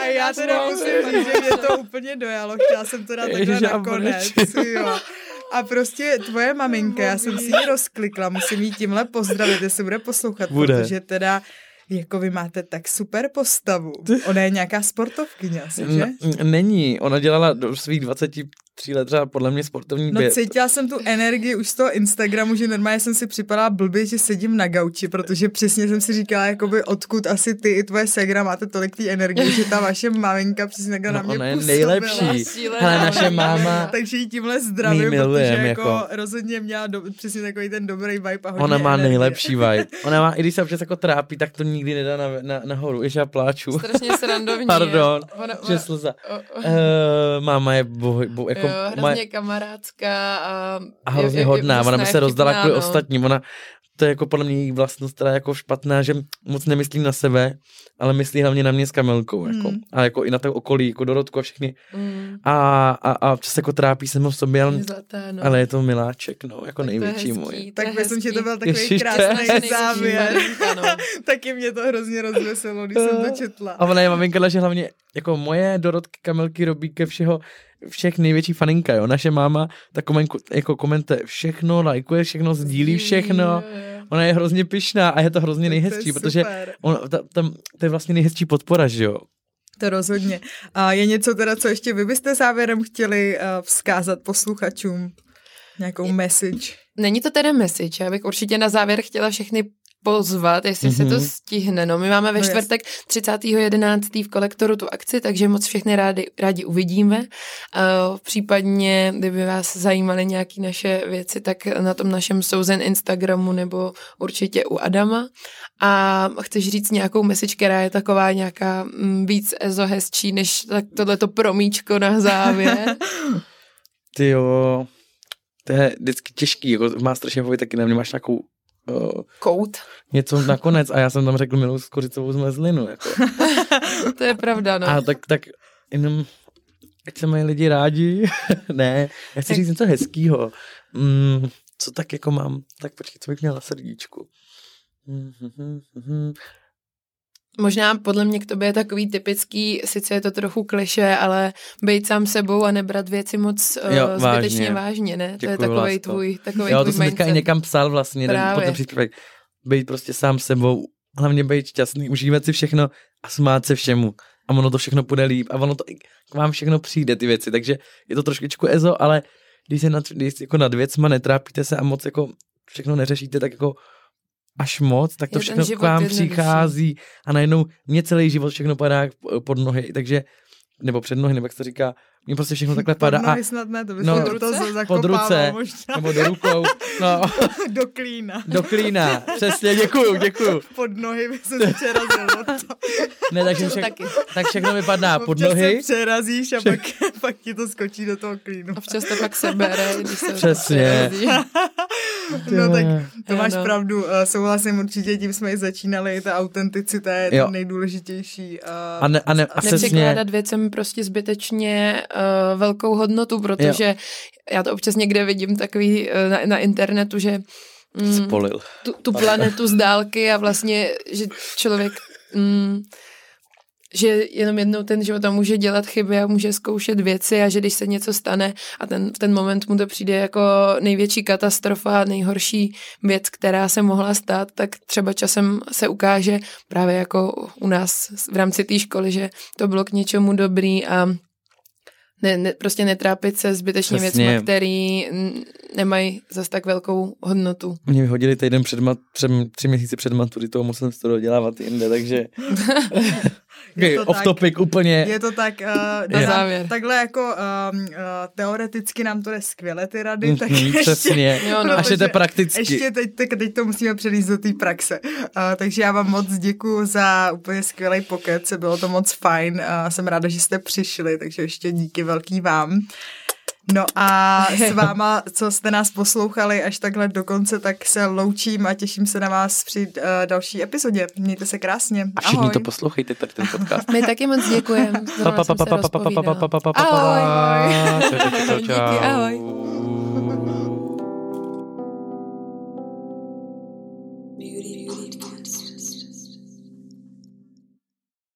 [SPEAKER 1] A já teda musím říct, že mě to úplně dojalo. Chtěla jsem to dát takhle nakonec. Jo. A prostě tvoje maminka, já jsem si ji rozklikla, musím jí tímhle pozdravit, jestli bude poslouchat,
[SPEAKER 3] Bude.
[SPEAKER 1] protože teda Jako vy máte tak super postavu. Ona je nějaká sportovkyně asi, že?
[SPEAKER 3] N- není, ona dělala do svých 23 let třeba podle mě sportovní
[SPEAKER 1] No
[SPEAKER 3] běh.
[SPEAKER 1] cítila jsem tu energii už z toho Instagramu, že normálně jsem si připadala blbě, že sedím na gauči, protože přesně jsem si říkala, jakoby odkud asi ty i tvoje segra máte tolik té energie, že ta vaše maminka přesně takhle na
[SPEAKER 3] No,
[SPEAKER 1] mě
[SPEAKER 3] ona je nejlepší. Hele, naše máma,
[SPEAKER 1] Takže ji tímhle zdravím,
[SPEAKER 3] ji
[SPEAKER 1] protože jako,
[SPEAKER 3] jako-
[SPEAKER 1] rozhodně měla do, přesně takový ten dobrý vibe a hodně
[SPEAKER 3] ona má
[SPEAKER 1] energie.
[SPEAKER 3] nejlepší vibe. Ona má, i když se občas jako trápí, tak to nikdy nedá na, na, nahoru. Jež já pláču.
[SPEAKER 2] Strašně srandovní.
[SPEAKER 3] Pardon,
[SPEAKER 2] Ona,
[SPEAKER 3] že slza.
[SPEAKER 2] o, o,
[SPEAKER 3] Uh, máma je bo, bo, jako
[SPEAKER 2] jo, hrozně
[SPEAKER 3] moje,
[SPEAKER 2] kamarádská a,
[SPEAKER 3] a hrozně
[SPEAKER 2] je, je,
[SPEAKER 3] hodná.
[SPEAKER 2] je
[SPEAKER 3] Ona by
[SPEAKER 2] vkusná,
[SPEAKER 3] se rozdala
[SPEAKER 2] vtipná,
[SPEAKER 3] kvůli
[SPEAKER 2] no.
[SPEAKER 3] ostatním. Ona, to je jako podle mě její vlastnost, která je jako špatná, že moc nemyslí na sebe, ale myslí hlavně na mě s Kamelkou. Jako.
[SPEAKER 1] Hmm.
[SPEAKER 3] A jako i na to okolí, jako Dorotku a všechny.
[SPEAKER 2] Mm,
[SPEAKER 3] A, a, a občas jako trápí se v sobě, ale,
[SPEAKER 2] je zlatá, no.
[SPEAKER 3] ale je to miláček, no, jako
[SPEAKER 2] Tak
[SPEAKER 3] největší
[SPEAKER 2] hezký,
[SPEAKER 3] můj.
[SPEAKER 1] Tak myslím, že to byl takový
[SPEAKER 3] Ježiš, je
[SPEAKER 1] krásný závěr. Taky mě to hrozně rozveselilo, když jsem to četla.
[SPEAKER 3] A ona je maminka, že hlavně jako moje Dorotky Kamelky Robíke všeho, všech největší faninka, jo. Naše máma tak komenku, jako komentuje všechno, lajkuje všechno, sdílí všechno.
[SPEAKER 2] Jo, jo.
[SPEAKER 3] Ona je hrozně pyšná a je to hrozně
[SPEAKER 1] Tak to
[SPEAKER 3] nejhezčí, protože on, ta, tam, to je vlastně nejhezčí podpora, že jo.
[SPEAKER 1] To rozhodně. A je něco teda, co ještě vy byste závěrem chtěli uh, vzkázat posluchačům? Nějakou message?
[SPEAKER 2] Není to teda message, já bych určitě na závěr chtěla všechny pozvat, jestli mm-hmm. se to
[SPEAKER 3] Mhm.
[SPEAKER 2] stihne. No, my máme ve
[SPEAKER 1] No
[SPEAKER 2] čtvrtek 30.11. v kolektoru tu akci, takže moc všechny rádi, rádi uvidíme. Uh, případně, kdyby vás zajímaly nějaké naše věci, tak na tom našem souzen Instagramu nebo určitě u Adama. A chceš říct nějakou message, která je taková nějaká mm, víc ezo hezčí, než tak tohleto promíčko na závěr?
[SPEAKER 3] Ty jo, to je vždycky těžký, jako má strašně bavit taky na mě, máš nějakou uh,
[SPEAKER 2] Kout.
[SPEAKER 3] něco nakonec a já jsem tam řekl milou skořicovou zmrzlinu, jako.
[SPEAKER 2] To je pravda, no.
[SPEAKER 3] A tak, tak jenom, ať se mají lidi rádi, ne, já chci říct něco hezkýho. Mm, co tak jako mám, tak počkej, co bych měl na srdíčku. Mm, mm, mm, mm.
[SPEAKER 2] Možná podle mě k tobě je takový typický, sice je to trochu kliše, ale být sám sebou a nebrat věci moc uh,
[SPEAKER 3] Jo,
[SPEAKER 2] zbytečně
[SPEAKER 3] vážně.
[SPEAKER 2] vážně, ne? to je
[SPEAKER 3] Děkuju,
[SPEAKER 2] takový tvůj, takový
[SPEAKER 3] Jo, to
[SPEAKER 2] tvůj
[SPEAKER 3] jsem teďka i někam psal vlastně,
[SPEAKER 2] Právě.
[SPEAKER 3] potom příspěvek. Být prostě sám sebou, hlavně být šťastný, užívat si všechno a smát se všemu. A ono to všechno půjde líp a ono to i k vám všechno přijde, ty věci. Takže je to trošičku ezo, ale když se nad, když jako nad věcma netrápíte se a moc jako všechno neřešíte, tak jako až moc, tak to
[SPEAKER 2] Je
[SPEAKER 3] všechno k vám přichází a najednou mě celý život všechno padá pod nohy, takže nebo před nohy, nebo jak se říká, mě prostě všechno takhle padá
[SPEAKER 1] Pod
[SPEAKER 3] a
[SPEAKER 1] snad ne, to by
[SPEAKER 3] no,
[SPEAKER 1] se
[SPEAKER 2] Pod ruce?
[SPEAKER 3] Pod
[SPEAKER 1] možná
[SPEAKER 3] nebo do rukou, no,
[SPEAKER 1] do klína.
[SPEAKER 3] do klína, přesně, děkuju, děkuju.
[SPEAKER 1] Pod nohy by se to přerazilo. To.
[SPEAKER 3] Ne, takže
[SPEAKER 2] To
[SPEAKER 3] vše,
[SPEAKER 2] taky.
[SPEAKER 3] tak všechno vypadá pod
[SPEAKER 1] Občas
[SPEAKER 3] nohy,
[SPEAKER 1] se přerazíš a pak, pak ti to skočí do toho klínu.
[SPEAKER 2] Občas to pak sebere, když se
[SPEAKER 3] Přesně.
[SPEAKER 2] přerazí.
[SPEAKER 1] No tak to máš
[SPEAKER 2] no.
[SPEAKER 1] pravdu, eh, souhlasím určitě, tím jsme i začínali, ta autenticita je
[SPEAKER 3] Jo.
[SPEAKER 1] to nejdůležitější. eh,
[SPEAKER 3] a, ne, a, ne, a přesně,
[SPEAKER 2] Nepřekládat věcem prostě zbytečně uh, velkou hodnotu, protože já to občas někde vidím takový uh, na, na internetu, že mm,
[SPEAKER 3] spolil.
[SPEAKER 2] tu, tu planetu z dálky a vlastně, že člověk, mm, že jenom jednou ten život tam může dělat chyby a může zkoušet věci a že když se něco stane a ten, v ten moment mu to přijde jako největší katastrofa, nejhorší věc, která se mohla stát, tak třeba časem se ukáže právě jako u nás v rámci té školy, že to bylo k něčemu dobrý a ne, ne, prostě netrápit se zbytečně
[SPEAKER 3] Přesně.
[SPEAKER 2] věcmi, který nemají zas tak velkou hodnotu.
[SPEAKER 3] Mě vyhodili týden před, mat, před tři měsíce před maturitou musel jsem to dodělávat jinde, takže
[SPEAKER 1] Je to
[SPEAKER 3] off
[SPEAKER 1] tak.
[SPEAKER 3] topic úplně.
[SPEAKER 1] Je to tak, uh,
[SPEAKER 2] Na závěr.
[SPEAKER 1] takhle jako um, uh, teoreticky nám to jde skvěle ty rady, tak
[SPEAKER 3] Mhm,
[SPEAKER 1] ještě,
[SPEAKER 3] Přesně,
[SPEAKER 2] Jo, no.
[SPEAKER 3] až je to prakticky.
[SPEAKER 1] Ještě teď, teď, teď to musíme přenést do té praxe. Uh, takže já vám moc děkuji za úplně skvělý pokec, bylo to moc fajn. Uh, jsem ráda, že jste přišli, takže ještě díky velký vám. No a s váma, co jste nás poslouchali až takhle do konce, tak se loučím a těším se na vás při uh, další epizodě. Mějte se krásně.
[SPEAKER 3] A všichni
[SPEAKER 1] Ahoj.
[SPEAKER 3] to poslouchejte, tady ten podcast.
[SPEAKER 2] My taky moc děkujeme. Ahoj.
[SPEAKER 3] Ahoj. Ahoj. Ahoj.
[SPEAKER 2] Ahoj.
[SPEAKER 3] Ahoj.
[SPEAKER 2] Ahoj.